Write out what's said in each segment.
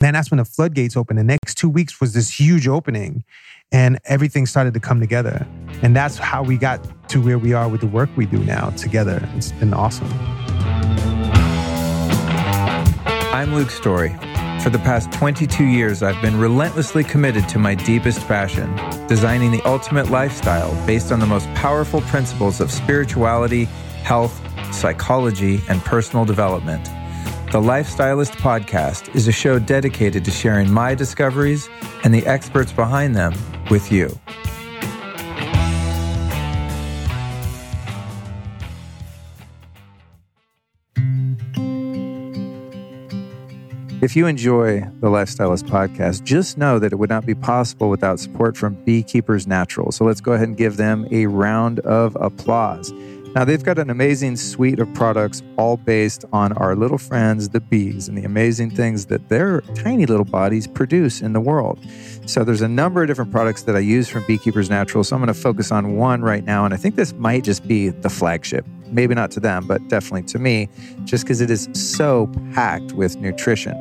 then that's when the floodgates opened. The next two weeks was this huge opening and everything started to come together. And that's how we got to where we are with the work we do now together. It's been awesome. I'm Luke Story. For the past 22 years, I've been relentlessly committed to my deepest passion, designing the ultimate lifestyle based on the most powerful principles of spirituality, health, psychology, and personal development. The Lifestylist Podcast is a show dedicated to sharing my discoveries and the experts behind them with you. If you enjoy the Lifestylist podcast, just know that it would not be possible without support from Beekeepers Natural. So let's go ahead and give them a round of applause. Now, they've got an amazing suite of products, all based on our little friends, the bees, and the amazing things that their tiny little bodies produce in the world. So, there's a number of different products that I use from Beekeepers Natural. So, I'm going to focus on one right now. And I think this might just be the flagship. Maybe not to them, but definitely to me, just because it is so packed with nutrition.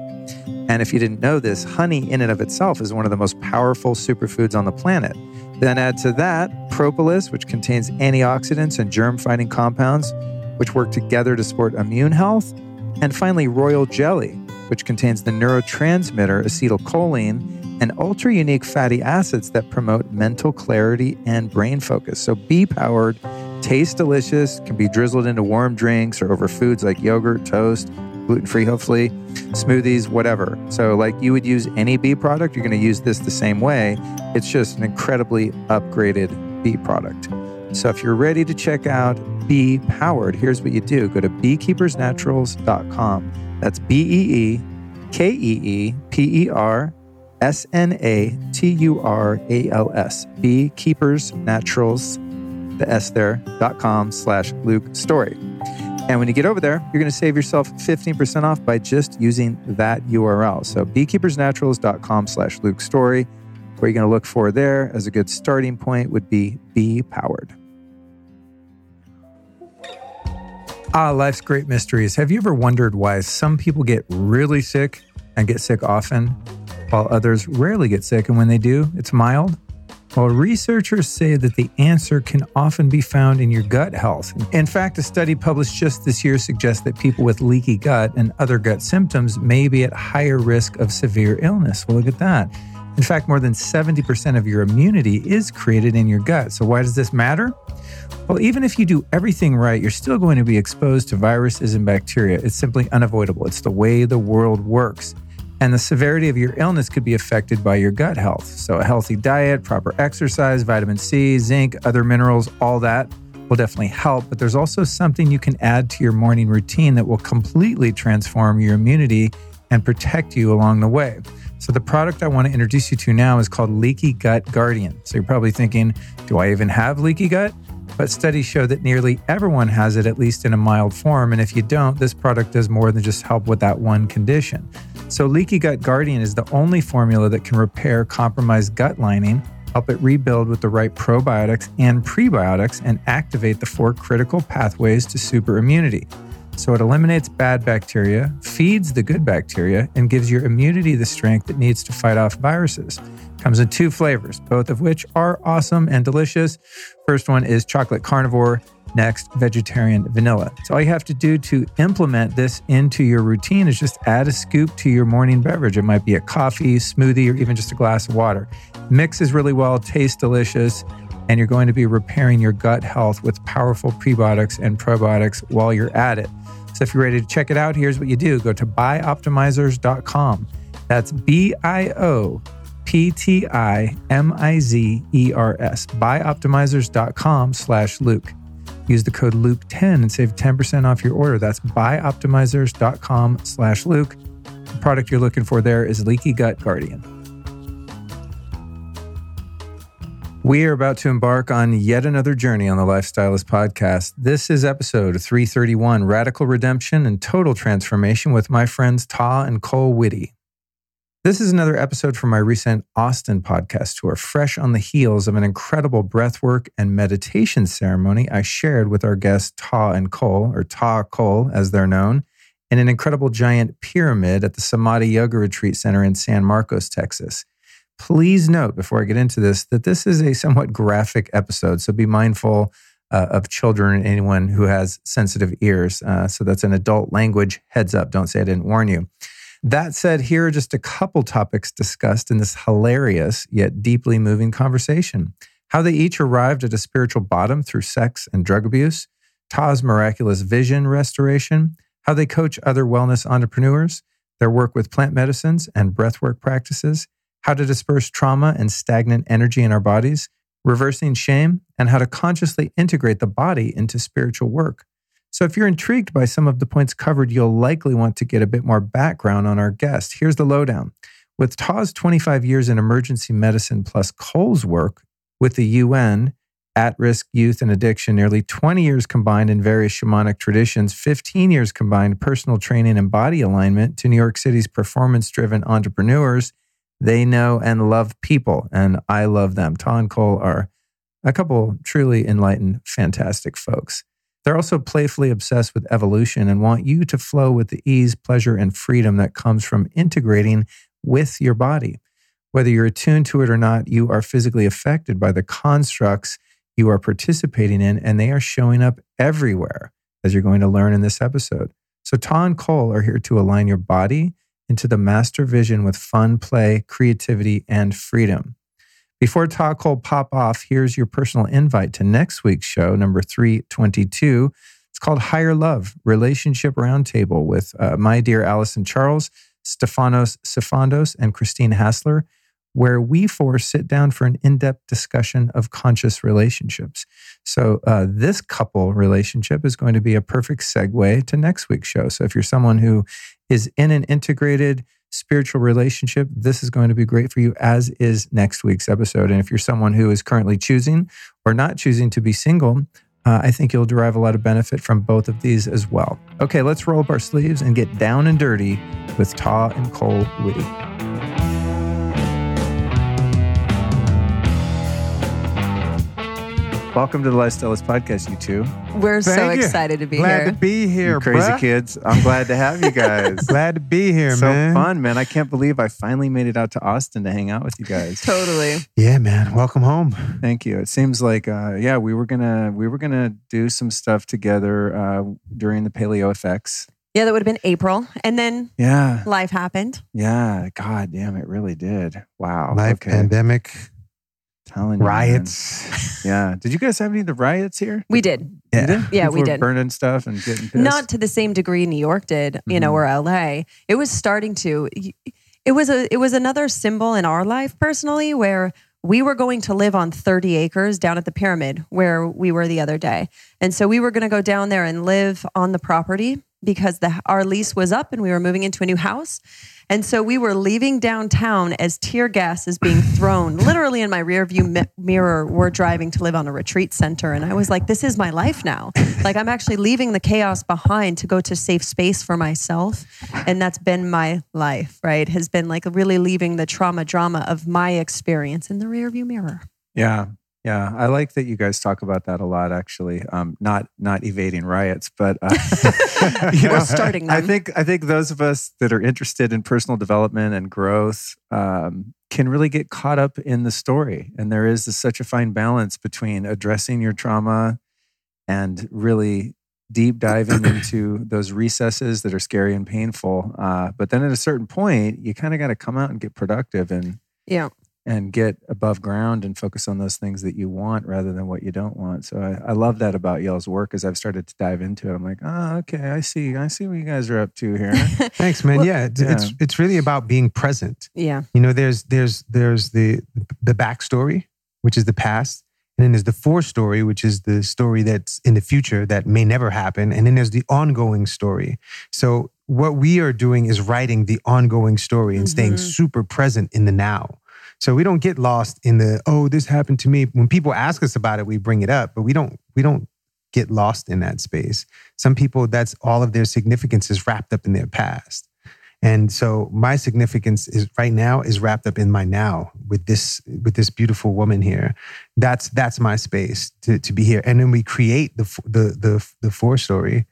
And if you didn't know this, honey in and of itself is one of the most powerful superfoods on the planet. Then add to that propolis, which contains antioxidants and germ fighting compounds, which work together to support immune health. And finally, royal jelly, which contains the neurotransmitter acetylcholine and ultra unique fatty acids that promote mental clarity and brain focus. So, bee powered, tastes delicious, can be drizzled into warm drinks or over foods like yogurt, toast, gluten free, hopefully, smoothies, whatever. So, like you would use any bee product, you're going to use this the same way. It's just an incredibly upgraded bee product. So, if you're ready to check out Bee Powered, here's what you do go to beekeepersnaturals.com. That's B E E K E E P E R S N A T U R A L S. Beekeepers Naturals, the S there, dot com slash Luke Story. And when you get over there, you're going to save yourself 15% off by just using that URL. So beekeepersnaturals.com slash Luke Story. What you're going to look for there as a good starting point would be Bee Powered. Ah, life's great mysteries. Have you ever wondered why some people get really sick and get sick often, while others rarely get sick? And when they do, it's mild? Well, researchers say that the answer can often be found in your gut health. In fact, a study published just this year suggests that people with leaky gut and other gut symptoms may be at higher risk of severe illness. Well, look at that. In fact, more than 70% of your immunity is created in your gut. So, why does this matter? Well, even if you do everything right, you're still going to be exposed to viruses and bacteria. It's simply unavoidable. It's the way the world works. And the severity of your illness could be affected by your gut health. So, a healthy diet, proper exercise, vitamin C, zinc, other minerals, all that will definitely help. But there's also something you can add to your morning routine that will completely transform your immunity and protect you along the way. So, the product I want to introduce you to now is called Leaky Gut Guardian. So, you're probably thinking, do I even have leaky gut? But studies show that nearly everyone has it, at least in a mild form. And if you don't, this product does more than just help with that one condition. So, Leaky Gut Guardian is the only formula that can repair compromised gut lining, help it rebuild with the right probiotics and prebiotics, and activate the four critical pathways to super immunity. So, it eliminates bad bacteria, feeds the good bacteria, and gives your immunity the strength it needs to fight off viruses. Comes in two flavors, both of which are awesome and delicious. First one is chocolate carnivore Next, vegetarian vanilla. So, all you have to do to implement this into your routine is just add a scoop to your morning beverage. It might be a coffee, smoothie, or even just a glass of water. Mixes really well, tastes delicious, and you're going to be repairing your gut health with powerful prebiotics and probiotics while you're at it. So, if you're ready to check it out, here's what you do go to bioptimizers.com. That's B I O P T I M I Z E R S, bioptimizers.com slash Luke. Use the code Luke10 and save 10% off your order. That's bioptimizers.com slash Luke. The product you're looking for there is Leaky Gut Guardian. We are about to embark on yet another journey on the Lifestylist podcast. This is episode 331 Radical Redemption and Total Transformation with my friends Tah and Kole Whitty. This is another episode from my recent Austin podcast tour, fresh on the heels of an incredible breathwork and meditation ceremony I shared with our guests Tah and Kole, or Tah Kole as they're known, in an incredible giant pyramid at the Samadhi Yoga Retreat Center in San Marcos, Texas. Please note before I get into this that this is a somewhat graphic episode, so be mindful uh, of children and anyone who has sensitive ears. Uh, so that's an adult language. Heads up, don't say I didn't warn you. That said, here are just a couple topics discussed in this hilarious yet deeply moving conversation. How they each arrived at a spiritual bottom through sex and drug abuse, Tah's miraculous vision restoration, how they coach other wellness entrepreneurs, their work with plant medicines and breathwork practices, how to disperse trauma and stagnant energy in our bodies, reversing shame, and how to consciously integrate the body into spiritual work. So, if you're intrigued by some of the points covered, you'll likely want to get a bit more background on our guest. Here's the lowdown. With Tah's 25 years in emergency medicine plus Kole's work with the UN, at risk youth and addiction, nearly 20 years combined in various shamanic traditions, 15 years combined personal training and body alignment to New York City's performance driven entrepreneurs. They know and love people, and I love them. Tah and Kole are a couple truly enlightened, fantastic folks. They're also playfully obsessed with evolution and want you to flow with the ease, pleasure, and freedom that comes from integrating with your body. Whether you're attuned to it or not, you are physically affected by the constructs you are participating in, and they are showing up everywhere, as you're going to learn in this episode. So, Tah and Kole are here to align your body into the master vision with fun, play, creativity, and freedom. Before Tah Kole pop off, here's your personal invite to next week's show, number 322. It's called Higher Love Relationship Roundtable with uh, my dear Allison Charles, Stefanos Sifandos, and Christine Hassler where we four sit down for an in depth discussion of conscious relationships. So, uh, this couple relationship is going to be a perfect segue to next week's show. So, if you're someone who is in an integrated spiritual relationship, this is going to be great for you, as is next week's episode. And if you're someone who is currently choosing or not choosing to be single, uh, I think you'll derive a lot of benefit from both of these as well. Okay, let's roll up our sleeves and get down and dirty with Tah and Kole Whitty. Welcome to the Lifestylist Podcast, you two. We're so you. excited to be Glad here. to be here, you crazy bruh. kids. I'm glad to have you guys. Glad to be here, so man. fun, man. I can't believe I finally made it out to Austin to hang out with you guys. totally. Yeah, man. Welcome home. Thank you. It seems like uh, yeah, we were gonna we were gonna do some stuff together uh, during the Paleo FX. Yeah, that would have been April. And then Yeah, life happened. yeah. God damn, it really did. Wow. Life, okay. pandemic, Telling you, riots. Yeah. Did you guys have any of the riots here? We did. Yeah. did? Yeah, People we did. Burning stuff and getting pissed. Not to the same degree New York did, you know, Mhm. or LA. It was starting to it was a it was another symbol in our life personally where we were going to live on 30 acres down at the pyramid where we were the other day. And so we were going to go down there and live on the property because the our lease was up and we were moving into a new house. And so we were leaving downtown as tear gas is being thrown literally in my rear view mi- mirror. We're driving to live on a retreat center. And I was like, this is my life now. Like, I'm actually leaving the chaos behind to go to safe space for myself. And that's been my life, right? Has been like really leaving the trauma drama of my experience in the rear view mirror. Yeah. Yeah, I like that you guys talk about that a lot. Actually, um, not not evading riots, but uh, you We're starting them. I think I think those of us that are interested in personal development and growth um, can really get caught up in the story, and there is such a fine balance between addressing your trauma and really deep diving into those recesses that are scary and painful. Uh, but then at a certain point, you kind of got to come out and get productive and Yeah. And get above ground and focus on those things that you want rather than what you don't want. So I, I love that about y'all's work as I've started to dive into it. I'm like, oh, okay, I see. I see what you guys are up to here. Thanks, man. Well- yeah, it's, Yeah. it's it's really about being present. Yeah. You know, there's there's there's the the backstory, which is the past, and then there's the forestory, which is the story that's in the future that may never happen, and then there's the ongoing story. So what we are doing is writing the ongoing story and staying Mhm. super present in the now. So we don't get lost in the oh this happened to me. When people ask us about it, we bring it up, but we don't we don't get lost in that space. Some people that's all of their significance is wrapped up in their past. And so my significance is right now is wrapped up in my now with this with this beautiful woman here. That's that's my space to to be here. And then we create the f- the the four forestory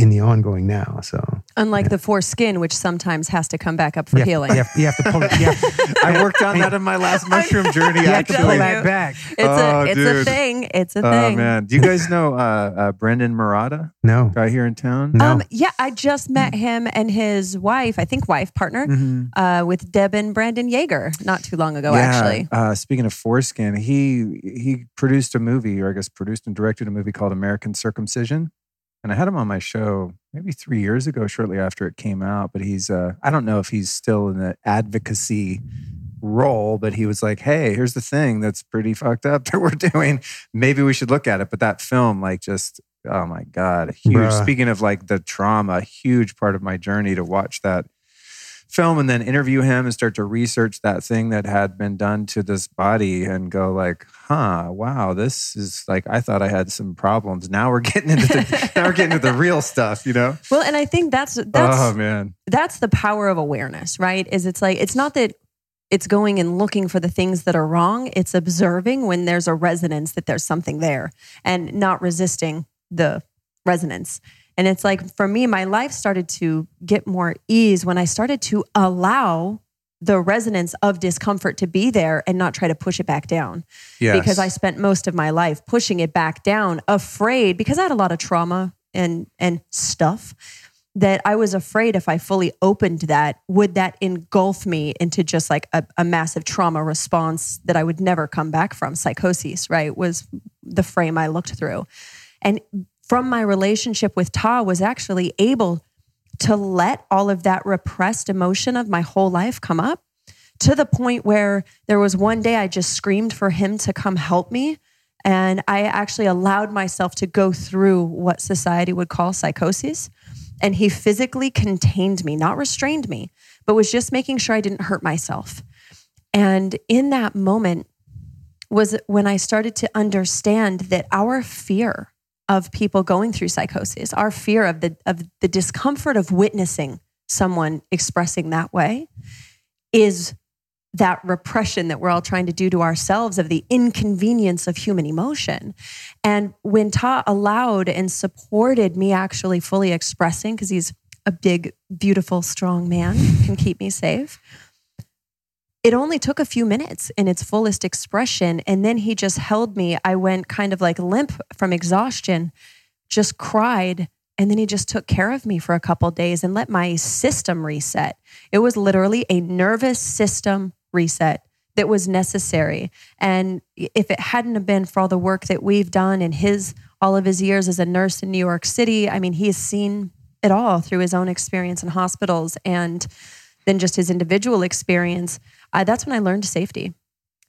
in the ongoing now. So Unlike the foreskin, which sometimes has to come back up for you have, healing. you have, you have to pull it. You have, I worked on that in my last mushroom journey. you have to pull telling that back. It's Oh, a it's dude. a thing. It's a oh thing. Oh man, do you guys know uh, uh, Brendan Marotta, No, guy here in town? no. Um, yeah, I just met him and his wife, I think wife partner, Mhm. uh, with Deb and Brandon Yeager not too long ago, yeah. actually. Uh, speaking of foreskin, he he produced a movie, or I guess produced and directed a movie called American Circumcision, and I had him on my show maybe three years ago, shortly after it came out. But he's uh, I don't know if he's still in the advocacy role, but he was like, "Hey, here's the thing that's pretty fucked up that we're doing. Maybe we should look at it." But that film, like, just oh my god, huge. Bruh. Speaking of like the trauma, huge part of my journey to watch that film and then interview him and start to research that thing that had been done to this body and go like huh wow this is like i thought i had some problems now we're getting into the now we're getting into the real stuff you know Well, and I think that's that's oh man that's the power of awareness, right? Is it's like it's not that it's going and looking for the things that are wrong. It's observing when there's a resonance that there's something there and not resisting the resonance. And it's like for me, my life started to get more ease when I started to allow the resonance of discomfort to be there and not try to push it back down yes. because I spent most of my life pushing it back down, afraid because I had a lot of trauma and and stuff that I was afraid if I fully opened that, would that engulf me into just like a, a massive trauma response that I would never come back from? Psychosis, right? Was the frame I looked through. And from my relationship with Tah was actually able to let all of that repressed emotion of my whole life come up to the point where there was one day I just screamed for him to come help me. And I actually allowed myself to go through what society would call psychosis. And he physically contained me, not restrained me, but was just making sure I didn't hurt myself. And in that moment was when I started to understand that our fear of people going through psychosis, our fear of the of the discomfort of witnessing someone expressing that way is that repression that we're all trying to do to ourselves of the inconvenience of human emotion. And when Tah allowed and supported me actually fully expressing, because he's a big, beautiful, strong man, can keep me safe. It only took a few minutes in its fullest expression. And then he just held me. I went kind of like limp from exhaustion, just cried. And then he just took care of me for a couple days and let my system reset. It was literally a nervous system reset that was necessary. And if it hadn't have been for all the work that we've done in his all of his years as a nurse in New York City, I mean, he has seen it all through his own experience in hospitals and then just his individual experience. Uh, that's when I learned safety.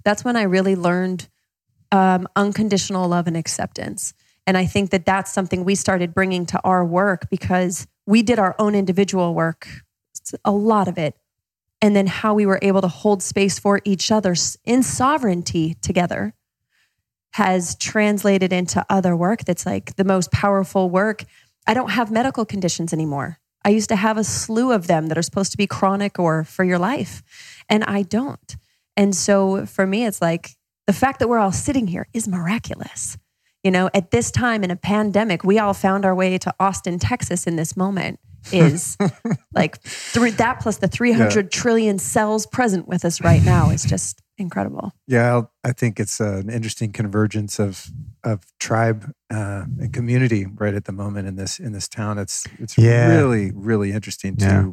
That's when I really learned um, unconditional love and acceptance. And I think that that's something we started bringing to our work because we did our own individual work, a lot of it. And then how we were able to hold space for each other in sovereignty together has translated into other work that's like the most powerful work. I don't have medical conditions anymore. I used to have a slew of them that are supposed to be chronic or for your life, and I don't. And so for me, it's like the fact that we're all sitting here is miraculous. You know, at this time in a pandemic, we all found our way to Austin, Texas in this moment is like three, that plus the three hundred trillion cells present with us right now is just incredible. Yeah, I think it's an interesting convergence of of tribe uh, and community right at the moment in this in this town. It's it's Yeah. really really interesting to Yeah.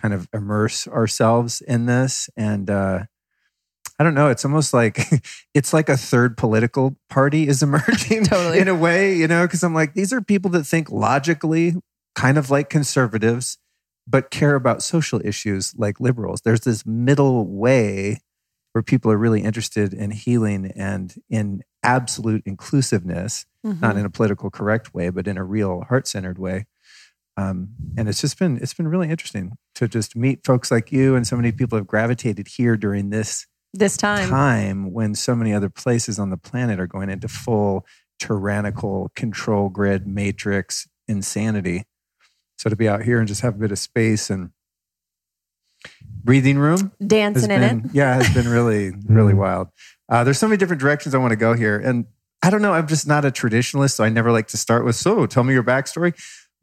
kind of immerse ourselves in this and. uh I don't know. It's almost like it's like a third political party is emerging Totally. in a way, you know, because I'm like, these are people that think logically, kind of like conservatives, but care about social issues like liberals. There's this middle way where people are really interested in healing and in absolute inclusiveness, not in a political correct way, but in a real heart centered way. Um, and it's just been it's been really interesting to just meet folks like you and so many people have gravitated here during this This time, time when so many other places on the planet are going into full tyrannical control grid matrix insanity. So to be out here and just have a bit of space and breathing room dancing in been, it. yeah, has been really, really wild. Uh, there's so many different directions I want to go here. And I don't know, I'm just not a traditionalist. So I never like to start with, so tell me your backstory.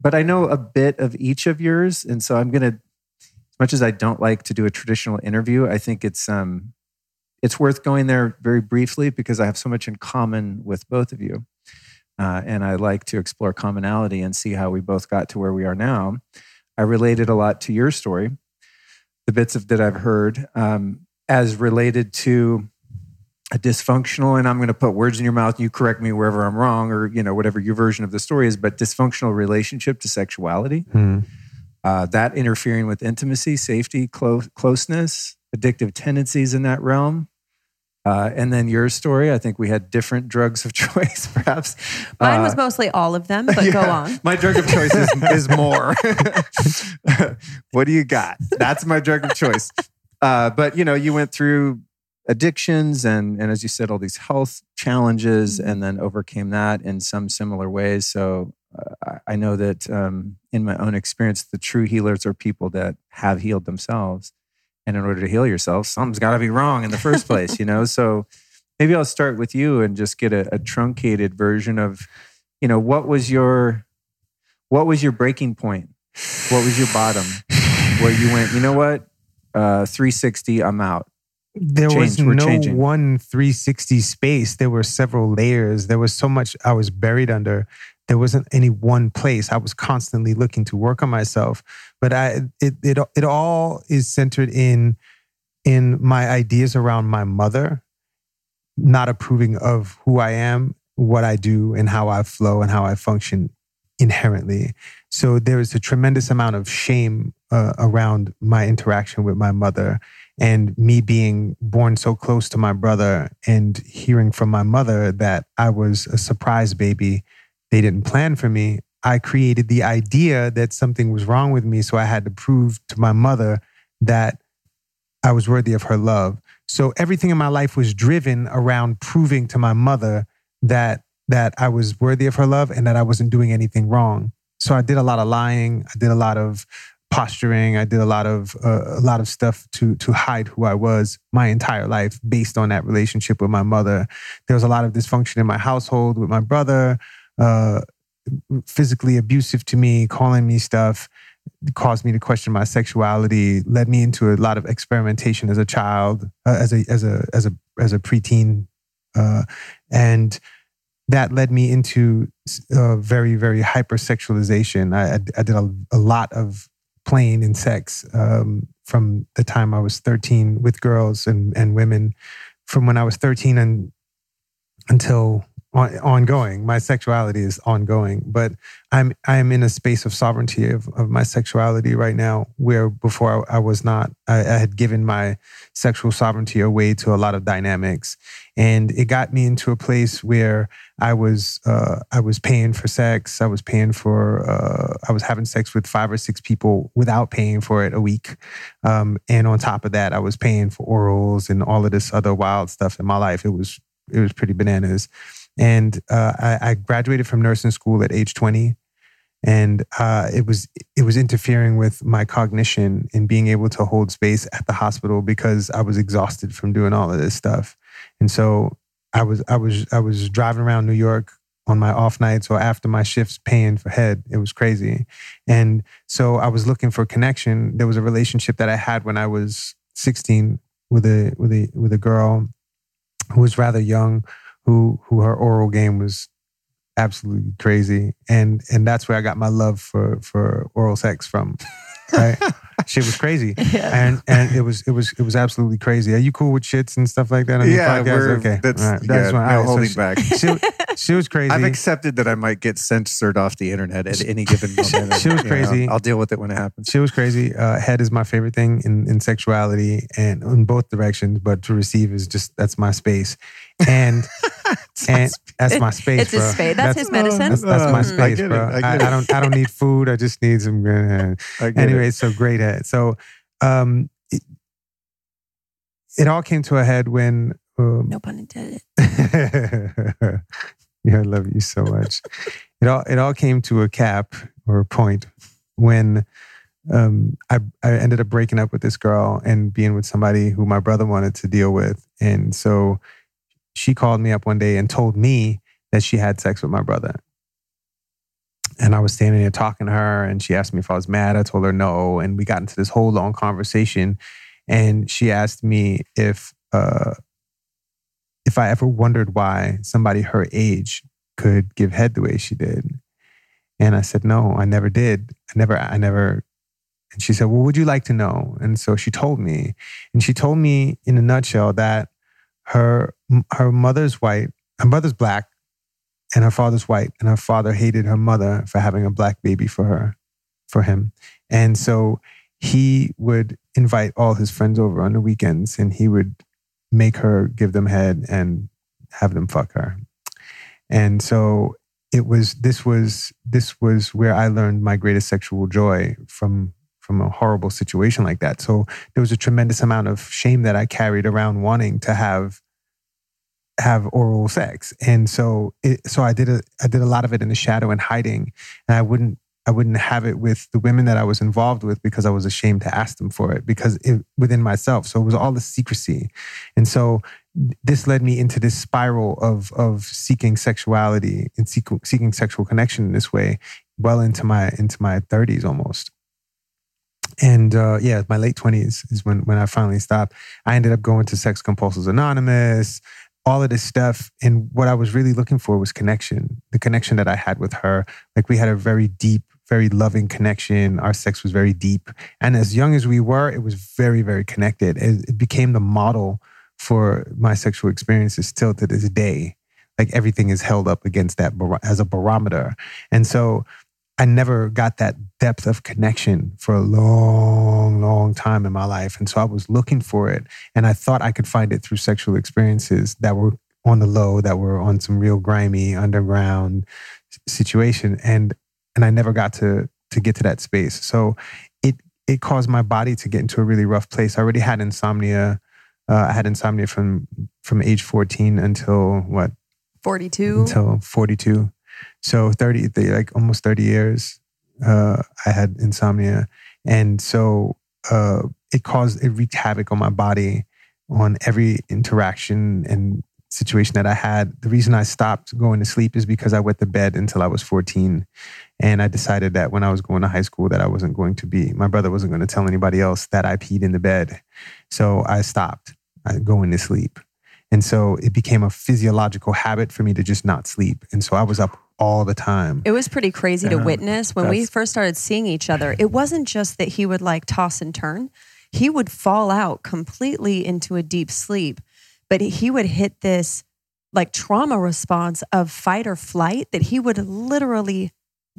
but I know a bit of each of yours, and so I'm gonna. As much as I don't like to do a traditional interview, I think it's um, it's worth going there very briefly because I have so much in common with both of you, uh, and I like to explore commonality and see how we both got to where we are now. I related a lot to your story, the bits of that I've heard, um, as related to dysfunctional and i'm going to put words in your mouth and you correct me wherever i'm wrong or you know whatever your version of the story is but dysfunctional relationship to sexuality Hmm. uh, that interfering with intimacy safety clo- closeness addictive tendencies in that realm uh, and then your story i think we had different drugs of choice perhaps Mine Uh, was mostly all of them, but go on. My drug of choice is, is more. what do you got? That's my drug of choice. Uh, but you know, you went through addictions and and as you said, all these health challenges, and then overcame that in some similar ways. So uh, I- I know that um, in my own experience, the true healers are people that have healed themselves. And in order to heal yourself, something's got to be wrong in the first place, you know. So maybe I'll start with you and just get a, a truncated version of, you know, what was your what was your breaking point? What was your bottom where you went, you know what? Uh, 360, I'm out. There was no changing. one 360 space. There were several layers. There was so much I was buried under. There wasn't any one place. I was constantly looking to work on myself, but I it it it all is centered in in my ideas around my mother, not approving of who I am, what I do, and how I flow and how I function inherently. So there is a tremendous amount of shame uh, around my interaction with my mother and me being born so close to my brother and hearing from my mother that I was a surprise baby. They didn't plan for me. I created the idea that something was wrong with me. So I had to prove to my mother that I was worthy of her love. So everything in my life was driven around proving to my mother that that I was worthy of her love and that I wasn't doing anything wrong. So I did a lot of lying. I did a lot of posturing. I did a lot of uh, a lot of stuff to to hide who I was my entire life based on that relationship with my mother. There was a lot of dysfunction in my household with my brother, uh, physically abusive to me, calling me stuff, caused me to question my sexuality, led me into a lot of experimentation as a child, uh, as a as a as a as a preteen, uh, and that led me into uh, very very hypersexualization. I, I, I did a, a lot of playing in sex um, from the time I was 13 with girls and, and women. From when I was 13 and until on, ongoing. My sexuality is ongoing, but I'm I'm in a space of sovereignty of, of my sexuality right now, where before I, I was not. I, I had given my sexual sovereignty away to a lot of dynamics, and it got me into a place where I was uh, I was paying for sex. I was paying for uh, I was having sex with five or six people without paying for it a week, um, and on top of that, I was paying for orals and all of this other wild stuff in my life. It was it was pretty bananas. And uh, I, I graduated from nursing school at age 20 and uh, it was it was interfering with my cognition and being able to hold space at the hospital because I was exhausted from doing all of this stuff. And so I was I was I was driving around New York on my off nights or after my shifts paying for head. It was crazy. And so I was looking for connection. There was a relationship that I had when I was 16 with a with a with a girl who was rather young, who who her oral game was absolutely crazy. And and that's where I got my love for for oral sex from. Right? she was crazy. Yeah. And and it was it was it was absolutely crazy. Are you cool with shits and stuff like that on Yeah, the podcast? we're- okay. that's- right. yeah, That's why- no right, so holding she- back. She, she was crazy. I've accepted that I might get censored off the internet at any given moment. She was You know, crazy. I'll deal with it when it happens. She was crazy. Uh, head is my favorite thing in, in sexuality and in both directions, but to receive is just that's my space. And and that's my space. It's his bro. space. That's his medicine. That's, that's my Uh, I space, get bro. I I, I, don't I don't need food. I just need some. Uh, I anyway, it. so great at so. Um, it, it all came to a head when. Um, No pun intended. yeah, I love you so much. it all it all came to a cap or a point when um, I I ended up breaking up with this girl and being with somebody who my brother wanted to deal with, and so she called me up one day and told me that she had sex with my brother. and I was standing there talking to her, and she asked me if I was mad. I told her no, and we got into this whole long conversation. And she asked me if uh, if I ever wondered why somebody her age could give head the way she did. And I said, no, I never did. I never, I never. And she said, well, would you like to know? And so she told me, and she told me in a nutshell that her her mother's white, her mother's black, and her father's white, and her father hated her mother for having a black baby for her, for him. And so he would invite all his friends over on the weekends, and he would make her give them head and have them fuck her. And so it was this was this was where I learned my greatest sexual joy from from a horrible situation like that. So there was a tremendous amount of shame that I carried around wanting to have have oral sex. And so it, so I did a I did a lot of it in the shadow and hiding. And I wouldn't I wouldn't have it with the women that I was involved with because I was ashamed to ask them for it because it, within myself. So it was all the secrecy. And so this led me into this spiral of of seeking sexuality and seek, seeking sexual connection in this way well into my into my 30s almost and uh, yeah my late 20s is when when i finally stopped i ended up going to sex compulsives anonymous all of this stuff and what i was really looking for was connection the connection that i had with her like we had a very deep very loving connection our sex was very deep and as young as we were it was very very connected it, it became the model for my sexual experiences still to this day. Like everything is held up against that bar- as a barometer. And so I never got that depth of connection for a long, long time in my life. And so I was looking for it. And I thought I could find it through sexual experiences that were on the low, that were on some real grimy underground situation. And and I never got to to get to that space. So it it caused my body to get into a really rough place. I already had insomnia uh, I had insomnia from from age 14 until what? 42. Until 42. So 30, like almost 30 years, uh, I had insomnia. And so uh, it caused, it wreaked havoc on my body, on every interaction and situation that I had. The reason I stopped going to sleep is because I went to bed until I was 14. And I decided that when I was going to high school that I wasn't going to be, my brother wasn't going to tell anybody else that I peed in the bed. So I stopped uh, going to sleep. And so it became a physiological habit for me to just not sleep. And so I was up all the time. It was pretty crazy to uh, witness when we first started seeing each other. It wasn't just that he would like toss and turn, he would fall out completely into a deep sleep, but he would hit this like trauma response of fight or flight that he would literally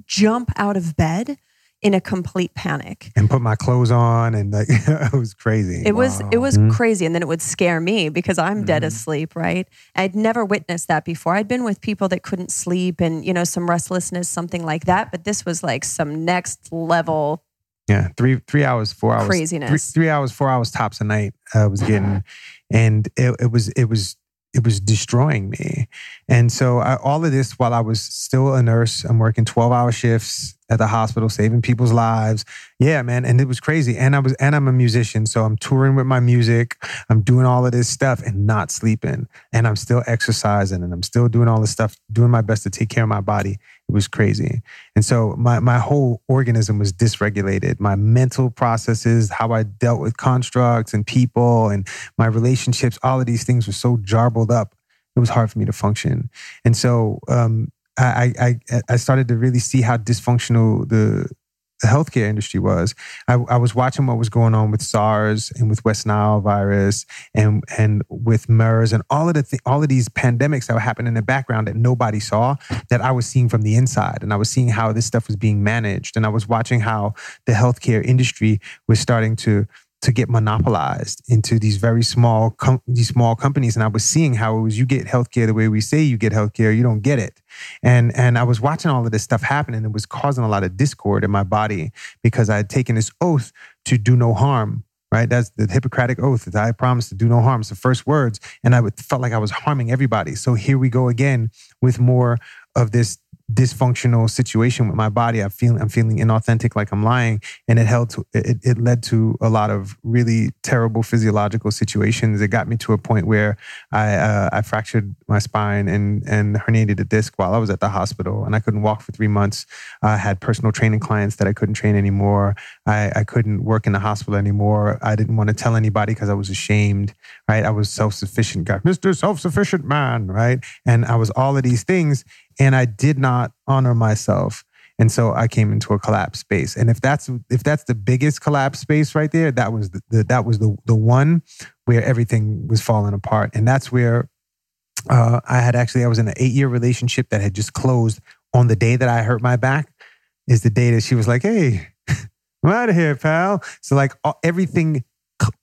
jump out of bed in a complete panic and put my clothes on and like it was crazy it wow. was it was mm-hmm. crazy and then it would scare me because i'm mm-hmm. dead asleep right i'd never witnessed that before i'd been with people that couldn't sleep and you know some restlessness something like that but this was like some next level yeah three three hours four hours craziness three, three hours four hours tops a night i was uh-huh. getting and it, it was it was it was destroying me. And so I, all of this while I was still a nurse, I'm working 12 hour shifts at the hospital, saving people's lives. Yeah, man. And it was crazy. And I was, and I'm a musician. So I'm touring with my music. I'm doing all of this stuff and not sleeping. And I'm still exercising and I'm still doing all this stuff, doing my best to take care of my body. It was crazy. And so my, my whole organism was dysregulated. My mental processes, how I dealt with constructs and people and my relationships, all of these things were so jarbled up. It was hard for me to function. And so um, I, I, I started to really see how dysfunctional the the healthcare industry was. I, I, was watching what was going on with SARS and with West Nile virus and and with MERS and all of the th- all of these pandemics that were happening in the background that nobody saw that I was seeing from the inside, and I was seeing how this stuff was being managed, and I was watching how the healthcare industry was starting to to get monopolized into these very small com- these small companies. And i was seeing how it was you get healthcare the way we say you get healthcare you don't get it and and i was watching all of this stuff happen and it was causing a lot of discord in my body because i had taken this oath to do no harm right? That's the hippocratic oath that i promised to do no harm. It's the first words and i felt like i was harming everybody. So here we go again with more of this dysfunctional situation with my body. I'm feeling I'm feeling inauthentic, like I'm lying, and it held to it, it led to a lot of really terrible physiological situations. It got me to a point where I uh, I fractured my spine and and herniated a disc while I was at the hospital, and I couldn't walk for three months. I had personal training clients that I couldn't train anymore. I, I couldn't work in the hospital anymore. I didn't want to tell anybody because I was ashamed. Right, I was self sufficient guy, Mister Self Sufficient Man. Right, and I was all of these things and I did not honor myself. And so I came into a collapse space. And if that's if that's the biggest collapse space right there, that was the, the that was the the one where everything was falling apart. And that's where uh, I had actually I was in an eight year relationship that had just closed on the day that I hurt my back. Is the day that she was like, "Hey, I'm out of here, pal." So like everything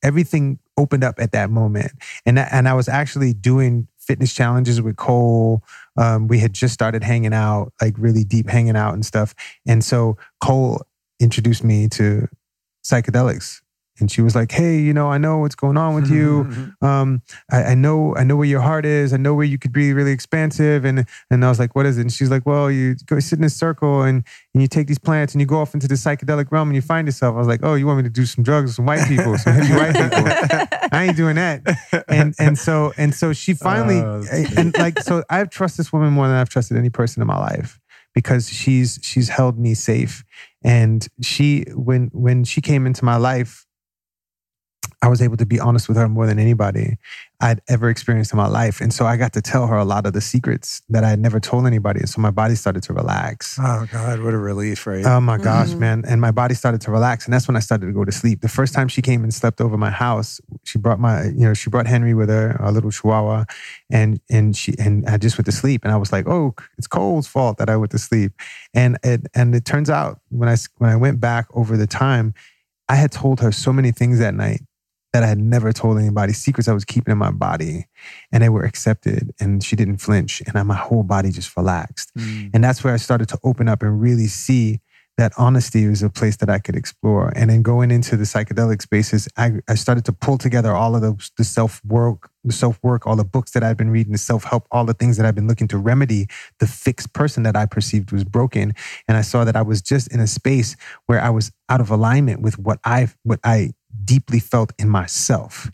everything opened up at that moment, and and I was actually doing fitness challenges with Kole. Um, we had just started hanging out, like really deep hanging out and stuff. And so Kole introduced me to psychedelics and she was like, "Hey, you know, I know what's going on with you. Um, I, I, know, I know where your heart is. I know where you could be really expansive." And and I was like, "What is it?" And she's like, "Well, you go sit in a circle and and you take these plants and you go off into the psychedelic realm and you find yourself." I was like, "Oh, you want me to do some drugs with some white people, some hippie white people? I ain't doing that." And and so and so she finally uh, and like so I've trusted this woman more than I've trusted any person in my life because she's she's held me safe and she when when she came into my life I was able to be honest with her more than anybody I'd ever experienced in my life. And so I got to tell her a lot of the secrets that I had never told anybody. And so my body started to relax. Oh, God, what a relief, right? Oh, my gosh, mm-hmm. man. And my body started to relax. And that's when I started to go to sleep. The first time she came and slept over my house, she brought my, you know, she brought Henry with her, a little chihuahua. And, and she, and I just went to sleep. And I was like, oh, it's Kole's fault that I went to sleep. And it, and it turns out when I, when I went back over the time, I had told her so many things that night that I had never told anybody, secrets I was keeping in my body, and they were accepted. And she didn't flinch, and my whole body just relaxed. Mm. And that's where I started to open up and really see that honesty was a place that I could explore. And then going into the psychedelic spaces, I, I started to pull together all of the, the self work, the self work, all the books that I've been reading, the self help, all the things that I've been looking to remedy the fixed person that I perceived was broken. And I saw that I was just in a space where I was out of alignment with what I what I deeply felt in myself.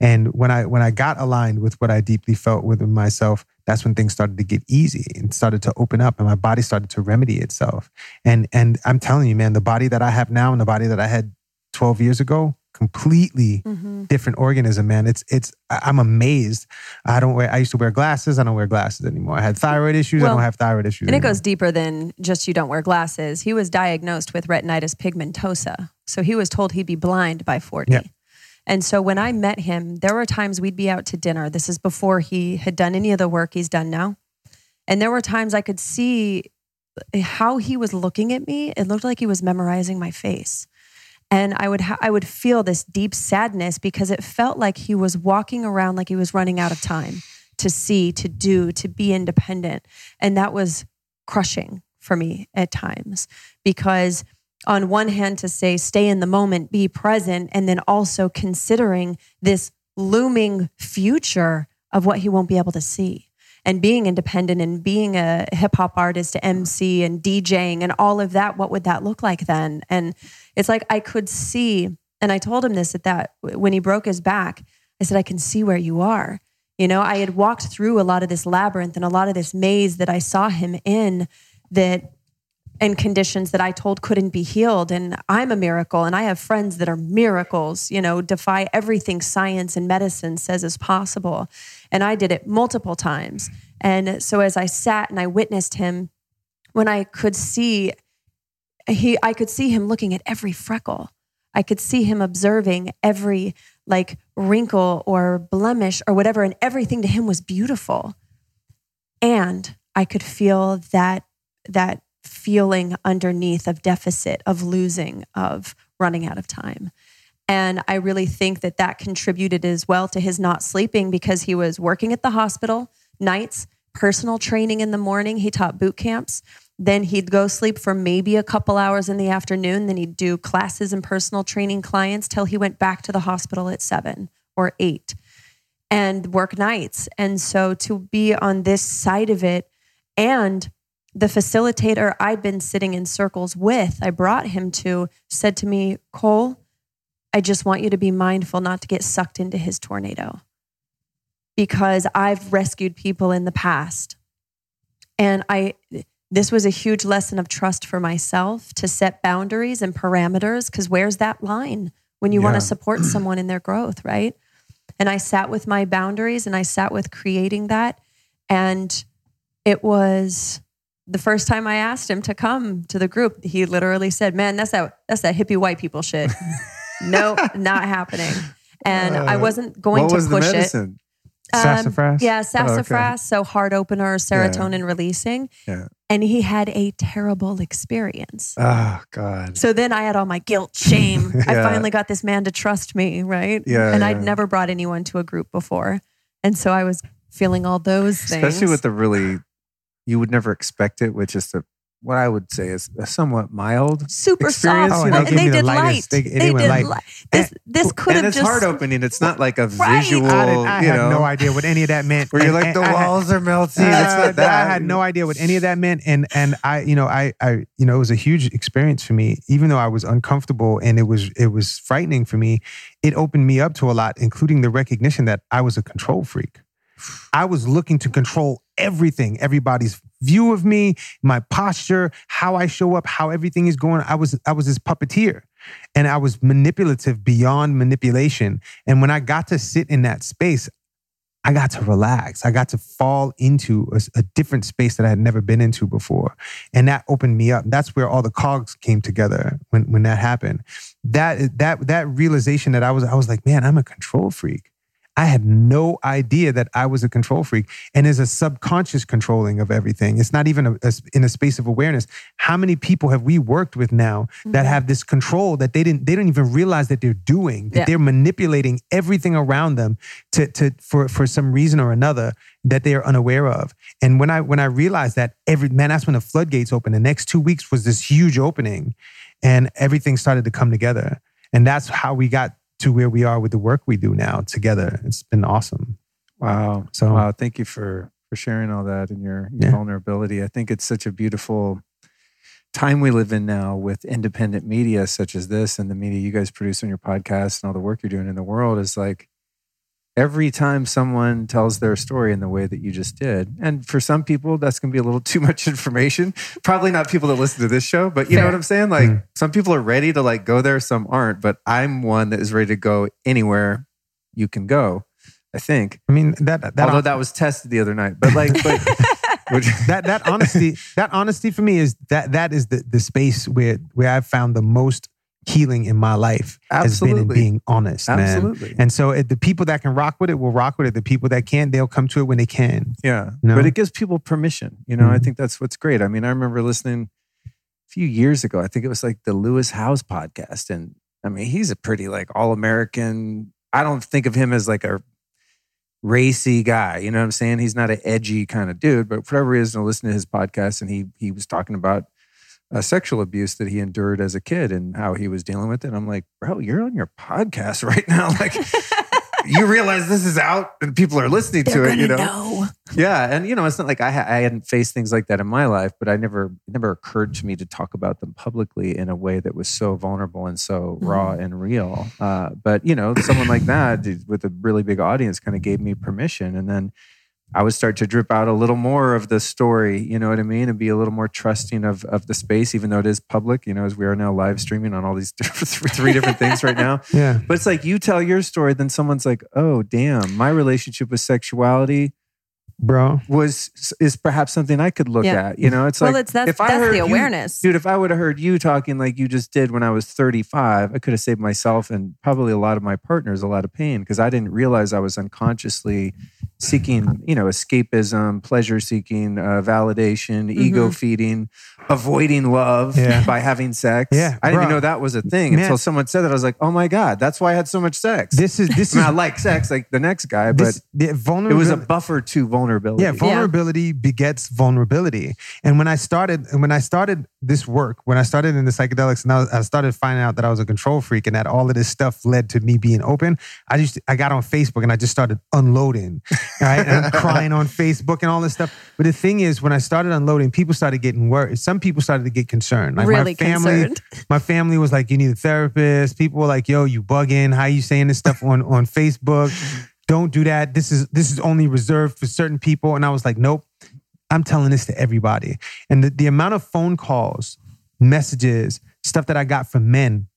And when I when I got aligned with what I deeply felt within myself, that's when things started to get easy and started to open up and my body started to remedy itself. And and I'm telling you, man, the body that I have now and the body that I had 12 years ago, completely mm-hmm. different organism, man. It's it's I'm amazed. I don't wear I used to wear glasses. I don't wear glasses anymore. I had thyroid issues. Well, I don't have thyroid issues. And anymore. it goes deeper than just you don't wear glasses. He was diagnosed with retinitis pigmentosa. So he was told he'd be blind by 40. Yeah. And so when I met him, there were times we'd be out to dinner. This is before he had done any of the work he's done now. And there were times I could see how he was looking at me. It looked like he was memorizing my face and I would ha- I would feel this deep sadness because it felt like he was walking around like he was running out of time to see, to do, to be independent, and that was crushing for me at times because on one hand to say stay in the moment, be present, and then also considering this looming future of what he won't be able to see and being independent and being a hip hop artist, MC and DJing and all of that, what would that look like then? And it's like I could see, and I told him this at that when he broke his back. I said, I can see where you are. You know, I had walked through a lot of this labyrinth and a lot of this maze that I saw him in that and conditions that I told couldn't be healed. And I'm a miracle, and I have friends that are miracles, you know, defy everything science and medicine says is possible. And I did it multiple times. And so as I sat and I witnessed him, when I could see, he, I could see him looking at every freckle. I could see him observing every like wrinkle or blemish or whatever, and everything to him was beautiful. And I could feel that that feeling underneath of deficit, of losing, of running out of time. And I really think that that contributed as well to his not sleeping because he was working at the hospital nights, personal training in the morning. He taught boot camps. Then he'd go sleep for maybe a couple hours in the afternoon. Then he'd do classes and personal training clients till he went back to the hospital at seven or eight and work nights. And so to be on this side of it and the facilitator I'd been sitting in circles with, I brought him to, said to me, Kole, I just want you to be mindful not to get sucked into his tornado because I've rescued people in the past. And I, this was a huge lesson of trust for myself to set boundaries and parameters because where's that line when you want to support someone in their growth, right? And I sat with my boundaries and I sat with creating that. And it was the first time I asked him to come to the group, he literally said, Man, that's that that's that hippie white people shit. no, not happening. And I Uh, wasn't going what to was the push it. medicine? Um, Sassafras? Yeah, okay. sassafras. So heart opener, serotonin releasing. Yeah. And he had a terrible experience. Oh God. So then I had all my guilt, shame. I finally got this man to trust me, right? Yeah, And I'd never brought anyone to a group before. And so I was feeling all those things. Especially with the really, you would never expect it with just a what I would say is a somewhat mild. super experience, soft. you know, and give they me the did lightest- light. they- They, they did light. light. This, this could and have it's just heart opening. It's not like a Right. visual, I, didn't, I you had know, no idea what any of that meant. where you're And- like and the I had- walls are melting. Uh, it's not that. I had no idea what any of that meant, and and I, you know, I, I, you know, it was a huge experience for me. Even though I was uncomfortable and it was, it was frightening for me. It opened me up to a lot, including the recognition that I was a control freak. I was looking to control everything, everybody's view of me, my posture, how I show up, how everything is going. I was, I was this puppeteer, and I was manipulative beyond manipulation. And when I got to sit in that space, I got to relax. I got to fall into a, a different space that I had never been into before. And that opened me up. That's where all the cogs came together when, when that happened. That, that, that realization that I was, I was like, man, I'm a control freak. I had no idea that I was a control freak. And is a subconscious controlling of everything. It's not even a, a- in a space of awareness. How many people have we worked with now that Mhm. have this control that they didn't they don't even realize that they're doing, that Yeah. they're manipulating everything around them to, to for, for some reason or another that they are unaware of. And when I when I realized that every man, that's when the floodgates opened. The next two weeks was this huge opening and everything started to come together. And that's how we got to where we are with the work we do now together. It's been awesome. Wow. So- wow. Thank you for for sharing all that and your, your Yeah. vulnerability. I think it's such a beautiful time we live in now with independent media such as this and the media you guys produce on your podcast and all the work you're doing in the world is like every time someone tells their story in the way that you just did. And for some people, that's going to be a little too much information. Probably not people that listen to this show, but you know what I'm saying? Like Mm. some people are ready to like go there, some aren't, but I'm one that is ready to go anywhere you can go. I think. I mean that that Although that was tested the other night, but like, but which, that that honesty that honesty for me is that that is the the space where where I've found the most healing in my life has been in being honest, man. And so it, the people that can rock with it will rock with it. The people that can't, they'll come to it when they can. yeah. You know? But it gives people permission. You know, I Mhm. think that's what's great. I mean, I remember listening a few years ago. I think it was like the Lewis Howes podcast, and I mean, he's a pretty like all American. I don't think of him as like a racy guy. You know what I'm saying? He's not an edgy kind of dude, but for whatever reason, I listened to his podcast and he he was talking about uh, sexual abuse that he endured as a kid and how he was dealing with it. And I'm like, bro, you're on your podcast right now. Like, you realize this is out and people are listening They're to it. You know? know. Yeah, and you know, it's not like I, ha- I hadn't faced things like that in my life, but I never it never occurred to me to talk about them publicly in a way that was so vulnerable and so raw and real. Uh, but you know, someone like that with a really big audience kind of gave me permission, and then I would start to drip out a little more of the story. You know what I mean, and be a little more trusting of of the space, even though it is public. You know, as we are now live streaming on all these different, three different things right now. Yeah. But it's like you tell your story, then someone's like, "Oh, damn, my relationship with sexuality." Bro. was is perhaps something I could look Yeah. at. You know, it's well, like it's that's if I heard the you- dude. If I would have heard you talking like you just did when I was 35, I could have saved myself and probably a lot of my partners a lot of pain because I didn't realize I was unconsciously seeking, you know, escapism, pleasure seeking, uh, validation, ego feeding, avoiding love Yeah. by having sex. Yeah, I didn't even know that was a thing Man. until someone said that. I was like, oh my god, that's why I had so much sex. This is this I, mean, I like sex like the next guy, but this the it was a buffer to vulnerability. Vulnerability. Yeah, vulnerability begets vulnerability. And when I started, when I started this work, when I started in the psychedelics, and I, was, I, started finding out that I was a control freak, and that all of this stuff led to me being open. I just, I got on Facebook and I just started unloading, right, and crying on Facebook and all this stuff. But the thing is, when I started unloading, people started getting worried. Some people started to get concerned. Like really my family, concerned. my family was like, "You need a therapist." People were like, "Yo, you bugging? How are you saying this stuff on on Facebook?" don't do that. This is this is only reserved for certain people. And I was like, nope. I'm telling this to everybody. And the, the amount of phone calls, messages, stuff that I got from men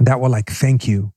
that were like, thank you.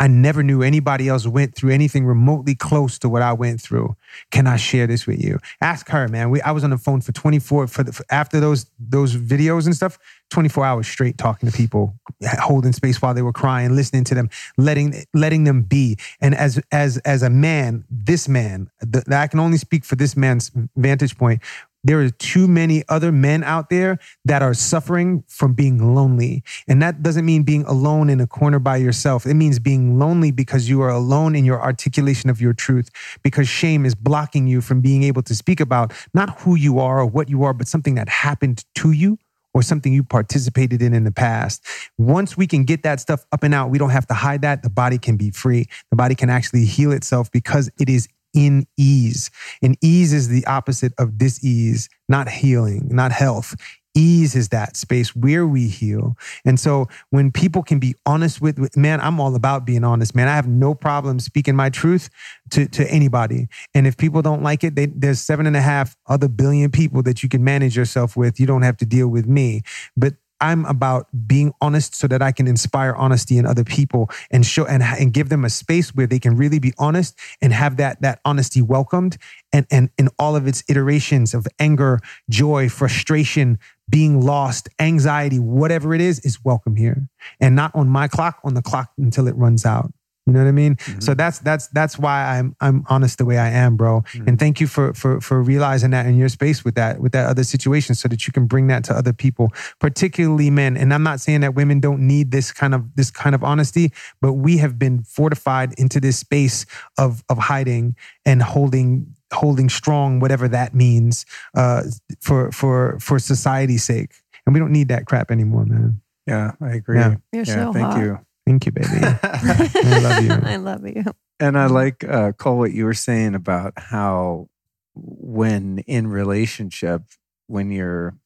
I never knew anybody else went through anything remotely close to what I went through. Can I share this with you? Ask her, man. We, I was on the phone for 24 for, the, for after those those videos and stuff, 24 hours straight talking to people, holding space while they were crying, listening to them, letting letting them be. And as as as a man, this man, the, I can only speak for this man's vantage point there are too many other men out there that are suffering from being lonely. And that doesn't mean being alone in a corner by yourself. It means being lonely because you are alone in your articulation of your truth, because shame is blocking you from being able to speak about not who you are or what you are, but something that happened to you or something you participated in in the past. Once we can get that stuff up and out, we don't have to hide that. The body can be free. The body can actually heal itself because it is in ease. And ease is the opposite of dis-ease, not healing, not health. Ease is that space where we heal. And so when people can be honest with, man, I'm all about being honest, man. I have no problem speaking my truth to, to anybody. And if people don't like it, they, there's seven and a half other billion people that you can manage yourself with. You don't have to deal with me. But I'm about being honest so that I can inspire honesty in other people and show and, and give them a space where they can really be honest and have that that honesty welcomed and and in all of its iterations of anger, joy, frustration, being lost, anxiety, whatever it is, is welcome here. And not on my clock, on the clock until it runs out. You know what I mean? Mm-hmm. So that's that's that's why I'm I'm honest the way I am, bro. Mm-hmm. And thank you for for for realizing that in your space with that with that other situation, so that you can bring that to other people, particularly men. And I'm not saying that women don't need this kind of this kind of honesty, but we have been fortified into this space of of hiding and holding holding strong, whatever that means, uh, for for for society's sake. And we don't need that crap anymore, man. Yeah, I agree. Yeah. You're yeah, so thank hot. you. Thank you, baby. I love you. I love you. And I like uh, Kole what you were saying about how when in relationship, when you're,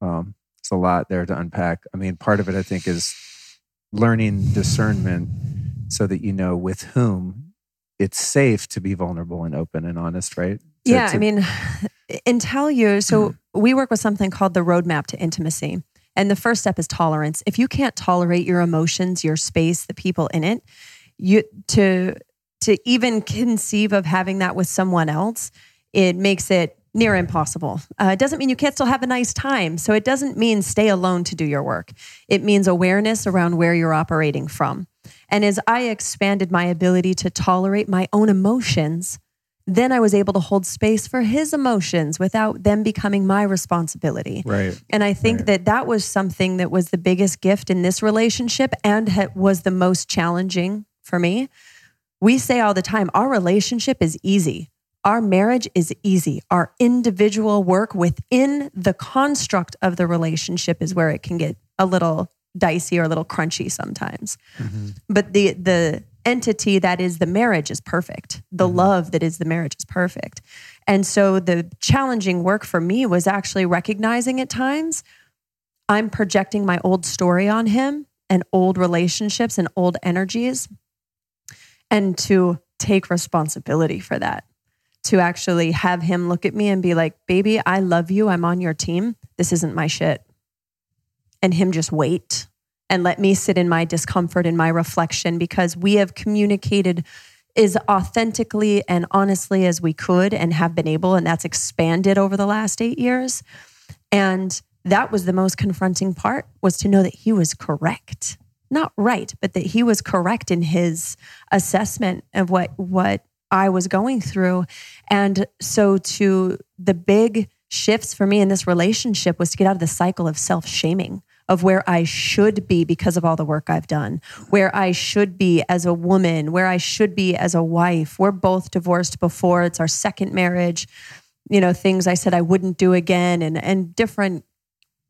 um, it's a lot there to unpack. I mean, part of it I think is learning discernment so that you know with whom it's safe to be vulnerable and open and honest, right? To, yeah, to, I mean, and tell you. So we work with something called the roadmap to intimacy. And the first step is tolerance. If you can't tolerate your emotions, your space, the people in it, you to to even conceive of having that with someone else, it makes it near impossible. Uh, it doesn't mean you can't still have a nice time. So it doesn't mean stay alone to do your work. It means awareness around where you're operating from. And as I expanded my ability to tolerate my own emotions, then I was able to hold space for his emotions without them becoming my responsibility. Right. And I think right. that that was something that was the biggest gift in this relationship and ha- was the most challenging for me. We say all the time our relationship is easy. Our marriage is easy. Our individual work within the construct of the relationship is where it can get a little dicey or a little crunchy sometimes. Mm-hmm. But the the entity that is the marriage is perfect. The mm-hmm. love that is the marriage is perfect. And so the challenging work for me was actually recognizing at times I'm projecting my old story on him and old relationships and old energies and to take responsibility for that. To actually have him look at me and be like, baby, I love you. I'm on your team. This isn't my shit. And him just wait and let me sit in my discomfort and my reflection because we have communicated as authentically and honestly as we could and have been able. And that's expanded over the last eight years. And that was the most confronting part was to know that he was correct. Not right, but that he was correct in his assessment of what what I was going through. And so to the big shifts for me in this relationship was to get out of the cycle of self-shaming of where I should be because of all the work I've done, where I should be as a woman, where I should be as a wife. We're both divorced before. It's our second marriage. You know, things I said I wouldn't do again and and different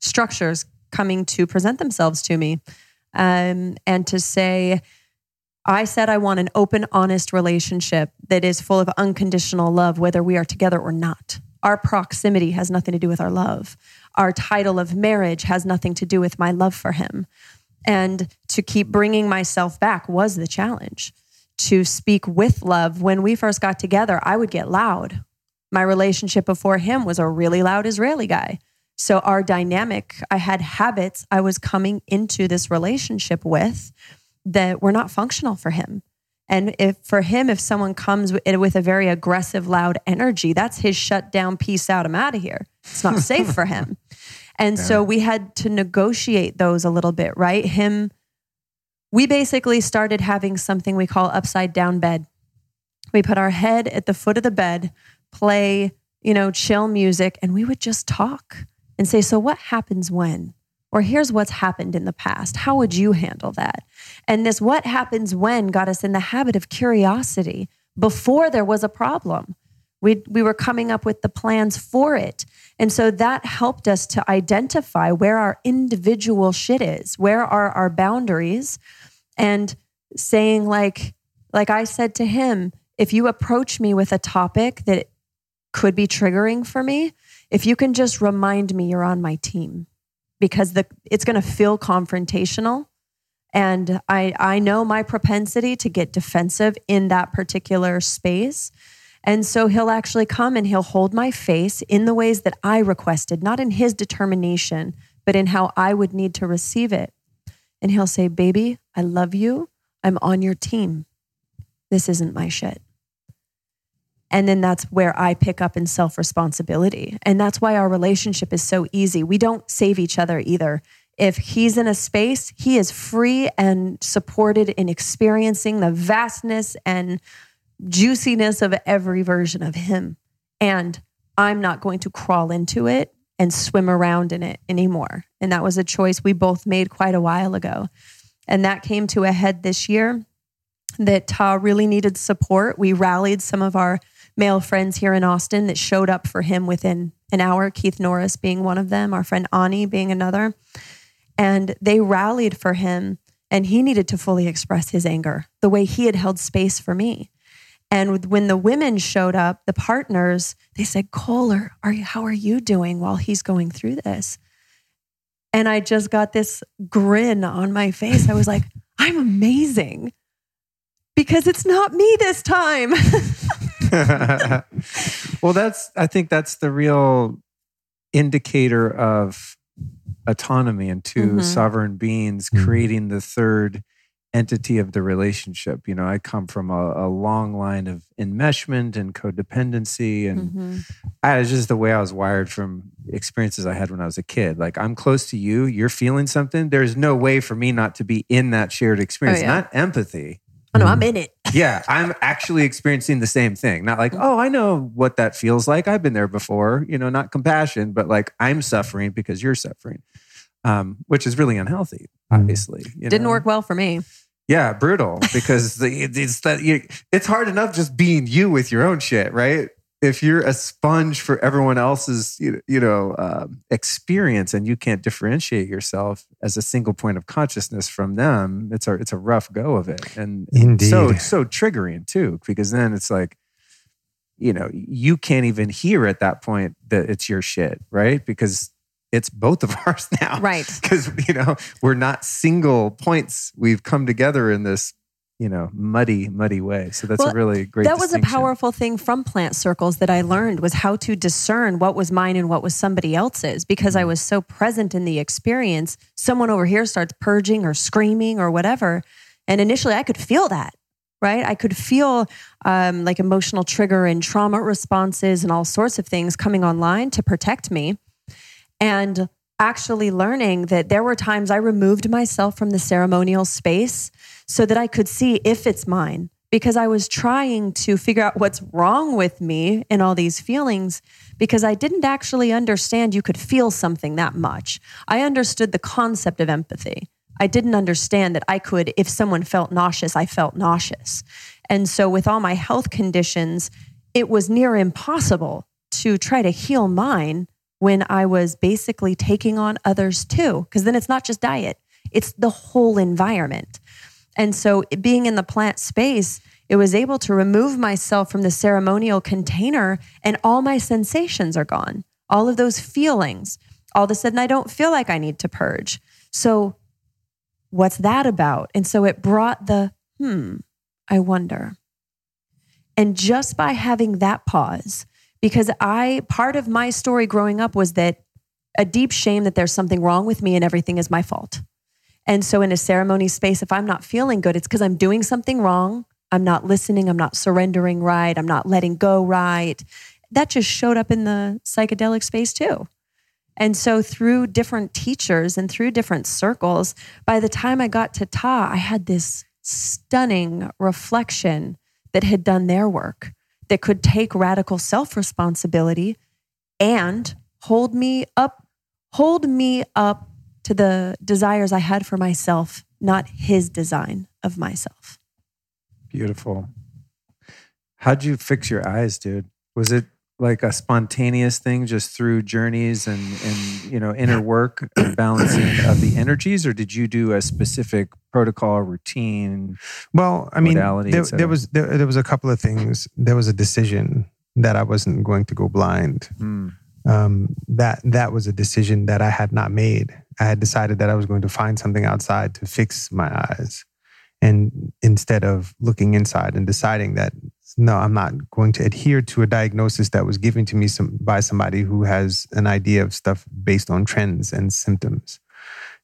structures coming to present themselves to me. Um, and to say, I said I want an open, honest relationship that is full of unconditional love, whether we are together or not. Our proximity has nothing to do with our love. Our title of marriage has nothing to do with my love for him. And to keep bringing myself back was the challenge. To speak with love. When we first got together, I would get loud. My relationship before him was a really loud Israeli guy. So, our dynamic, I had habits I was coming into this relationship with that were not functional for him. And if for him, if someone comes eh, with a very aggressive, loud energy, that's his shut down, peace out, I'm out of here. It's not safe for him. And yeah. so we had to negotiate those a little bit, right? Him, we basically started having something we call upside down bed. We put our head at the foot of the bed, play, you know, chill music, and we would just talk and say, So what happens when? Or here's what's happened in the past. How would you handle that? And this what happens when got us in the habit of curiosity before there was a problem. We, we were coming up with the plans for it. And so that helped us to identify where our individual shit is, where are our boundaries, and saying, like, like I said to him, if you approach me with a topic that could be triggering for me, if you can just remind me you're on my team because the it's going to feel confrontational and I I know my propensity to get defensive in that particular space. And so he'll actually come and he'll hold my face in the ways that I requested, not in his determination, but in how I would need to receive it. And he'll say, Baby, I love you. I'm on your team. This isn't my shit. And then that's where I pick up in self responsibility. And that's why our relationship is so easy. We don't save each other either. If he's in a space, he is free and supported in experiencing the vastness and juiciness of every version of him. And I'm not going to crawl into it and swim around in it anymore. And that was a choice we both made quite a while ago. And that came to a head this year that Tah really needed support. We rallied some of our male friends here in Austin that showed up for him within an hour, Keith Norris being one of them, our friend Ani being another. And they rallied for him, and he needed to fully express his anger the way he had held space for me. And when the women showed up, the partners, they said, Kole, are you, how are you doing while he's going through this? And I just got this grin on my face. I was like, I'm amazing because it's not me this time. well, that's, I think that's the real indicator of autonomy and 2 mm-hmm. sovereign beings mm-hmm. creating the third entity of the relationship. You know, I come from a, a long line of enmeshment and codependency, and mm-hmm. I, it's just the way I was wired from experiences I had when I was a kid. Like, I'm close to you, you're feeling something. There's no way for me not to be in that shared experience, oh, yeah. not empathy. Oh no, I'm in it. yeah, I'm actually experiencing the same thing. Not like, oh, I know what that feels like. I've been there before. You know, not compassion, but like I'm suffering because you're suffering, um, which is really unhealthy. Mm. Obviously, didn't know? work well for me. Yeah, brutal because the, it's that you, it's hard enough just being you with your own shit, right? if you're a sponge for everyone else's you know uh, experience and you can't differentiate yourself as a single point of consciousness from them it's a it's a rough go of it and Indeed. so so triggering too because then it's like you know you can't even hear at that point that it's your shit right because it's both of ours now. Right. Because you know we're not single points. We've come together in this you know muddy muddy way. So that's well, a really great that was a powerful thing from plant circles that i learned was how to discern what was mine and what was somebody else's. Because i was so present in the experience someone over here starts purging or screaming or whatever. And initially i could feel that right? I could feel um, like emotional trigger and trauma responses and all sorts of things coming online to protect me and actually learning that there were times i removed myself from the ceremonial space so that I could see if it's mine. because I was trying to figure out what's wrong with me and all these feelings because I didn't actually understand you could feel something that much. I understood the concept of empathy. I didn't understand that I could, if someone felt nauseous, I felt nauseous. And so, with all my health conditions, it was near impossible to try to heal mine when I was basically taking on others too. Because then it's not just diet, it's the whole environment. And so, being in the plant space, it was able to remove myself from the ceremonial container, and all my sensations are gone. All of those feelings. All of a sudden, I don't feel like I need to purge. So, what's that about? And so it brought the, hmm, I wonder. And just by having that pause, because I, part of my story growing up was that a deep shame that there's something wrong with me and everything is my fault. And so in a ceremony space, if I'm not feeling good, it's because I'm doing something wrong. I'm not listening. I'm not surrendering right. I'm not letting go right. That just showed up in the psychedelic space too. And so through different teachers and through different circles, by the time I got to Tah, I had this stunning reflection that had done their work that could take radical self responsibility and hold me up, hold me up to the desires I had for myself, not his design of myself. Beautiful. How'd you fix your eyes, dude? Was it like a spontaneous thing just through journeys and and you know inner work and balancing of the energies or did you do a specific protocol routine well i mean there, there, was there, there, was a couple of things. There was a decision that i wasn't going to go blind. Mm. um, that that was a decision that i had not made. I had decided that i was going to find something outside to fix my eyes. And instead of looking inside and deciding that no, I'm not going to adhere to a diagnosis that was given to me some, by somebody who has an idea of stuff based on trends and symptoms.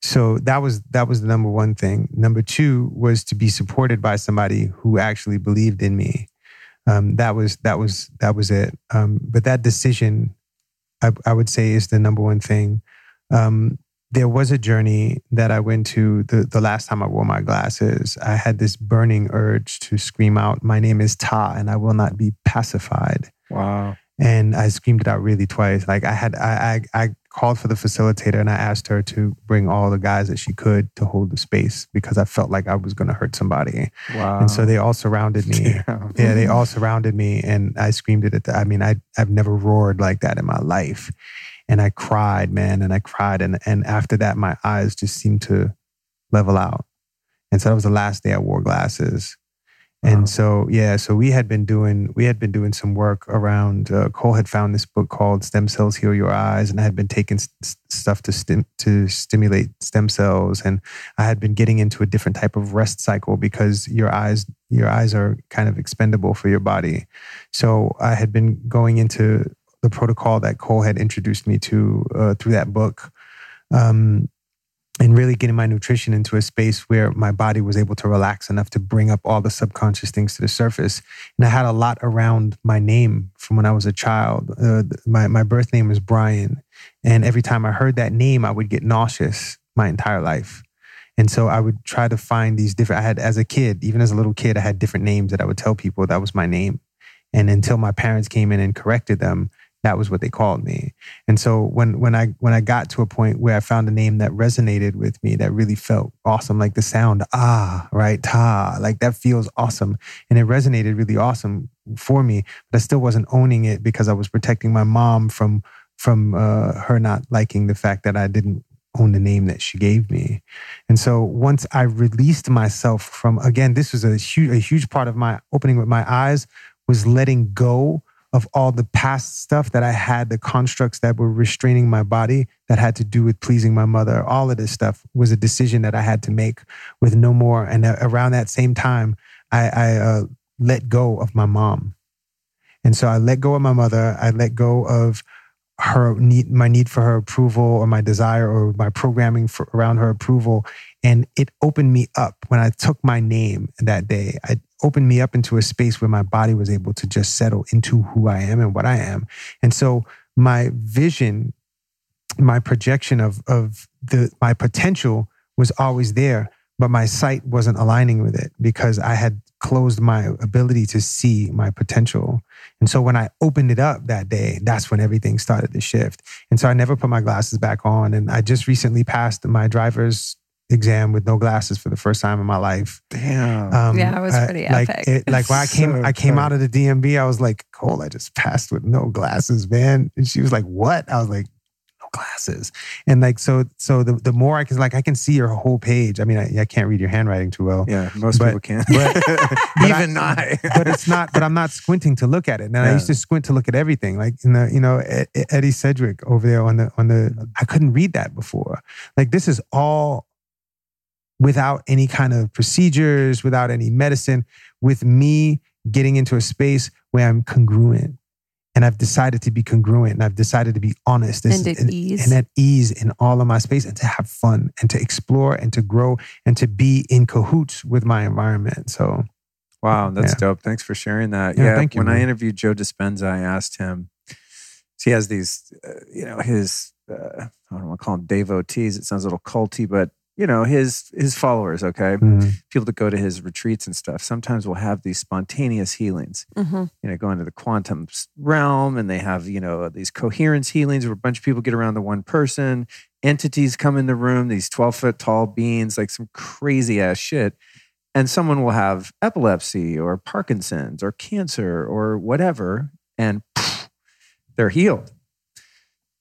So that was that was the number one thing. Number two was to be supported by somebody who actually believed in me. Um, that was that was that was it. Um, but that decision, I, I, would say, is the number one thing. Um, there was a journey that I went to the, the last time I wore my glasses. I had this burning urge to scream out, My name is Tah, and I will not be pacified. Wow. And I screamed it out really twice. Like I had, I, I, I called for the facilitator and I asked her to bring all the guys that she could to hold the space because I felt like I was going to hurt somebody. Wow. And so they all surrounded me. Damn. Yeah, they all surrounded me and I screamed it at the, I mean, I, I've never roared like that in my life and I cried, man, and I cried, and and after that, my eyes just seemed to level out, and so that was the last day I wore glasses, and wow. so yeah, so we had been doing we had been doing some work around. Uh, Kole had found this book called "Stem Cells Heal Your Eyes," and I had been taking st- stuff to stim- to stimulate stem cells, and I had been getting into a different type of rest cycle because your eyes your eyes are kind of expendable for your body. So I had been going into the protocol that Kole had introduced me to uh, through that book. Um, and really getting my nutrition into a space where my body was able to relax enough to bring up all the subconscious things to the surface. And I had a lot around my name from when I was a child. Uh, my, my birth name was Brian. And every time I heard that name, I would get nauseous my entire life. And so I would try to find these different, I had, as a kid, even as a little kid, I had different names that I would tell people that was my name. And until my parents came in and corrected them, that was what they called me. And so when when I when I got to a point where I found a name that resonated with me, that really felt awesome, like the sound ah, right, ta, like that feels awesome, and it resonated really awesome for me. But I still wasn't owning it because I was protecting my mom from from uh, her not liking the fact that I didn't own the name that she gave me. And so once I released myself from again, this was a huge a huge part of my opening with my eyes was letting go of all the past stuff that I had, the constructs that were restraining my body that had to do with pleasing my mother. All of this stuff was a decision that I had to make with no more. And around that same time, I, I uh, let go of my mom. And so I let go of my mother. I let go of her need, my need for her approval or my desire or my programming for, around her approval. And it opened me up when I took my name that day. I opened me up into a space where my body was able to just settle into who I am and what I am. And so my vision, my projection of, of the, my potential was always there, but my sight wasn't aligning with it because I had closed my ability to see my potential. And so when I opened it up that day, that's when everything started to shift. And so I never put my glasses back on. And I just recently passed my driver's exam with no glasses for the first time in my life. Damn. Um, Yeah, it was I- pretty like, epic. It, like when I came, So I came out of the DMV, I was like, Kole, I just passed with no glasses, man. And she was like, what? I was like, no glasses. And like, so, so the, the more I can, like, I can see your whole page. I mean, I, I can't read your handwriting too well, yeah, most but- people can. but- Even I. but it's not, but I'm not squinting to look at it. And I used to squint to look at everything. Like, you know, you know, Edie Sedgwick over there on the, on the, I couldn't read that before. Like, this is all without any kind of procedures, without any medicine, with me getting into a space where I'm congruent. And I've decided to be congruent and I've decided to be honest And at ease. and at ease in all of my space and to have fun and to explore and to grow and to be in cahoots with my environment. So, Wow, that's Yeah. dope. Thanks for sharing that. Yeah, Yeah, thank you, When I interviewed Joe Dispenza, I asked him. He has these, uh, you know, his uh, I don't want to call them devotees. It sounds a little culty, but you know, his his followers. Okay, mm, people that go to his retreats and stuff. Sometimes will have these spontaneous healings. Mhm. You know, go into the quantum realm, and they have you know these coherence healings where a bunch of people get around the one person. Entities come in the room. These twelve foot tall beings, like some crazy ass shit and someone will have epilepsy or Parkinson's or cancer or whatever, and pff, they're healed,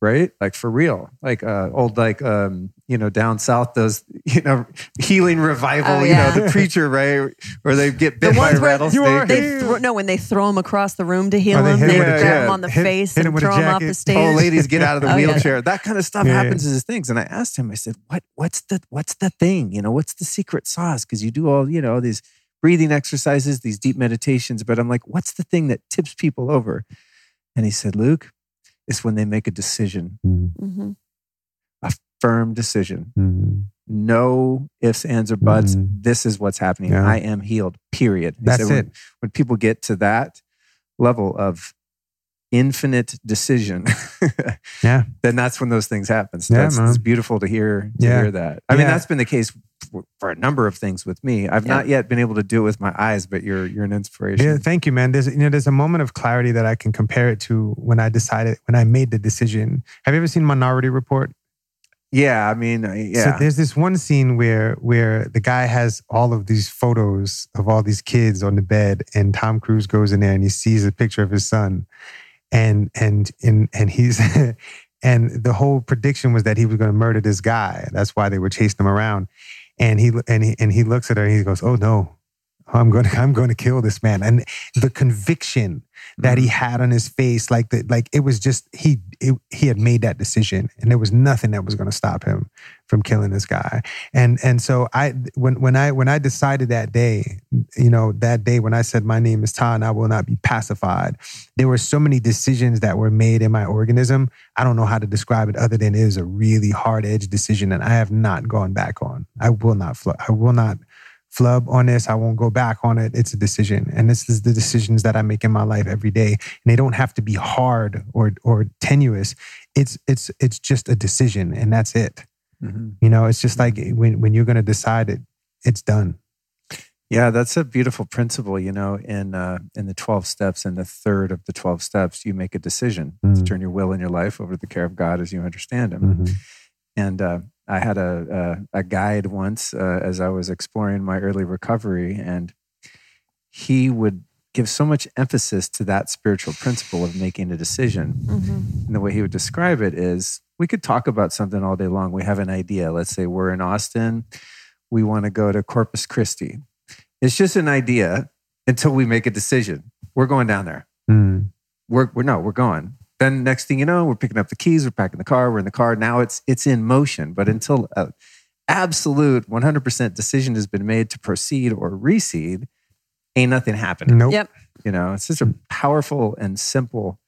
right? Like for real, like uh, old like um, you know down south those you know healing revival, Oh, you know the preacher, right? Where they get The bit by a ones where rattlesnake. they throw, no when they throw him across the room to heal Oh, they him, hit they him would with a grab jacket. him on the Hit- face hit him and with a throw him off the jacket. stage. Old ladies get out of the Oh, yeah. wheelchair. That kind of stuff Yeah, happens as things. And I asked him, I said, "What? What's the What's the thing? You know, what's the secret sauce? Because you do all you know these breathing exercises, these deep meditations. But I'm like, what's the thing that tips people over? And he said, Luke, it's when they make a decision, mm, Mhm. a firm decision. mm. No ifs, ands, or buts. Mhm. This is what's happening. Yeah. I am healed. Period. That's when- it. when people get to that level of infinite decision, Yeah. then that's when those things happen. So Yeah, that's, it's beautiful to hear to Yeah. hear that. I mean, that's been the case for, for a number of things with me. I've Yeah. not yet been able to do it with my eyes, but you're you're an inspiration. Yeah, thank you, man. There's you know, there's a moment of clarity that I can compare it to when I decided when I made the decision. Have you ever seen Minority Report? Yeah, I mean, uh, yeah. So there's this one scene where where the guy has all of these photos of all these kids on the bed, and Tom Cruise goes in there and he sees a picture of his son, and and and and he's and the whole prediction was that he was going to murder this guy. That's why they were chasing him around, and he and he and he looks at her and he goes, "Oh no." I'm going to I'm going to kill this man, and the conviction that Mm-hmm. he had on his face, like the like it was just he it, he had made that decision, and there was nothing that was going to stop him from killing this guy. And and so I when when I when I decided that day, you know, that day when I said my name is Tah and I will not be pacified, there were so many decisions that were made in my organism. I don't know how to describe it other than it is a really hard edge decision, and I have not gone back on. I will not. fl- I will not flub on this. I won't go back on it. It's a decision. And this is the decisions that I make in my life every day. And they don't have to be hard or or tenuous. It's it's it's just a decision and that's it. Mhm. You know, it's just like when when you're gonna decide it, it's done. Yeah, that's a beautiful principle. You know, in uh, in the twelve steps, in the third of the twelve steps, you make a decision to Mm. turn your will and your life over to the care of God as you understand Him. Mhm. And uh, I had a a, a guide once uh, as I was exploring my early recovery, and he would give so much emphasis to that spiritual principle of making a decision. Mhm. And the way he would describe it is we could talk about something all day long. We have an idea. Let's say we're in Austin. We want to go to Corpus Christi. It's just an idea until we make a decision. We're going down there. Mm. We're, we're no, we're going. Then next thing you know, we're picking up the keys, we're packing the car, we're in the car. Now it's it's in motion. But until a absolute 100% decision has been made to proceed or recede, ain't nothing happening. Nope. Yep. You know, it's just a powerful and simple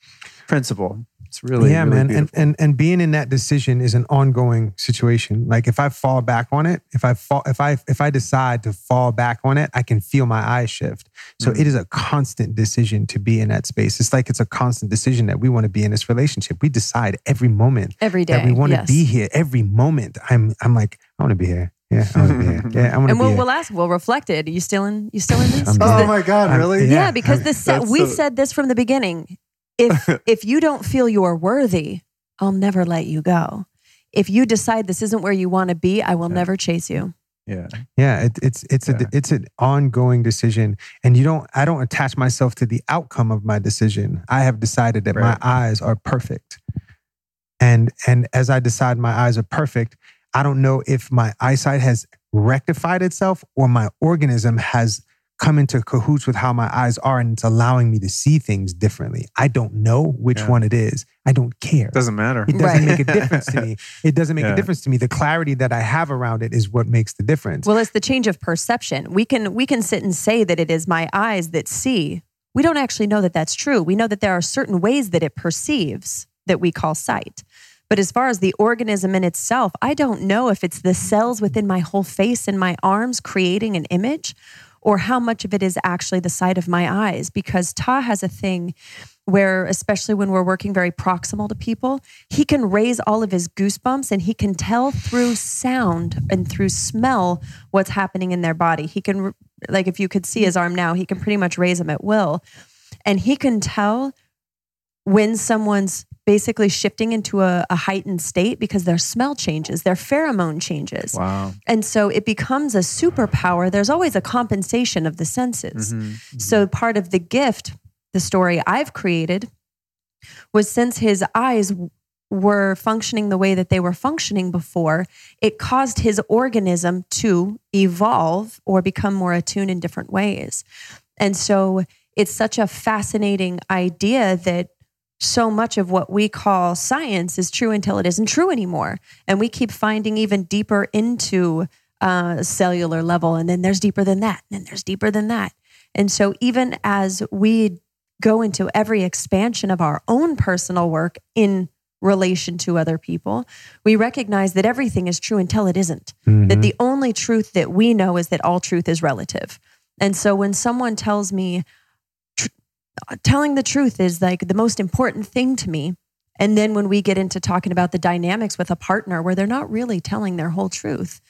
principle. It's really, yeah, really man. And, beautiful. and and being in that decision is an ongoing situation. Like if I fall back on it, if I fall, if I if I decide to fall back on it, I can feel my eyes shift. So Mhm. it is a constant decision to be in that space. It's like it's a constant decision that we want to be in this relationship. We decide every moment Every day. that we want to be here. Every moment, I'm I'm like I want to be here. Yeah, I wanna be a- yeah. I want to and we'll, a- we'll ask, we'll reflect it. Are you still in? You still in this? I'm 'Cause still- the- Oh my God, really? yeah, yeah, because I'm- the sa- we so- said this from the beginning. If if you don't feel you're worthy, I'll never let you go. If you decide this isn't where you want to be, I will Yeah. never chase you. Yeah. Yeah, it, it's it's Yeah. a it's an ongoing decision, and you don't. I don't attach myself to the outcome of my decision. I have decided that Right. my eyes are perfect, and and as I decide my eyes are perfect, I don't know if my eyesight has rectified itself or my organism has come into cahoots with how my eyes are, and it's allowing me to see things differently. I don't know which Yeah. one it is. I don't care. It doesn't matter. It doesn't Right. make a difference to me. It doesn't make Yeah. a difference to me. The clarity that I have around it is what makes the difference. Well, it's the change of perception. We can we can sit and say that it is my eyes that see. We don't actually know that that's true. We know that there are certain ways that it perceives that we call sight. But as far as the organism in itself, I don't know if it's the cells within my whole face and my arms creating an image or how much of it is actually the sight of my eyes because Tah has a thing where especially when we're working very proximal to people, he can raise all of his goosebumps and he can tell through sound and through smell what's happening in their body. He can like if you could see his arm now, he can pretty much raise them at will. And he can tell when someone's basically shifting into a, a heightened state because their smell changes, their pheromone changes. Wow. And so it becomes a superpower. There's always a compensation of the senses. Mhm. So part of the gift, the story I've created, was since his eyes were functioning the way that they were functioning before, it caused his organism to evolve or become more attuned in different ways. And so it's such a fascinating idea that so much of what we call science is true until it isn't true anymore. And we keep finding even deeper into uh, cellular level. And then there's deeper than that. And then there's deeper than that. And so even as we go into every expansion of our own personal work in relation to other people, we recognize that everything is true until it isn't. That the only truth that we know is that all truth is relative. And so when someone tells me, telling the truth is like the most important thing to me. And then when we get into talking about the dynamics with a partner where they're not really telling their whole truth,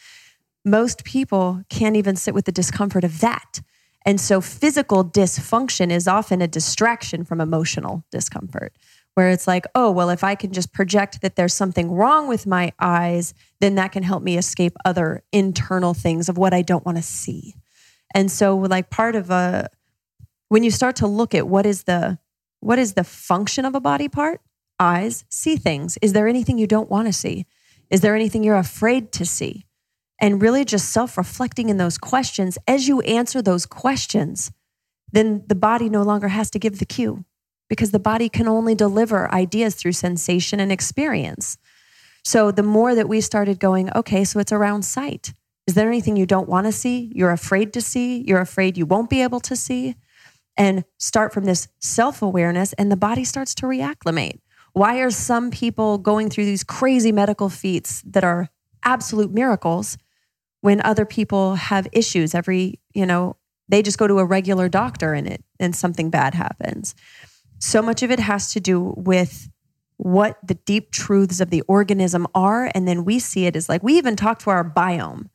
most people can't even sit with the discomfort of that. And so physical dysfunction is often a distraction from emotional discomfort, where it's like, oh, well, if I can just project that there's something wrong with my eyes, then that can help me escape other internal things of what I don't want to see. And so, like, part of a, when you start to look at what is the, what is the function of a body part? Eyes see things. Is there anything you don't want to see? Is there anything you're afraid to see? and really just self reflecting in those questions, as you answer those questions, then the body no longer has to give the cue because the body can only deliver ideas through sensation and experience. So the more that we started going, okay, so it's around sight. Is there anything you don't want to see? You're afraid to see? You're afraid you won't be able to see? And start from this self awareness, and the body starts to reacclimate. Why are some people going through these crazy medical feats that are absolute miracles when other people have issues? Every you know they just go to a regular doctor and it and something bad happens. So much of it has to do with what the deep truths of the organism are and then we see it as like we even talk to our biome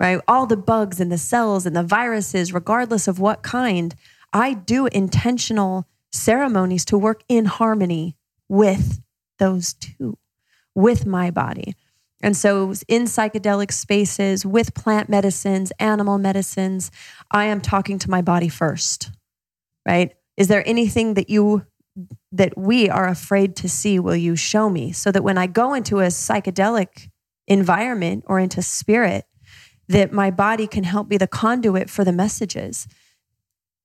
right? All the bugs and the cells and the viruses regardless of what kind i do intentional ceremonies to work in harmony with those two with my body and so, in psychedelic spaces with plant medicines, animal medicines, I am talking to my body first, right? Is there anything that you, that we are afraid to see? Will you show me? So that when I go into a psychedelic environment or into spirit, that my body can help be the conduit for the messages.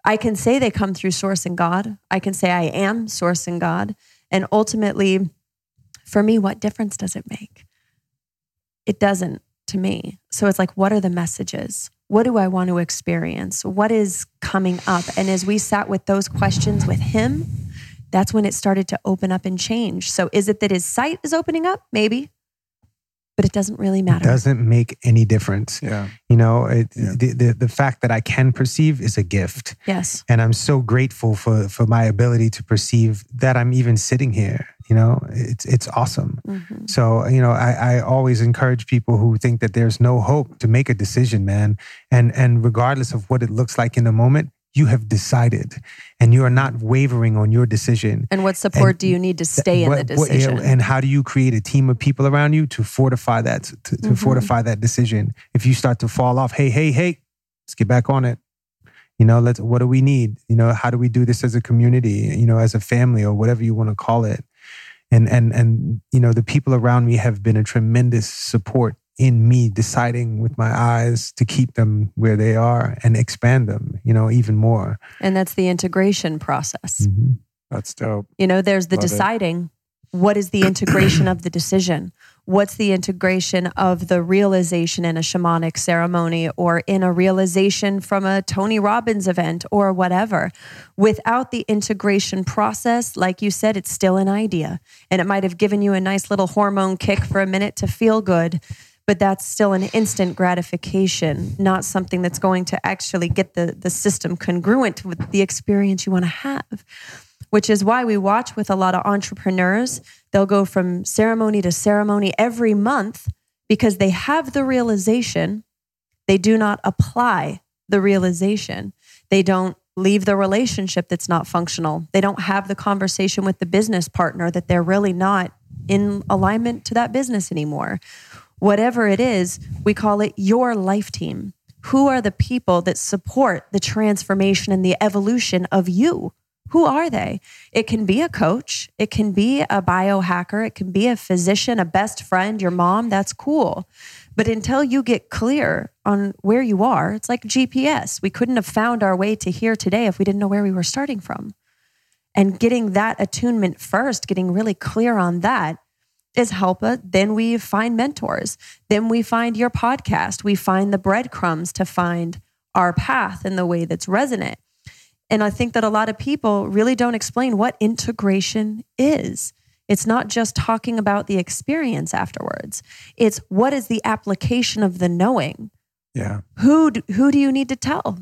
I can say they come through source and God. I can say I am source and God. And ultimately, for me, what difference does it make? it doesn't to me. So it's like, what are the messages? What do I want to experience? What is coming up? And as we sat with those questions with him, that's when it started to open up and change. So is it that his sight is opening up? Maybe. But it doesn't really matter. It doesn't make any difference. Yeah. You know, it, Yeah. the, the the fact that I can perceive is a gift, Yes. and I'm so grateful for for my ability to perceive that I'm even sitting here. You know, it's it's awesome. Mhm. So, you know, I, I always encourage people who think that there's no hope to make a decision, man. And and regardless of what it looks like in the moment, you have decided and you are not wavering on your decision. And what support And do you need to stay in What- the what- decision? and how do you create a team of people around you to fortify that to, to Mhm. fortify that decision? If you start to fall off, hey, hey, hey, let's get back on it. You know, let's what do we need? You know, how do we do this as a community, you know, as a family or whatever you want to call it? And and and you know, the people around me have been a tremendous support in me deciding with my eyes to keep them where they are and expand them, you know, even more. and that's the integration process. Mhm. That's dope. You know, there's the Love it. deciding. What is the integration of the decision? What's the integration of the realization in a shamanic ceremony or in a realization from a Tony Robbins event or whatever? Without the integration process, like you said, it's still an idea. And it might have given you a nice little hormone kick for a minute to feel good, but that's still an instant gratification, not something that's going to actually get the, the system congruent with the experience you want to have which is why we watch with a lot of entrepreneurs. They'll go from ceremony to ceremony every month because they have the realization. They do not apply the realization. They don't leave the relationship that's not functional. They don't have the conversation with the business partner that they're really not in alignment to that business anymore. Whatever it is, we call it your life team. Who are the people that support the transformation and the evolution of you? Who are they? It can be a coach, it can be a biohacker, it can be a physician, a best friend, your mom. That's cool. But until you get clear on where you are, it's like GPS. We couldn't have found our way to here today if we didn't know where we were starting from. And getting that attunement first, getting really clear on that is helpful. Then we find mentors. Then we find your podcast. We find the breadcrumbs to find our path in the way that's resonant. And I think that a lot of people really don't explain what integration is. It's not just talking about the experience afterwards. It's what is the application of the knowing? Yeah. Who do, who do you need to tell?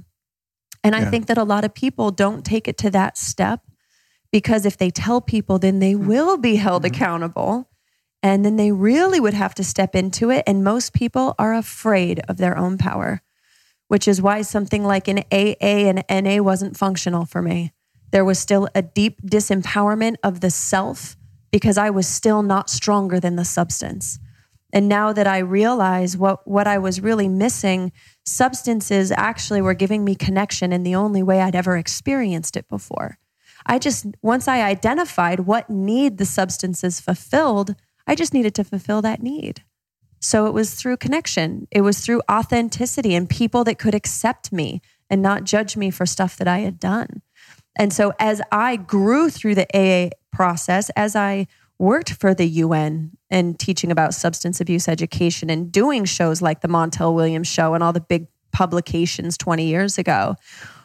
And I think that a lot of people don't take it to that step because if they tell people, then they hmm. will be held hmm. accountable. And then they really would have to step into it. And most people are afraid of their own power, which is why something like an AA and NA wasn't functional for me. There was still a deep disempowerment of the self because I was still not stronger than the substance. And now that I realize what, what I was really missing, substances actually were giving me connection in the only way I'd ever experienced it before. I just, once I identified what need the substances fulfilled, I just needed to fulfill that need. So it was through connection, it was through authenticity and people that could accept me and not judge me for stuff that I had done. And so as I grew through the AA process, as I worked for the UN and teaching about substance abuse education and doing shows like the Montel Williams show and all the big publications 20 years ago,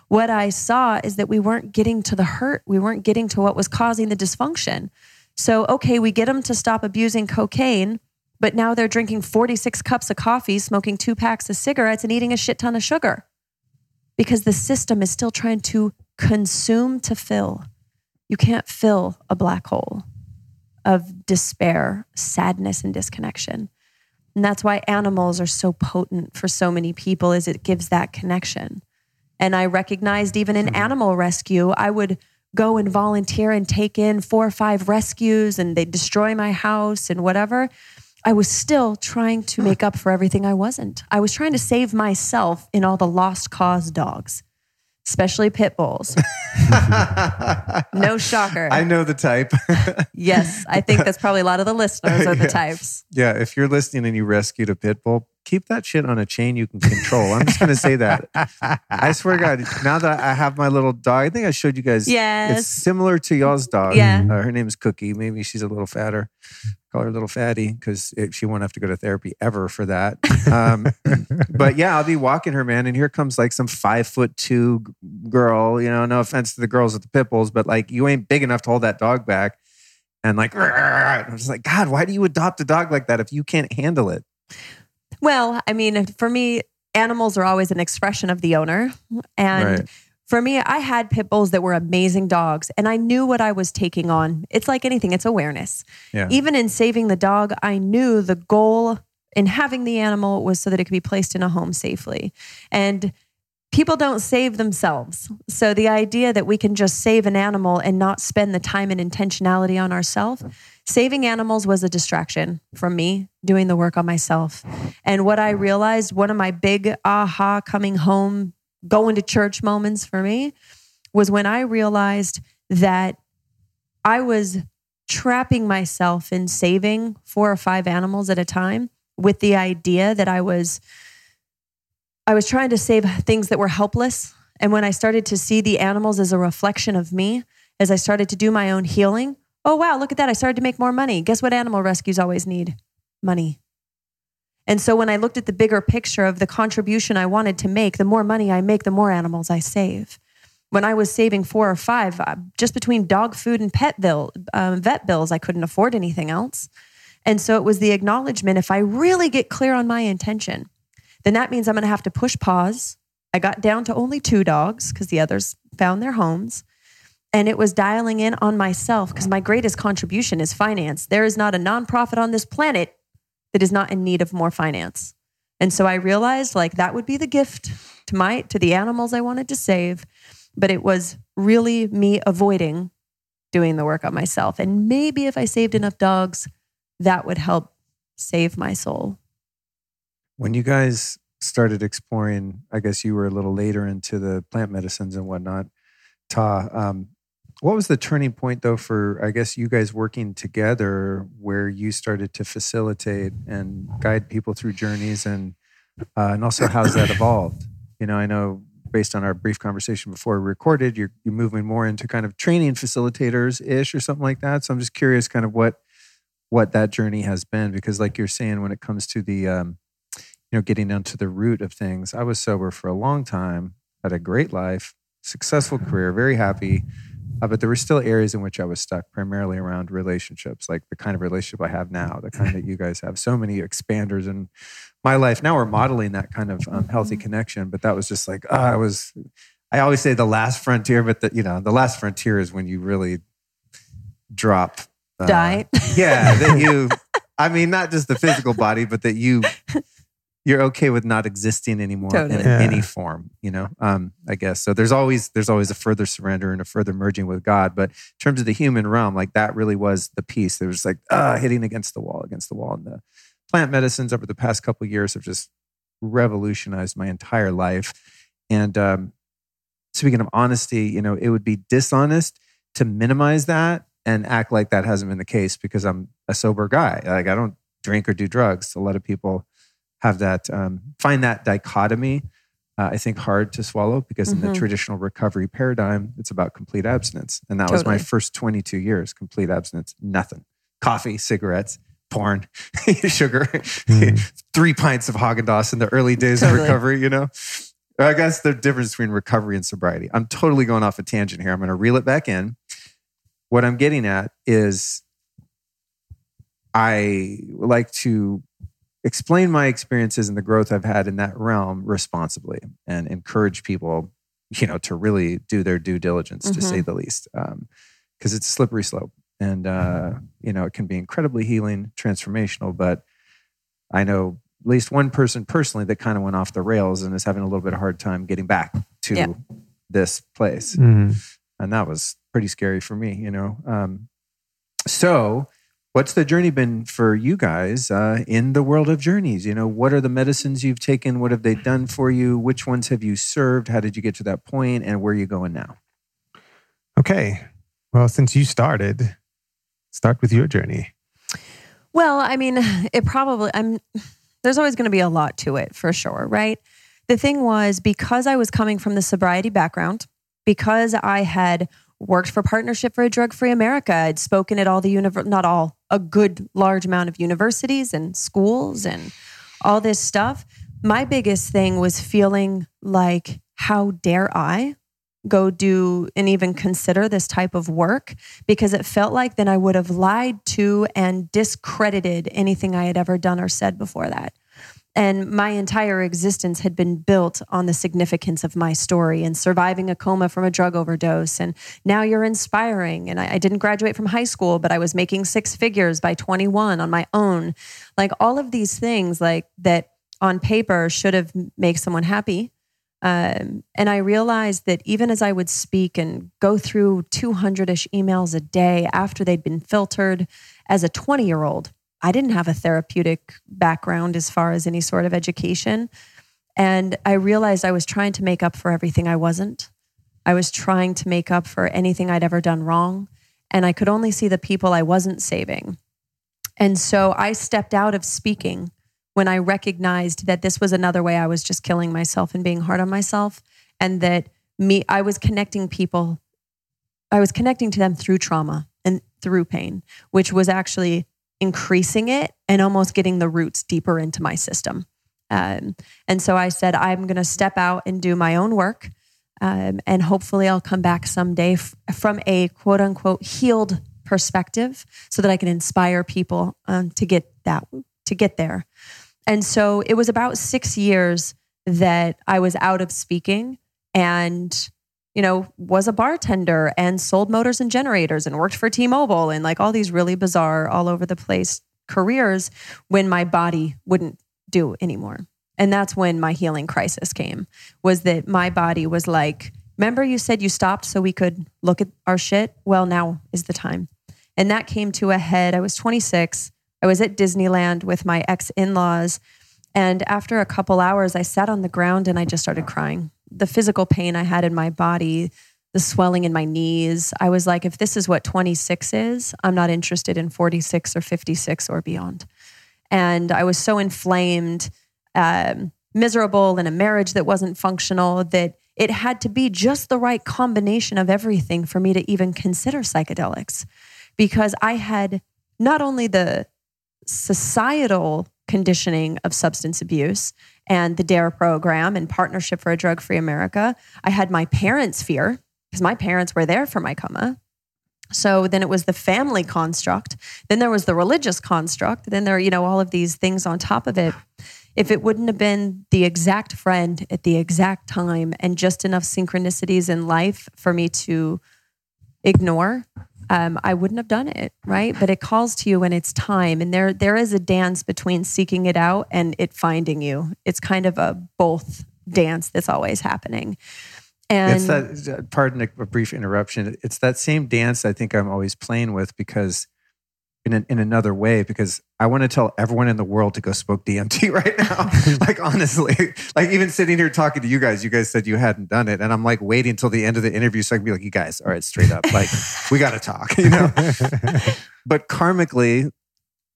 what I saw is that we weren't getting to the hurt. We weren't getting to what was causing the dysfunction. So, okay, we get them to stop abusing cocaine, but now they're drinking 46 cups of coffee, smoking two packs of cigarettes, and eating a shit ton of sugar because the system is still trying to consume to fill. You can't fill a black hole of despair, sadness, and disconnection. And that's why animals are so potent for so many people is it gives that connection. And I recognized even in hmm. animal rescue, I would go and volunteer and take in four or five rescues and they'd destroy my house and whatever. I was still trying to make up for everything I wasn't. I was trying to save myself in all the lost cause dogs, especially pit bulls. no shocker. I know the type. yes, I think that's probably a lot of the listeners are the Yeah. types. yeah. If you're listening and you rescued a pit bull, keep that shit on a chain you can control. I'm just going to say that. I swear to God, now that I have my little dog, I think I showed you guys. Yes. It's similar to y'all's dog. Yeah. Uh, her name is Cookie. Maybe she's a little fatter. Call her little fatty because she won't have to go to therapy ever for that. Um, but yeah, I'll be walking her, man, and here comes like some five foot two girl. You know, no offense to the girls with the pit bulls, but like you ain't big enough to hold that dog back. and like, I'm just like, God, why do you adopt a dog like that if you can't handle it? Well, I mean, for me, animals are always an expression of the owner. And Right. for me, I had pit bulls that were amazing dogs and I knew what I was taking on. It's like anything, it's awareness. Yeah. Even in saving the dog, I knew the goal in having the animal was so that it could be placed in a home safely. And people don't save themselves. So the idea that we can just save an animal and not spend the time and intentionality on ourselves, saving animals was a distraction from me doing the work on myself. And what I realized, one of my big aha coming home, going to church moments for me was when I realized that I was trapping myself in saving four or five animals at a time with the idea that I was I was trying to save things that were helpless. And when I started to see the animals as a reflection of me, as I started to do my own healing, oh wow, look at that. I started to make more money. Guess what animal rescues always need? Money. And so when I looked at the bigger picture of the contribution I wanted to make, the more money I make, the more animals I save. When I was saving four or five, uh, just between dog food and pet bill, um, vet bills, I couldn't afford anything else. And so it was the acknowledgement if I really get clear on my intention, then that means I'm going to have to push pause. I got down to only two dogs because the others found their homes. And it was dialing in on myself because my greatest contribution is finance. There is not a nonprofit on this planet that is not in need of more finance. And so I realized like that would be the gift to my to the animals I wanted to save, but it was really me avoiding doing the work on myself. And maybe if I saved enough dogs, that would help save my soul. When you guys started exploring, I guess you were a little later into the plant medicines and whatnot. Tah, um, what was the turning point though for I guess you guys working together, where you started to facilitate and guide people through journeys, and uh, and also how's that evolved? You know, I know based on our brief conversation before we recorded, you're you're moving more into kind of training facilitators ish or something like that. So I'm just curious, kind of what what that journey has been, because like you're saying, when it comes to the um, you know, getting down to the root of things. I was sober for a long time, had a great life, successful career, very happy. Uh, but there were still areas in which I was stuck, primarily around relationships, like the kind of relationship I have now, the kind that you guys have. So many expanders in my life. Now we're modeling that kind of um, healthy connection, but that was just like, ah, I was. I always say the last frontier, but the, you know, the last frontier is when you really drop. uh, Die. Yeah, that you. I mean, not just the physical body, but that you you're okay with not existing anymore Totally. in Yeah. any form you know? Um i guess. So there's always there's always a further surrender and a further merging with god but in terms of the human realm like that really was the piece. There was like uh hitting against the wall against the wall. And the plant medicines over the past couple of years have just revolutionized my entire life. And um speaking of honesty you know it would be dishonest to minimize that and act like that hasn't been the case because i'm a sober guy. Like i don't drink or do drugs. A lot of people have that um, find that dichotomy uh, i think hard to swallow because in the Mhm. traditional recovery paradigm it's about complete abstinence. And that was my first 22 years complete abstinence nothing. Coffee cigarettes porn sugar Mm. three pints of Haagen-Dazs in the early days Totally. of recovery you know? I guess the difference between recovery and sobriety. I'm totally going off a tangent here. I'm going to reel it back in. What i'm getting at is i like to explain my experiences and the growth I've had in that realm responsibly and encourage people, you know, to really do their due diligence, to say the least, because it's a slippery slope. And, uh, you know, it can be incredibly healing, transformational. But I know at least one person personally that kind of went off the rails and is having a little bit of hard time getting back to Yeah. this place Mhm. and that was pretty scary for me you know um, so what's the journey been for you guys uh, in the world of journeys you know what are the medicines you've taken what have they done for you which ones have you served how did you get to that point? point and where are you going now Okay. Well, since you started, start with your journey. Well, I mean, it probably I'm there's always going to be a lot to it for sure, right? The thing was because I was coming from the sobriety background, because I had worked for Partnership for a Drug-Free America, I'd spoken at all the univer- not all, a good large amount of universities and schools and all this stuff. My biggest thing was feeling like how dare I go do and even consider this type of work because it felt like then I would have lied to and discredited anything I had ever done or said before that. And my entire existence had been built on the significance of my story and surviving a coma from a drug overdose. And now you're inspiring. And I, I, didn't graduate from high school, but I was making six figures by 21 on my own. Like all of these things, like that on paper should have made someone happy. Um, and I realized that even as I would speak and go through 200 ish emails a day after they'd been filtered as a 20 year old, I didn't have a therapeutic background as far as any sort of education. And I realized I was trying to make up for everything I wasn't. I was trying to make up for anything I'd ever done wrong. And I could only see the people I wasn't saving. And so I stepped out of speaking when I recognized that this was another way I was just killing myself and being hard on myself and that me I was connecting people I was connecting to them through trauma and through pain, which was actually increasing it and almost getting the roots deeper into my system. Um, and so I said, I'm going to step out and do my own work. Um, and hopefully I'll come back someday f- from a quote unquote healed perspective so that I can inspire people um, to get that, to get there. And so it was about six years that I was out of speaking and, you know, was a bartender and sold motors and generators and worked for T Mobile and like all these really bizarre, all over the place careers when my body wouldn't do anymore. And that's when my healing crisis came was that my body was like, remember you said you stopped so we could look at our shit? Well, now is the time. And that came to a head. I was 26. I was at Disneyland with my ex in laws. And after a couple hours, I sat on the ground and I just started crying. The physical pain I had in my body, the swelling in my knees. I was like, if this is what 26 is, I'm not interested in 46 or 56 or beyond. And I was so inflamed, um, miserable in a marriage that wasn't functional that it had to be just the right combination of everything for me to even consider psychedelics because I had not only the societal conditioning of substance abuse and the DARE program and Partnership for a Drug Free America. I had my parents' fear because my parents were there for my coma. So then it was the family construct. Then there was the religious construct. Then there, you know, all of these things on top of it. If it wouldn't have been the exact friend at the exact time and just enough synchronicities in life for me to ignore, um, I wouldn't have done it, right? But it calls to you when it's time, and there there is a dance between seeking it out and it finding you. It's kind of a both dance that's always happening. And it's that. Pardon a brief interruption. It's that same dance I think I'm always playing with because in an, in another way because I want to tell everyone in the world to go smoke DMT right now. like honestly, like even sitting here talking to you guys, you guys said you hadn't done it, and I'm like waiting until the end of the interview so I can be like, you guys, all right, straight up, like we got to talk, you know. but karmically,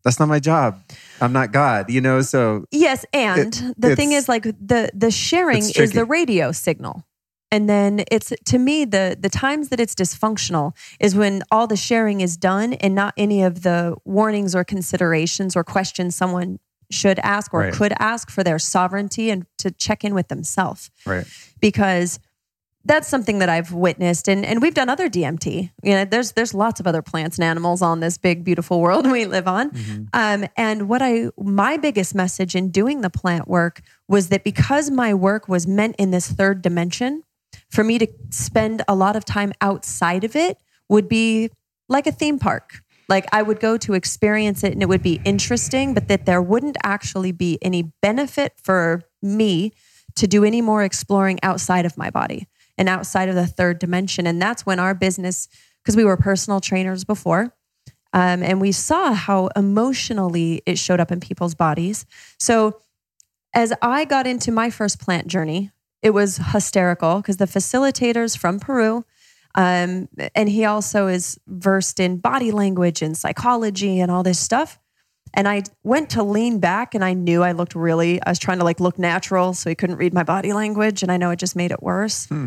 that's not my job. I'm not God, you know. So yes, and it, the thing is, like the the sharing is the radio signal and then it's to me the the times that it's dysfunctional is when all the sharing is done and not any of the warnings or considerations or questions someone should ask or right. could ask for their sovereignty and to check in with themselves right because that's something that I've witnessed and, and we've done other DMT. You know, there's there's lots of other plants and animals on this big, beautiful world we live on. Mm-hmm. Um, and what I my biggest message in doing the plant work was that because my work was meant in this third dimension, for me to spend a lot of time outside of it would be like a theme park. Like I would go to experience it and it would be interesting, but that there wouldn't actually be any benefit for me to do any more exploring outside of my body and outside of the third dimension. And that's when our business, because we were personal trainers before, um, and we saw how emotionally it showed up in people's bodies. So as I got into my first plant journey, it was hysterical because the facilitators from Peru, um, and he also is versed in body language and psychology and all this stuff. And I went to lean back and I knew I looked really, I was trying to like look natural so he couldn't read my body language. And I know it just made it worse. Hmm.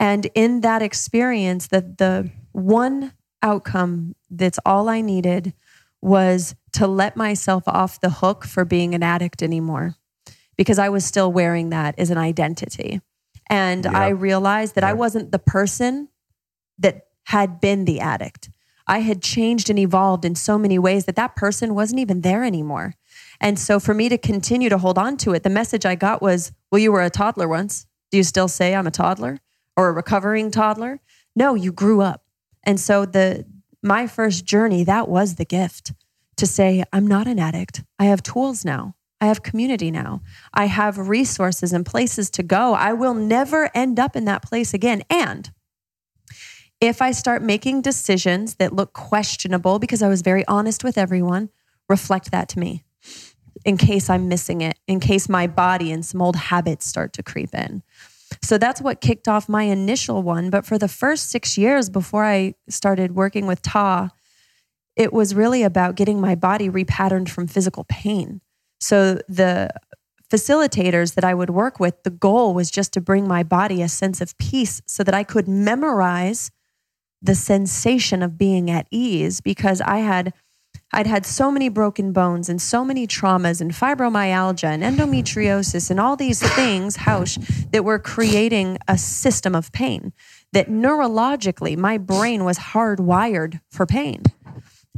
And in that experience, the, the one outcome that's all I needed was to let myself off the hook for being an addict anymore because I was still wearing that as an identity. And. I realized that I wasn't the person that had been the addict. I had changed and evolved in so many ways that that person wasn't even there anymore. And so for me to continue to hold on to it, the message I got was, well, you were a toddler once. Do you still say I'm a toddler or a recovering toddler? No, you grew up. And so the my first journey, that was the gift to say, I'm not an addict. I have tools now. I have community now. I have resources and places to go. I will never end up in that place again. And if I start making decisions that look questionable, because I was very honest with everyone, reflect that to me in case I'm missing it, in case my body and some old habits start to creep in. So that's what kicked off my initial one. But for the first six years before I started working with Tah, it was really about getting my body repatterned from physical pain. So the facilitators that I would work with, the goal was just to bring my body a sense of peace so that I could memorize the sensation of being at ease because I had I'd had so many broken bones and so many traumas and fibromyalgia and endometriosis and all these things, Hausch, that were creating a system of pain. That neurologically, my brain was hardwired for pain.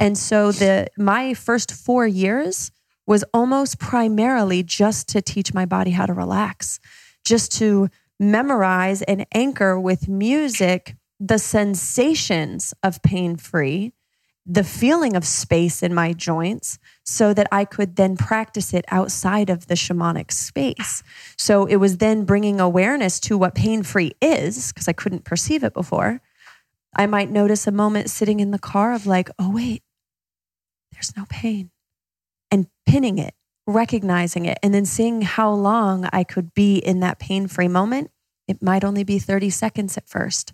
And so the my first four years was almost primarily just to teach my body how to relax, just to memorize and anchor with music the sensations of pain free, the feeling of space in my joints, so that I could then practice it outside of the shamanic space. So it was then bringing awareness to what pain free is, because I couldn't perceive it before. I might notice a moment sitting in the car of like, oh, wait, there's no pain, and pinning it, recognizing it, and then seeing how long I could be in that pain free moment. It might only be 30 seconds at first.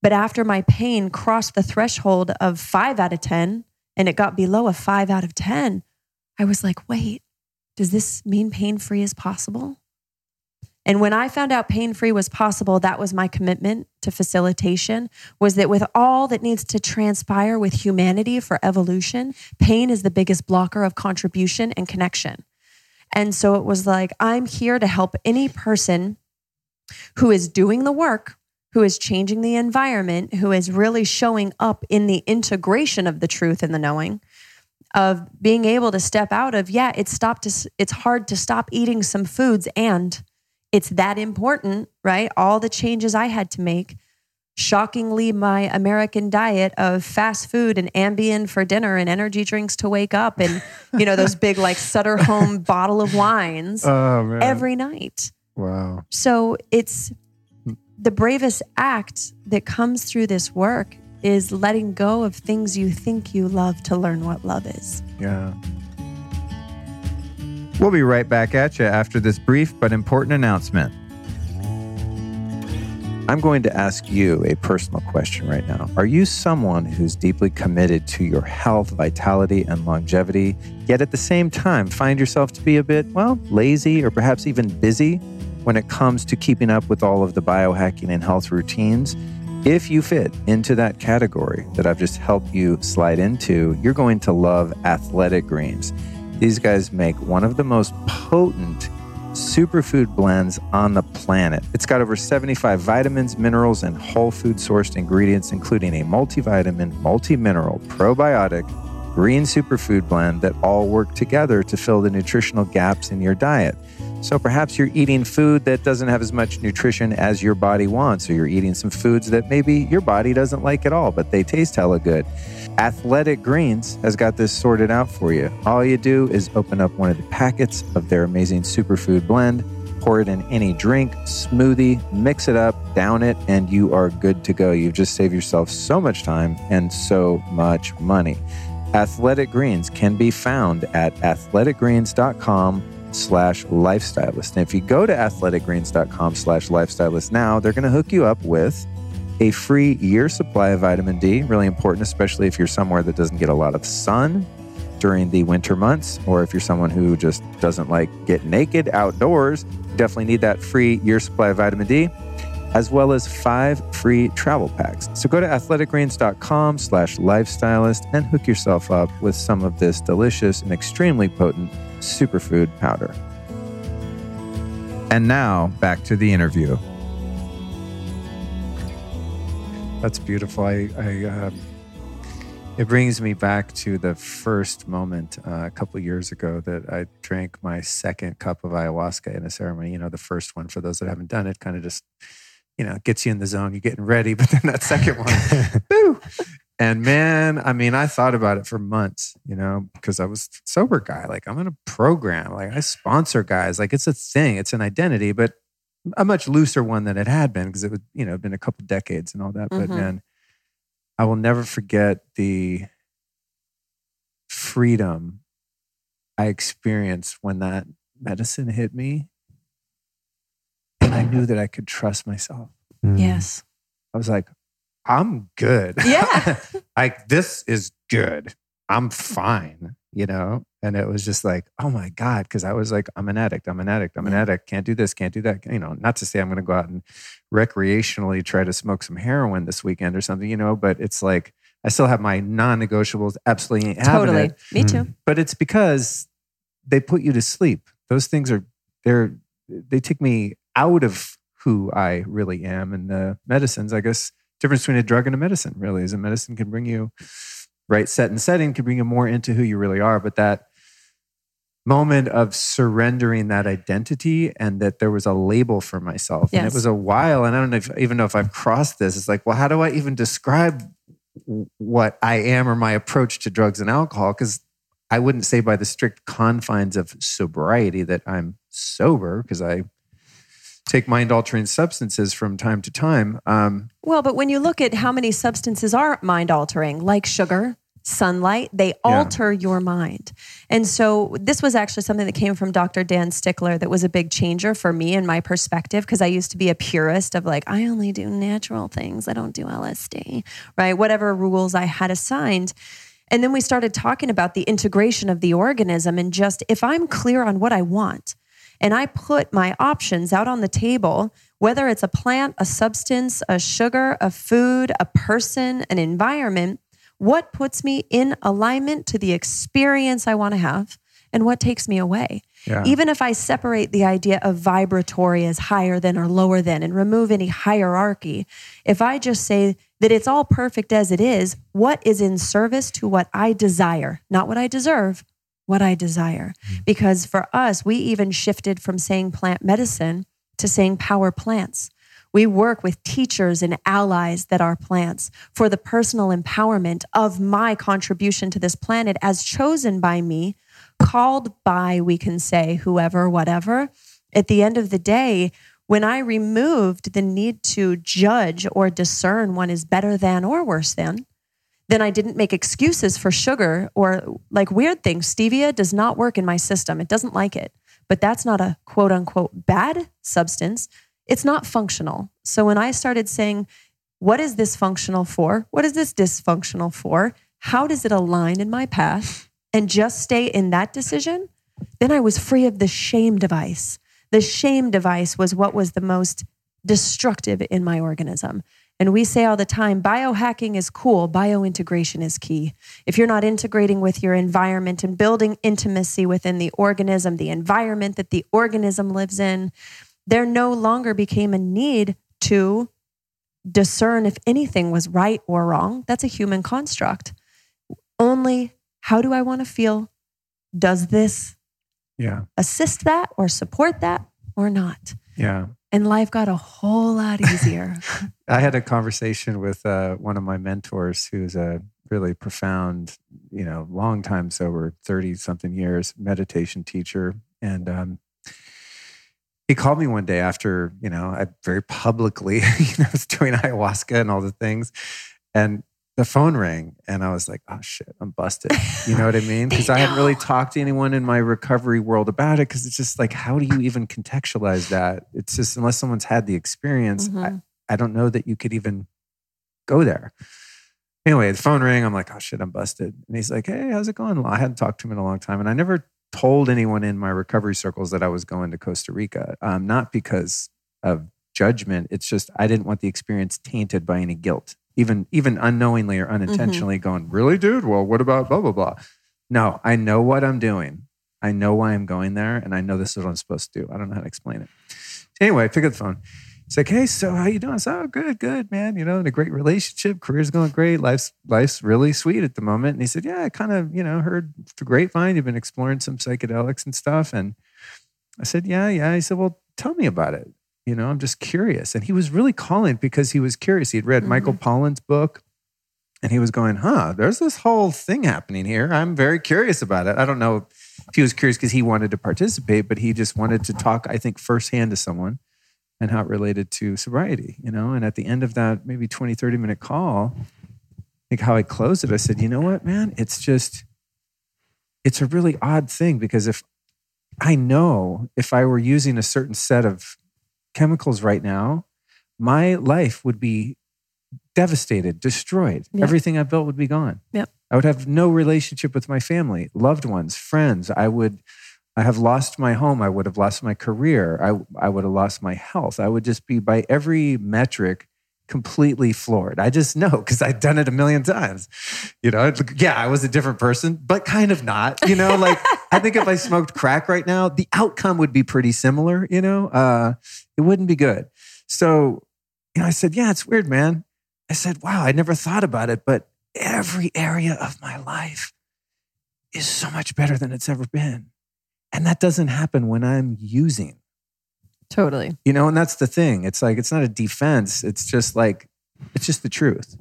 But after my pain crossed the threshold of five out of 10 and it got below a five out of 10, I was like, wait, does this mean pain free is possible? And when I found out pain free was possible, that was my commitment to facilitation was that with all that needs to transpire with humanity for evolution, pain is the biggest blocker of contribution and connection. And so it was like, I'm here to help any person who is doing the work, who is changing the environment, who is really showing up in the integration of the truth and the knowing of being able to step out of, yeah, it's stopped to, it's hard to stop eating some foods and it's that important, right? All the changes I had to make. Shockingly, my American diet of fast food and Ambien for dinner and energy drinks to wake up and, you know, those big like Sutter Home bottle of wines Oh every night. wow. So it's the bravest act that comes through this work is letting go of things you think you love to learn what love is. Yeah. We'll be right back at you after this brief but important announcement. I'm going to ask you a personal question right now. Are you someone who's deeply committed to your health, vitality, and longevity, yet at the same time find yourself to be a bit, well, lazy or perhaps even busy when it comes to keeping up with all of the biohacking and health routines? If you fit into that category that I've just helped you slide into, you're going to love Athletic Greens. These guys make one of the most potent superfood blends on the planet. It's got over 75 vitamins, minerals, and whole food sourced ingredients, including a multivitamin, multi mineral, probiotic, green superfood blend that all work together to fill the nutritional gaps in your diet. So perhaps you're eating food that doesn't have as much nutrition as your body wants, or you're eating some foods that maybe your body doesn't like at all, but they taste hella good. Athletic Greens has got this sorted out for you. All you do is open up one of the packets of their amazing superfood blend, pour it in any drink, smoothie, mix it up, down it, and you are good to go. You've just saved yourself so much time and so much money. Athletic Greens can be found at athleticgreens.com slash lifestylist. And if you go to athleticgreens.com slash lifestylist now, they're going to hook you up with a free year supply of vitamin D, really important, especially if you're somewhere that doesn't get a lot of sun during the winter months, or if you're someone who just doesn't like get naked outdoors, definitely need that free year supply of vitamin D, as well as five free travel packs. So go to athleticgreens.com slash lifestylist and hook yourself up with some of this delicious and extremely potent superfood powder. And now back to the interview. That's beautiful. I, I um, it brings me back to the first moment uh, a couple years ago that I drank my second cup of ayahuasca in a ceremony. You know, the first one for those that haven't done it, kind of just you know gets you in the zone. You're getting ready, but then that second one, and man, I mean, I thought about it for months, you know, because I was sober guy. Like I'm in a program, like I sponsor guys, like it's a thing, it's an identity, but a much looser one than it had been because it would, you know, been a couple decades and all that. Mhm. But man, I will never forget the freedom I experienced when that medicine hit me. And I knew that I could trust myself. Mm. Yes. I was like, I'm good. Yeah. like this is good. I'm fine, you know? And it was just like, oh my God. Cause I was like, I'm an addict. I'm an addict. I'm an addict. Can't do this. Can't do that. You know, not to say I'm going to go out and recreationally try to smoke some heroin this weekend or something, you know, but it's like, I still have my non negotiables. Absolutely ain't Totally. it. Me too. Hmm. But it's because they put you to sleep. Those things are, they're, they take me out of who I really am. And the medicines, I guess, difference between a drug and a medicine really is a medicine can bring you right? Set and setting can bring you more into who you really are but that moment of surrendering that identity and that there was a label for myself. And it was a while and i don't know if, even know if i've crossed this. It's like well how do i even describe what i am or my approach to drugs and alcohol? Because i wouldn't say by the strict confines of sobriety that i'm sober because i take mind altering substances from time to time um, Well, but when you look at how many substances are mind altering, like sugar, sunlight, they alter your mind. And so this was actually something that came from Dr. Dan Stickler that was a big changer for me in my perspective because I used to be a purist of like, I only do natural things, I don't do LSD, right? Whatever rules I had assigned. And then we started talking about the integration of the organism and just if I'm clear on what I want, and I put my options out on the table, whether it's a plant, a substance, a sugar, a food, a person, an environment, what puts me in alignment to the experience I want to have and what takes me away. Yeah. Even if I separate the idea of vibratory as higher than or lower than and remove any hierarchy, if I just say that it's all perfect as it is, what is in service to what I desire, not what I deserve, what I desire. Mm-hmm. Because for us, we even shifted from saying plant medicine to saying power plants. We work with teachers and allies that are plants for the personal empowerment of my contribution to this planet as chosen by me, called by, we can say, whoever, whatever. At the end of the day, when I removed the need to judge or discern one is better than or worse than, then I didn't make excuses for sugar or like weird things. Stevia does not work in my system. It doesn't like it. But that's not a quote unquote bad substance. It's not functional. So when I started saying, what is this functional for? What is this dysfunctional for? How does it align in my path? And just stay in that decision, then I was free of the shame device. The shame device was what was the most destructive in my organism. And we say all the time biohacking is cool, biointegration is key. If you're not integrating with your environment and building intimacy within the organism, the environment that the organism lives in, there no longer became a need to discern if anything was right or wrong. That's a human construct. Only how do I want to feel? Does this yeah assist that or support that or not? yeah And life got a whole lot easier. I had a conversation with uh, one of my mentors who's a really profound, you know, long time sober, 30 something years meditation teacher. And um, he called me one day after, you know, I very publicly, you know, was doing ayahuasca and all the things. And the phone rang and I was like, oh shit, I'm busted. You know what I mean? Because I hadn't really talked to anyone in my recovery world about it. Because it's just like, how do you even contextualize that? It's just, unless someone's had the experience, I, Mhm. I don't know that you could even go there. Anyway, the phone rang. I'm like, oh shit, I'm busted. And he's like, hey, how's it going? Well, I hadn't talked to him in a long time. And I never told anyone in my recovery circles that I was going to Costa Rica, um, not because of judgment. It's just I didn't want the experience tainted by any guilt, even even unknowingly or unintentionally going, really, dude? Well, what about blah, blah, blah? No, I know what I'm doing. I know why I'm going there. And I know this is what I'm supposed to do. I don't know how to explain it. Anyway, I pick up the phone. He's like, "Hey, so how you doing?" So "Oh, good, good, man. You know, in a great relationship, career's going great. Life's life's really sweet at the moment." And he said, "Yeah, I kind of, you know, heard the grapevine. You've been exploring some psychedelics and stuff." And I said, "Yeah, yeah." He said, "Well, tell me about it. You know, I'm just curious." And he was really calling because he was curious. He'd read Michael mm-hmm. Pollan's book, and he was going, "Huh, there's this whole thing happening here. I'm very curious about it." I don't know if he was curious because he wanted to participate, but he just wanted to talk. I think firsthand to someone and how it related to sobriety, you know? And at the end of that maybe 20, 30 minute call, like how I closed it, I said, you know what, man? It's just, it's a really odd thing because if I know if I were using a certain set of chemicals right now, my life would be devastated, destroyed. Yep. Everything I built would be gone. Yep. I would have no relationship with my family, loved ones, friends. I would I have lost my home. I would have lost my career. I, I would have lost my health. I would just be, by every metric, completely floored. I just know because I'd done it a million times. You know, yeah, I was a different person, but kind of not. You know, like I think if I smoked crack right now, the outcome would be pretty similar. You know, uh, it wouldn't be good. So, you know, I said, yeah, it's weird, man. I said, wow, I never thought about it, but every area of my life is so much better than it's ever been. And that doesn't happen when I'm using. Totally. You know, and that's the thing. It's like, it's not a defense. It's just like, it's just the truth.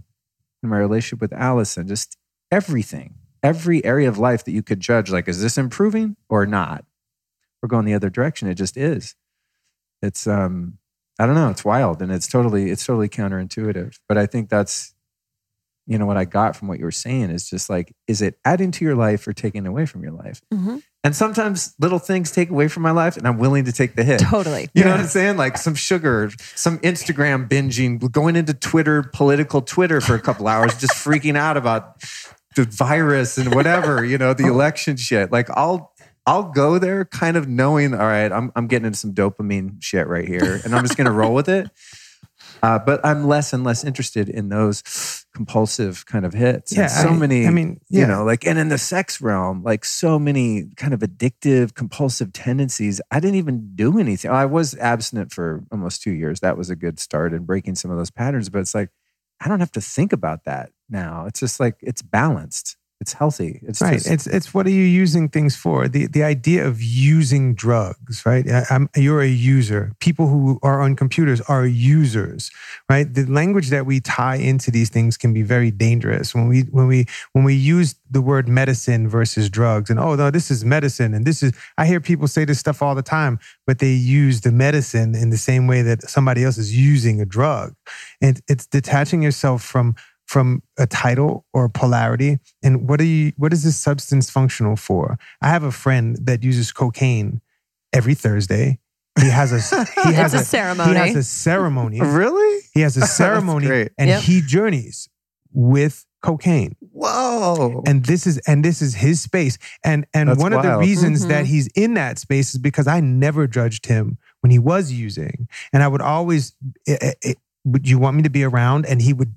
In my relationship with Allison, just everything, every area of life that you could judge, like, is this improving or not? We're going the other direction. It just is. It's, um, I don't know. It's wild and it's totally, it's totally counterintuitive. But I think that's, you know, what I got from what you were saying is just like, is it adding to your life or taking away from your life? hmm And sometimes little things take away from my life and I'm willing to take the hit. Totally. You know what I'm saying? Like some sugar, some Instagram binging, going into Twitter, political Twitter for a couple hours, just freaking out about the virus and whatever, you know, the election shit. Like I'll I'll go there kind of knowing, all right, I'm I'm getting into some dopamine shit right here. And I'm just gonna roll with it. Uh, but I'm less and less interested in those compulsive kind of hits. And Yeah, so I- many. I mean, you know, like, and in the sex realm, like so many kind of addictive, compulsive tendencies. I didn't even do anything. I was abstinent for almost two years. That was a good start in breaking some of those patterns. But it's like I don't have to think about that now. It's just like it's balanced. It's healthy. It's right. just it's it's what are you using things for? The the idea of using drugs right? I, I'm, you're a user. People who are on computers are users right? The language that we tie into these things can be very dangerous. When we when we when we use the word medicine versus drugs and oh no this is medicine and this is i hear people say this stuff all the time but they use the medicine in the same way that somebody else is using a drug. And it's detaching yourself from from a title or polarity and what are you what is this substance functional for i have a friend that uses cocaine every thursday he has a he has a he ceremony. He has a ceremony really. he has a ceremony and Yep. he journeys with cocaine Whoa. and this is and this is his space and and That's one of the wild. reasons Mhm. that he's in that space is because i never judged him when he was using and i would always eh, eh, eh, would you want me to be around and he would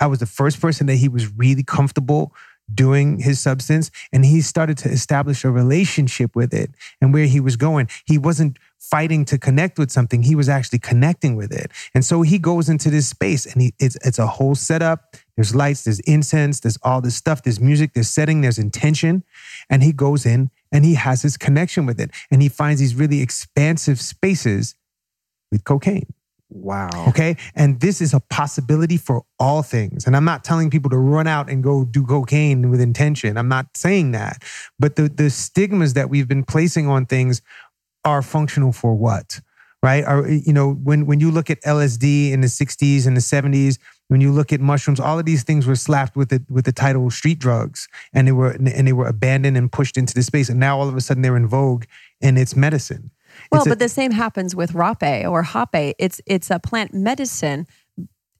i was the first person that he was really comfortable doing his substance and he started to establish a relationship with it and where he was going. He wasn't fighting to connect with something he was actually connecting with it. And so he goes into this space and he it's it's a whole setup. There's lights there's incense there's all this stuff there's music there's setting there's intention. And he goes in and he has his connection with it and he finds these really expansive spaces with cocaine wow. Okay. And this is a possibility for all things. And I'm not telling people to run out and go do cocaine with intention. I'm not saying that. But the, the stigmas that we've been placing on things are functional for what? Right? Are you know, when when you look at LSD in the 60s and the 70s, when you look at mushrooms, all of these things were slapped with the with the title street drugs and they were and they were abandoned and pushed into the space. And now all of a sudden they're in vogue and it's medicine. Well, a- but the same happens with rapé or hapé. It's it's a plant medicine.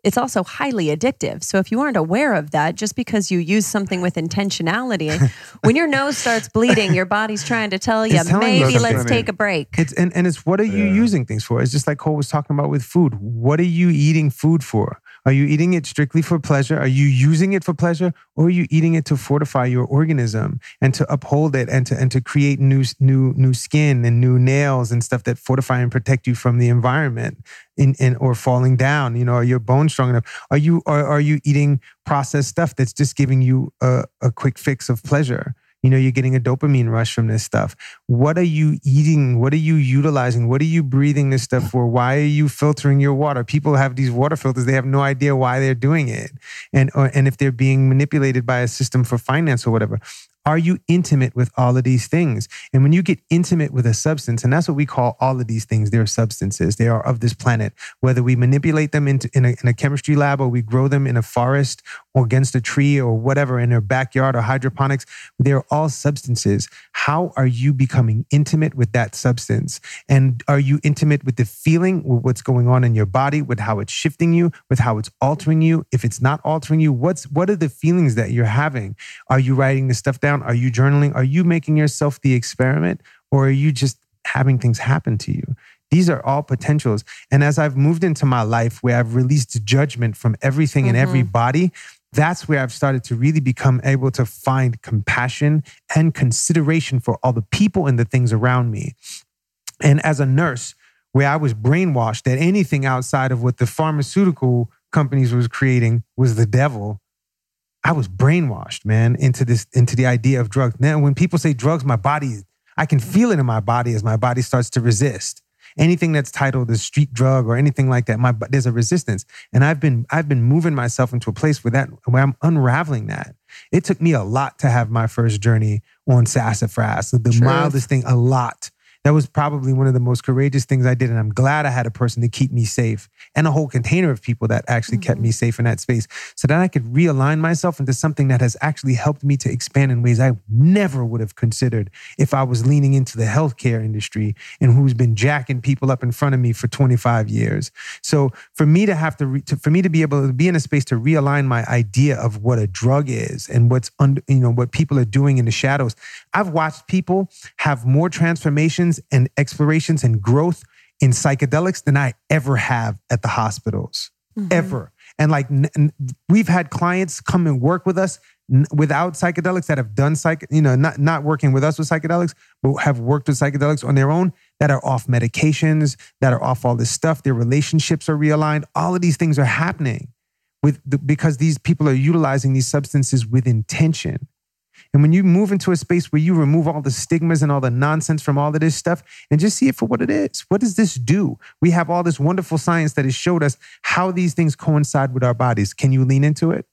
It's also highly addictive. So if you aren't aware of that, just because you use something with intentionality, when your nose starts bleeding, your body's trying to tell you, It's you maybe let's take a break. It's and, and it's what are you Yeah. using things for? It's just like Kole was talking about with food. What are you eating food for? Are you eating it strictly for pleasure? Are you using it for pleasure? Or are you eating it to fortify your organism and to uphold it and to and to create new new new skin and new nails and stuff that fortify and protect you from the environment in, in or falling down? You know, are your bones strong enough? Are you are, are you eating processed stuff that's just giving you a, a quick fix of pleasure? You know, you're getting a dopamine rush from this stuff. What are you eating? What are you utilizing? What are you breathing this stuff for? Why are you filtering your water? People have these water filters. They have no idea why they're doing it. And, or, and if they're being manipulated by a system for finance or whatever. Are you intimate with all of these things? And when you get intimate with a substance, and that's what we call all of these things, they're substances. They are of this planet. Whether we manipulate them in, a, in a chemistry lab or we grow them in a forest or against a tree or whatever in their backyard or hydroponics, they're all substances. How are you becoming intimate with that substance? And are you intimate with the feeling, with what's going on in your body, with how it's shifting you, with how it's altering you? If it's not altering you, what's what are the feelings that you're having? Are you writing this stuff down? Are you journaling? Are you making yourself the experiment? Or are you just having things happen to you? These are all potentials. And as I've moved into my life where I've released judgment from everything mm-hmm. and everybody, that's where I've started to really become able to find compassion and consideration for all the people and the things around me. And as a nurse, where I was brainwashed that anything outside of what the pharmaceutical companies was creating was the devil, I was brainwashed, man, into this, into the idea of drugs. Now, when people say drugs, my body, I can feel it in my body as my body starts to resist. Anything that's titled a street drug or anything like that, my there's a resistance, and I've been I've been moving myself into a place where that where I'm unraveling that. It took me a lot to have my first journey on sassafras, the mildest thing, a lot that was probably one of the most courageous things I did. And I'm glad I had a person to keep me safe and a whole container of people that actually mm-hmm. kept me mm-hmm. safe in that space so that I could realign myself into something that has actually helped me to expand in ways I never would have considered if I was leaning into the healthcare industry and who's been jacking people up in front of me for 25 years. So for me to have to, re- to for me to be able to be in a space to realign my idea of what a drug is and what's under, you know, what people are doing in the shadows, I've watched people have more transformations and explorations and growth in psychedelics than I ever have at the hospitals, mm-hmm. ever. And like n- we've had clients come and work with us n- without psychedelics that have done psych, you know, not not working with us with psychedelics, but have worked with psychedelics on their own that are off medications, that are off all this stuff. Their relationships are realigned. All of these things are happening with the, because these people are utilizing these substances with intention. And when you move into a space where you remove all the stigmas and all the nonsense from all of this stuff and just see it for what it is, what does this do? We have all this wonderful science that has showed us how these things coincide with our bodies. Can you lean into it?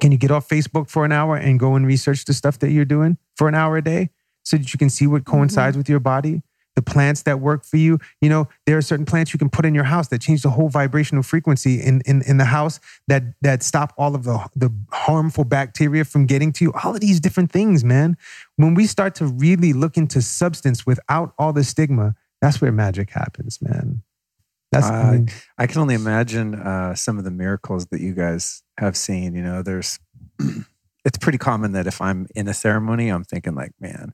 Can you get off Facebook for an hour and go and research the stuff that you're doing for an hour a day so that you can see what coincides mm-hmm. with your body? The plants that work for you. You know, there are certain plants you can put in your house that change the whole vibrational frequency in, in, in the house that that stop all of the, the harmful bacteria from getting to you. All of these different things, man. When we start to really look into substance without all the stigma, that's where magic happens, man. That's uh, I, mean, I, can only imagine uh, some of the miracles that you guys have seen. You know, there's it's pretty common that if I'm in a ceremony, I'm thinking like, man,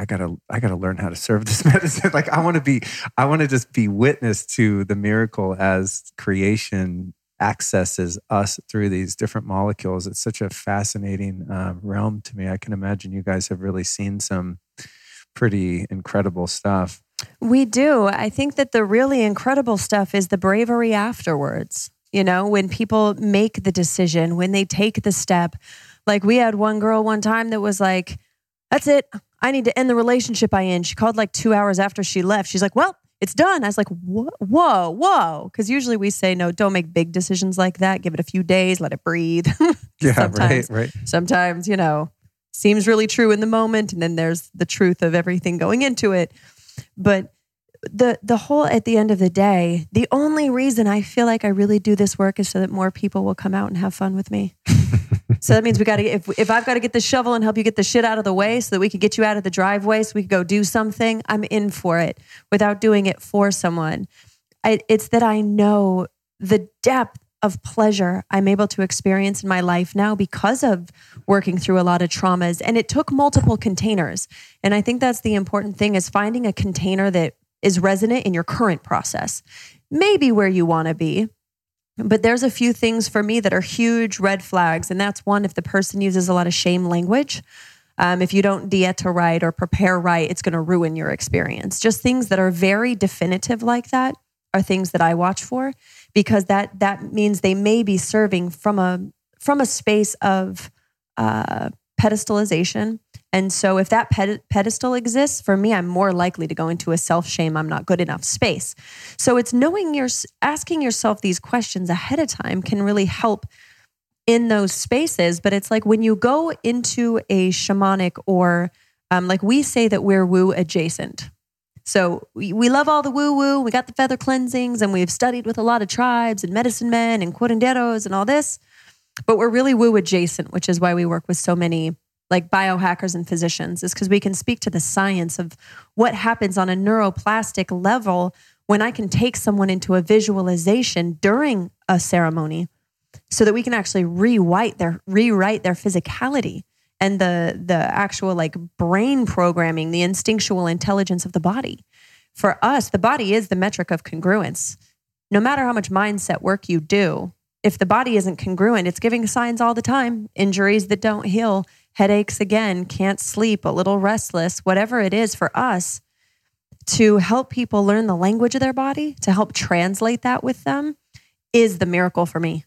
I gotta I gotta learn how to serve this medicine. like I want to be I want to just be witness to the miracle as creation accesses us through these different molecules. It's such a fascinating uh, realm to me. I can imagine you guys have really seen some pretty incredible stuff. We do. I think that the really incredible stuff is the bravery afterwards. You know, when people make the decision, when they take the step. Like we had one girl one time that was like, that's it. I need to end the relationship I in. She called like two hours after she left. She's like, well, it's done. I was like, whoa, whoa, whoa. Because usually we say, no, don't make big decisions like that. Give it a few days, let it breathe. yeah, sometimes, right, right. Sometimes, you know, seems really true in the moment. And then there's the truth of everything going into it. But the the whole at the end of the day, the only reason I feel like I really do this work is so that more people will come out and have fun with me. so that means we got to if if I've got to get the shovel and help you get the shit out of the way so that we can get you out of the driveway so we can go do something, I'm in for it without doing it for someone. I, it's that I know the depth of pleasure I'm able to experience in my life now because of working through a lot of traumas and it took multiple containers and I think that's the important thing is finding a container that is resonant in your current process. Maybe where you want to be, But there's a few things for me that are huge red flags. And that's one if the person uses a lot of shame language. Um, if you don't dieta right or prepare right, it's going to ruin your experience. Just things that are very definitive like that are things that I watch for because that that means they may be serving from a from a space of uh, pedestalization. And so, if that ped- pedestal exists, for me, I'm more likely to go into a self shame, I'm not good enough space. So, it's knowing you're asking yourself these questions ahead of time can really help in those spaces. But it's like when you go into a shamanic or um, like we say that we're woo adjacent. So we, we love all the woo woo. We got the feather cleansings and we've studied with a lot of tribes and medicine men and curanderos and all this. But we're really woo adjacent, which is why we work with so many like biohackers and physicians, is because we can speak to the science of what happens on a neuroplastic level when I can take someone into a visualization during a ceremony so that we can actually rewrite their rewrite their physicality and the the actual like brain programming, the instinctual intelligence of the body. For us, the body is the metric of congruence. No matter how much mindset work you do, if the body isn't congruent, it's giving signs all the time, injuries that don't heal, headaches again, can't sleep, a little restless, whatever it is for us to help people learn the language of their body, to help translate that with them is the miracle for me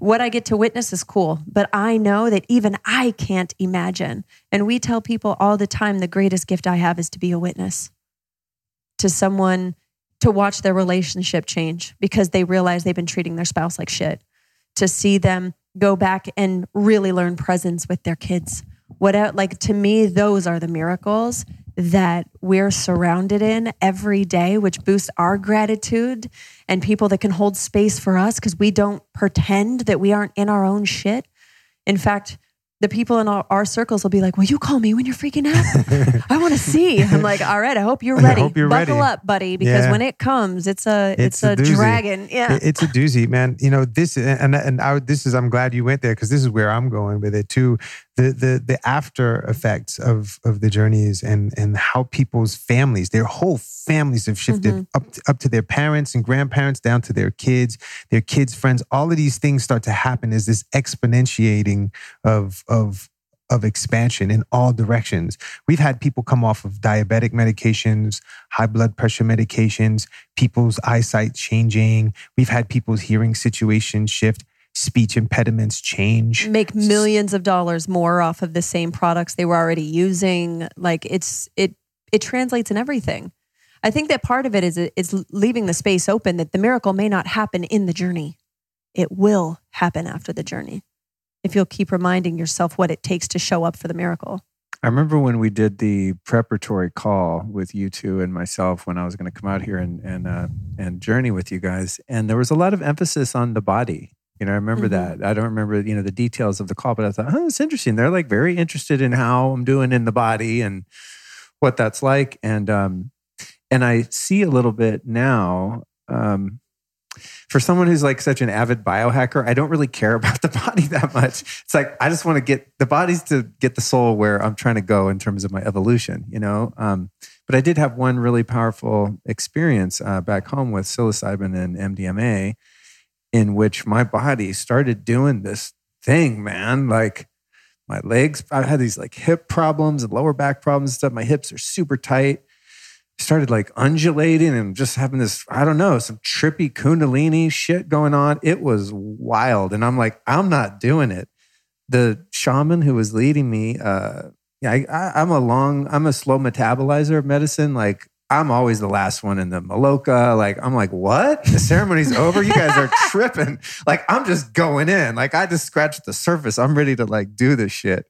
what I get to witness is cool, but I know that even I can't imagine. And we tell people all the time the greatest gift I have is to be a witness to someone to watch their relationship change because they realize they've been treating their spouse like shit, to see them go back and really learn presence with their kids. What like to me those are the miracles that we're surrounded in every day, which boosts our gratitude and people that can hold space for us because we don't pretend that we aren't in our own shit. In fact, the people in our, our, circles will be like, "Will you call me when you're freaking out? I want to see." I'm like, "All right, I hope you're ready. Hope you're Buckle ready. up, buddy, because Yeah. when it comes, it's a it's, It's a a, dragon." Yeah, It's a doozy, man. You know this, and and I, this is. I'm glad you went there because this is where I'm going with it too. The the the after effects of of the journeys and and how people's families, their whole families have shifted Mhm. up to, up to their parents and grandparents, down to their kids, their kids' friends. All of these things start to happen as this exponentiating of of of expansion in all directions. We've had people come off of diabetic medications, high blood pressure medications, people's eyesight changing. We've had people's hearing situation shift, speech impediments change. make millions of dollars more off of the same products they were already using. Like it's it it translates in everything. I think that part of it is it's leaving the space open that the miracle may not happen in the journey. It will happen after the journey. If you'll keep reminding yourself what it takes to show up for the miracle. I remember when we did the preparatory call with you two and myself when I was going to come out here and and uh, and journey with you guys, and there was a lot of emphasis on the body. You know, I remember Mhm. that. I don't remember you know the details of the call, but I thought, oh, it's interesting. They're like very interested in how I'm doing in the body and what that's like, and um, and I see a little bit now. Um, for someone who's like such an avid biohacker, I don't really care about the body that much. It's like I just want to get the body's to get the soul where I'm trying to go in terms of my evolution, you know. Um, but I did have one really powerful experience uh, back home with psilocybin and MDMA, in which my body started doing this thing, man. Like my legs, I had these like hip problems and lower back problems and stuff. My hips are super tight started like undulating and just having this, I don't know, some trippy Kundalini shit going on. It was wild. And I'm like, I'm not doing it. The shaman who was leading me, uh, yeah, I, I, I'm a long, I'm a slow metabolizer of medicine. Like, I'm always the last one in the Maloka. Like, I'm like, what? The ceremony's over. You guys are tripping. Like, I'm just going in. Like, I just scratched the surface. I'm ready to like do this shit.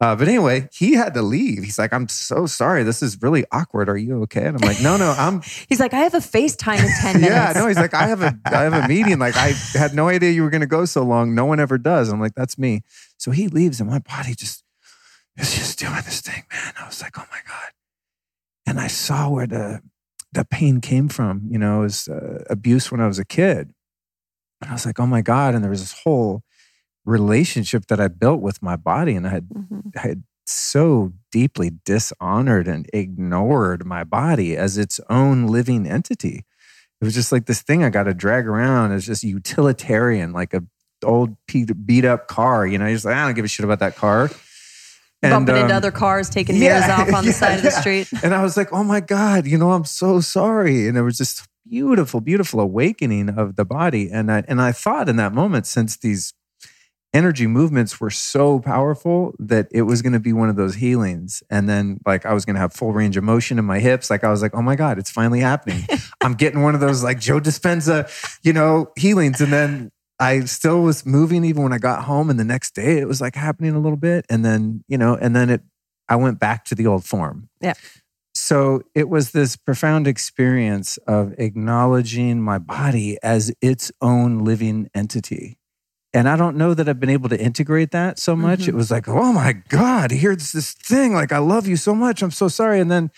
Uh, but anyway, he had to leave. He's like, I'm so sorry. This is really awkward. Are you okay? And I'm like, no, no, I'm He's like, I have a FaceTime in 10 minutes. yeah, no, he's like, I have a I have a meeting. Like I had no idea you were gonna go so long. No one ever does. I'm like, that's me. So he leaves and my body just is just doing this thing, man. I was like, oh my God. And I saw where the the pain came from, you know, it was uh, abuse when I was a kid. And I was like, oh my God. And there was this whole relationship that I built with my body. And I had Mhm. I had so deeply dishonored and ignored my body as its own living entity. it was just like this thing I got to drag around. It's just utilitarian, like a old beat up car. You know, you're just like, I don't give a shit about that car. And, Bumping um, into other cars, taking mirrors off on the side of the street. And I was like, oh my God, you know, I'm so sorry. And it was just beautiful, beautiful awakening of the body. And I and I thought in that moment, since these energy movements were so powerful that it was going to be one of those healings. And then, like, I was going to have full range of motion in my hips. Like, I was like, oh my God, it's finally happening. I'm getting one of those, like, Joe Dispenza, you know, healings. And then I still was moving even when I got home. And the next day, it was like happening a little bit. And then, you know, and then it, I went back to the old form. Yeah. So it was this profound experience of acknowledging my body as its own living entity and I don't know that I've been able to integrate that so much. Mm-hmm. It was like, oh my God, here's this thing. Like, I love you so much. I'm so sorry. And then,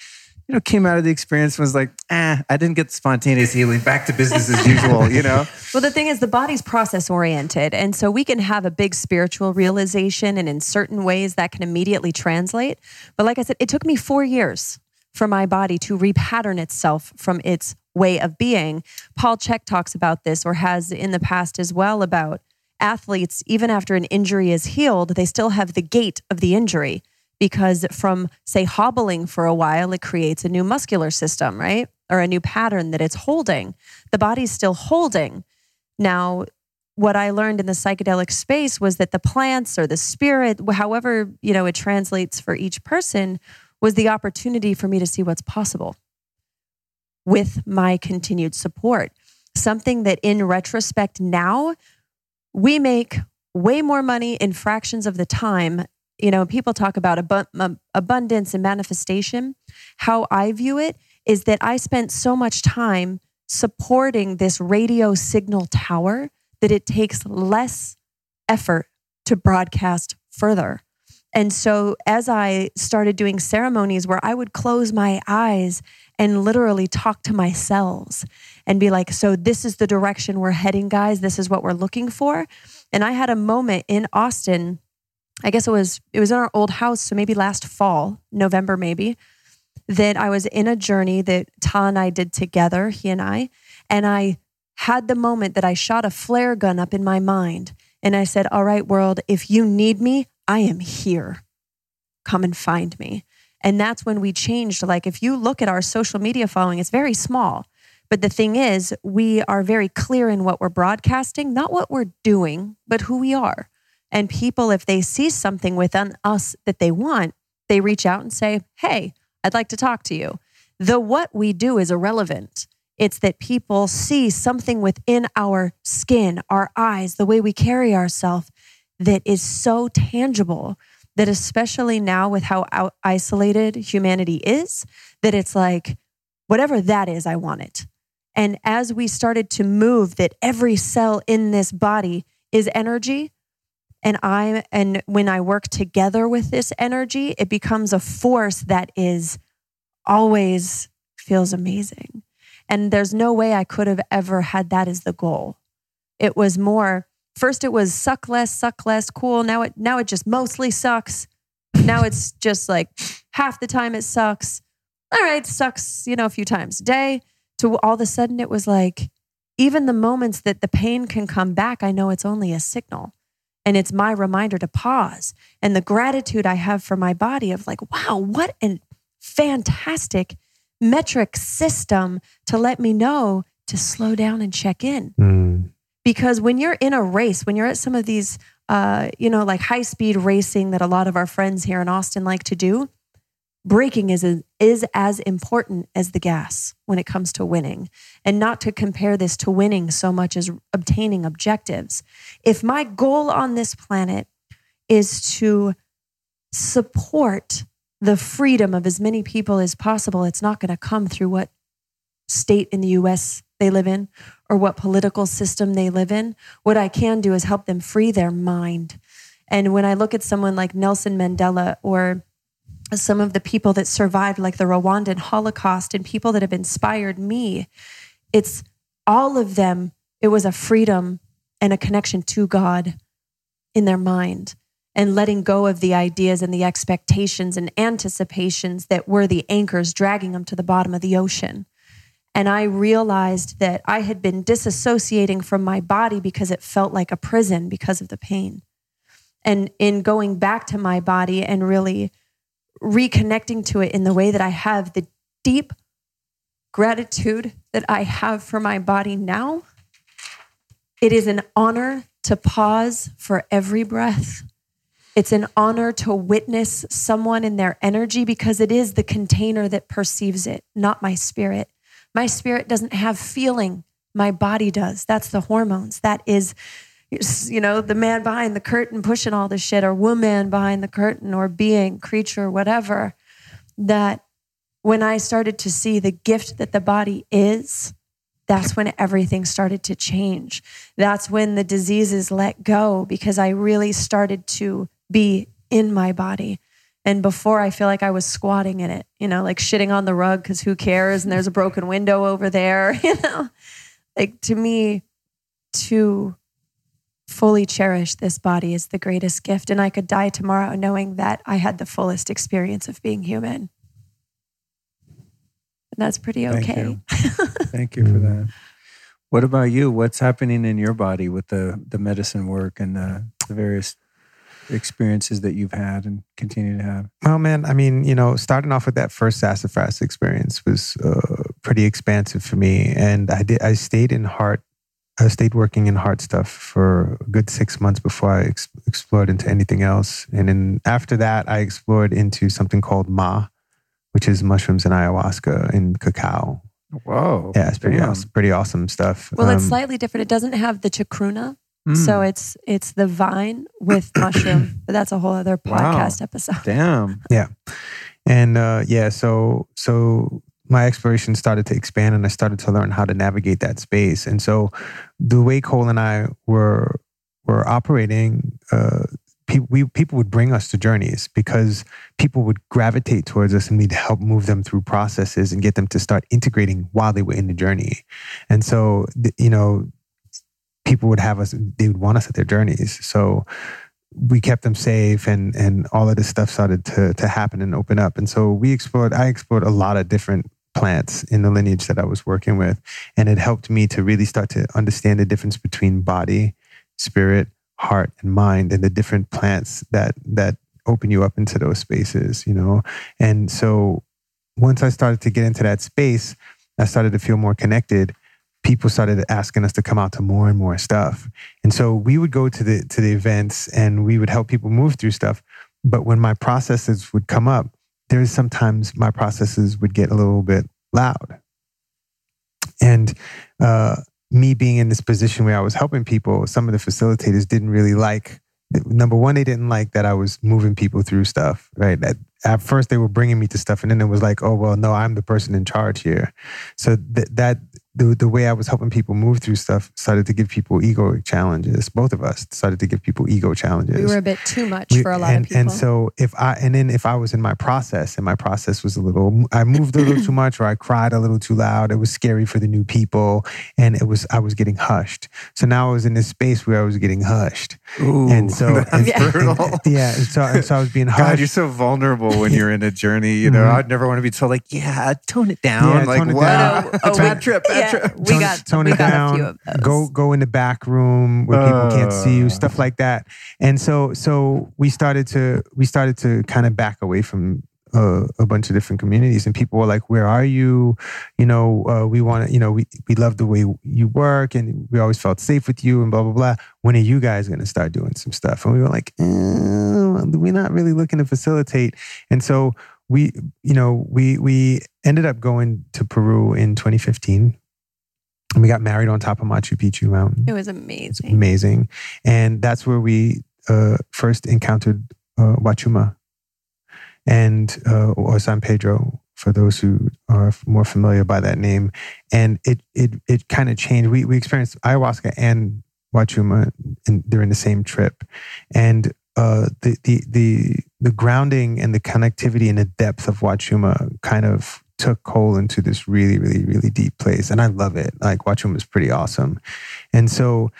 you know, came out of the experience was like, ah, I didn't get spontaneous healing. Back to business as usual, you know? Well, the thing is, the body's process oriented. And so we can have a big spiritual realization, and in certain ways that can immediately translate. But like I said, it took me four years for my body to repattern itself from its way of being. Paul Chek talks about this or has in the past as well about athletes, even after an injury is healed, they still have the gait of the injury because from, say, hobbling for a while, it creates a new muscular system, right? Or a new pattern that it's holding. The body's still holding. Now, what I learned in the psychedelic space was that the plants or the spirit, however, you know, it translates for each person, was the opportunity for me to see what's possible with my continued support. Something that in retrospect now we make way more money in fractions of the time. You know, people talk about abu- um, abundance and manifestation. How I view it is that I spent so much time supporting this radio signal tower that it takes less effort to broadcast further. And so, as I started doing ceremonies where I would close my eyes and literally talk to my cells and be like, so this is the direction we're heading, guys. This is what we're looking for. And I had a moment in Austin. I guess it was it was in our old house, so maybe last fall, November maybe, that I was in a journey that Tah and I did together, he and I, and I had the moment that I shot a flare gun up in my mind and I said, "All right, world, if you need me, I am here. Come and find me." And that's when we changed. Like, if you look at our social media following, it's very small. But the thing is, we are very clear in what we're broadcasting, not what we're doing, but who we are. And people, if they see something within us that they want, they reach out and say, Hey, I'd like to talk to you. The what we do is irrelevant. It's that people see something within our skin, our eyes, the way we carry ourselves that is so tangible that, especially now with how isolated humanity is, that it's like, whatever that is, I want it. And as we started to move that every cell in this body is energy, and I and when I work together with this energy, it becomes a force that is always feels amazing. And there's no way I could have ever had that as the goal. It was more first it was suck less, suck less, cool. Now it now it just mostly sucks. Now it's just like half the time it sucks. All right, sucks, you know, a few times a day to all of a sudden it was like, even the moments that the pain can come back, I know it's only a signal. And it's my reminder to pause. And the gratitude I have for my body of like, wow, what a fantastic metric system to let me know to slow down and check in. Mm. Because when you're in a race, when you're at some of these, uh, you know, like high speed racing that a lot of our friends here in Austin like to do, braking is, is as important as the gas when it comes to winning. And not to compare this to winning so much as obtaining objectives. If my goal on this planet is to support the freedom of as many people as possible it's not going to come through what state in the US they live in or what political system they live in. What i can do is help them free their mind. And when i look at someone like Nelson Mandela or some of the people that survived, like the Rwandan Holocaust, and people that have inspired me. It's all of them, it was a freedom and a connection to God in their mind and letting go of the ideas and the expectations and anticipations that were the anchors dragging them to the bottom of the ocean. And I realized that I had been disassociating from my body because it felt like a prison because of the pain. And in going back to my body and really reconnecting to it in the way that I have, the deep gratitude that I have for my body now, it is an honor to pause for every breath. It's an honor to witness someone in their energy because it is the container that perceives it, not my spirit. My spirit doesn't have feeling, my body does. That's the hormones. That is, you know, the man behind the curtain pushing all this shit, or woman behind the curtain, or being, creature, whatever. That when I started to see the gift that the body is, that's when everything started to change. That's when the diseases let go because I really started to be in my body. And before I feel like I was squatting in it, you know, like shitting on the rug because who cares? And there's a broken window over there, you know. Like to me, to fully cherish this body is the greatest gift. And I could die tomorrow knowing that I had the fullest experience of being human. And that's pretty okay. Thank you, Thank you for that. What about you? What's happening in your body with the, the medicine work and the, the various experiences that you've had and continue to have? Well, man, I mean, you know, starting off with that first sassafras experience was uh, pretty expansive for me, and I did. I stayed in heart. I stayed working in hard stuff for a good six months before I ex- explored into anything else, and then after that, I explored into something called Ma, which is mushrooms and ayahuasca and cacao. Whoa! Yeah, it's pretty awesome, pretty awesome stuff. Well, um, it's slightly different. It doesn't have the chacruna Mm. So it's it's the vine with mushroom, but that's a whole other podcast wow. episode. Damn. Yeah. And uh, yeah, so so my exploration started to expand and I started to learn how to navigate that space. And so the way Kole and I were were operating, uh, we people would bring us to journeys because people would gravitate towards us and we'd help move them through processes and get them to start integrating while they were in the journey. And so you know people would have us, they would want us at their journeys. So we kept them safe and and all of this stuff started to to happen and open up. And so we explored, I explored a lot of different plants in the lineage that I was working with. And it helped me to really start to understand the difference between body, spirit, heart, and mind and the different plants that that open you up into those spaces, you know? And so once I started to get into that space, I started to feel more connected people started asking us to come out to more and more stuff. And so we would go to the to the events and we would help people move through stuff. But when my processes would come up, there's sometimes my processes would get a little bit loud. And uh, me being in this position where I was helping people, some of the facilitators didn't really like. Number one, they didn't like that I was moving people through stuff. Right. At, at first, they were bringing me to stuff, and then it was like, "Oh well, no, I'm the person in charge here." So th- that the, the way I was helping people move through stuff started to give people ego challenges. Both of us started to give people ego challenges. We were a bit too much we, for a lot and, of people. And so if I and then if I was in my process and my process was a little I moved a little too much or I cried a little too loud, it was scary for the new people and it was I was getting hushed. So now I was in this space where I was getting hushed. Ooh, and so and, brutal. yeah, and so, and so I was being hushed. God, you're so vulnerable when you're in a journey. You know, mm-hmm. I'd never want to be told like, yeah, tone it down. Yeah, like, tone it wow, down. Oh, oh, bad trip, bad yeah, trip. We tone, got tone we it got down. A few of those. Go go in the back room where uh, people can't see you, stuff like that. And so so we started to we started to kind of back away from uh, a bunch of different communities and people were like where are you you know uh, we want to you know we, we love the way you work and we always felt safe with you and blah blah blah when are you guys going to start doing some stuff and we were like eh, we're not really looking to facilitate and so we you know we we ended up going to peru in 2015 and we got married on top of Machu Picchu Mountain. It was amazing. Amazing. And that's where we uh, first encountered uh, Wachuma and uh, or San Pedro for those who are more familiar by that name. And it it it kind of changed. We we experienced ayahuasca and Wachuma in, during the same trip, and uh, the the the the grounding and the connectivity and the depth of Wachuma kind of took Kole into this really, really, really deep place. And I love it. Like Wachuma was pretty awesome. And so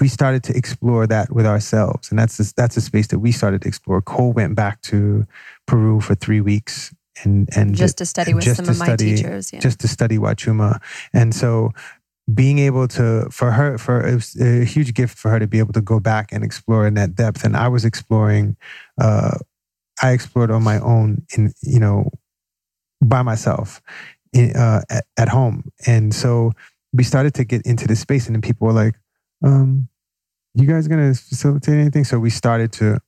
we started to explore that with ourselves. And that's, the, that's a space that we started to explore. Kole went back to Peru for three weeks and and just to study with some of my teachers. Yeah. just to study Wachuma. And so being able to for her for it was a huge gift for her to be able to go back and explore in that depth. And I was exploring uh I explored on my own in you know by myself in, uh, at, at home. And so we started to get into this space and then people were like, um, you guys gonna facilitate anything? So we started to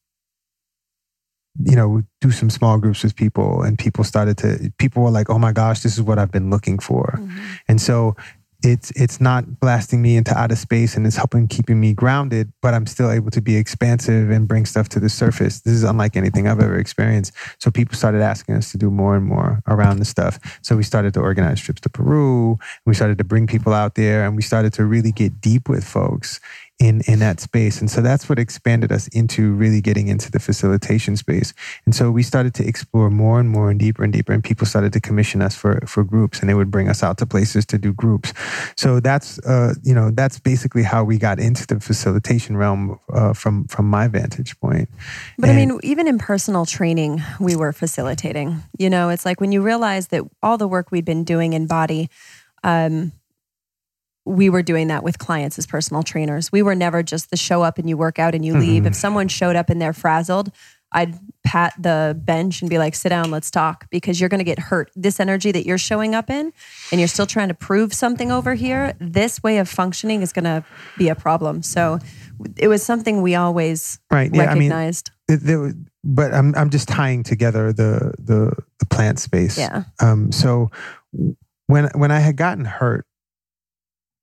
you know, do some small groups with people and people started to people were like, "Oh my gosh, this is what I've been looking for." Mhm. And so it's it's not blasting me into outer space and it's helping keeping me grounded, but I'm still able to be expansive and bring stuff to the surface. This is unlike anything I've ever experienced. So people started asking us to do more and more around the stuff. So we started to organize trips to Peru. We started to bring people out there and we started to really get deep with folks in in that space. And so that's what expanded us into really getting into the facilitation space. And so we started to explore more and more and deeper and deeper and people started to commission us for for groups and they would bring us out to places to do groups. So that's uh you know that's basically how we got into the facilitation realm uh, from from my vantage point. But I mean, even in personal training, we were facilitating. You know, it's like when you realize that all the work we'd been doing in body, um, we were doing that with clients as personal trainers. We were never just the show up and you work out and you leave. Mhm. If someone showed up and they're frazzled, I'd pat the bench and be like, sit down, let's talk, because you're going to get hurt. This energy that you're showing up in, and you're still trying to prove something over here, this way of functioning is going to be a problem. So it was something we always right yeah i mean recognized. there, but i'm i'm just tying together the the the plant space yeah. Um, so when when I had gotten hurt,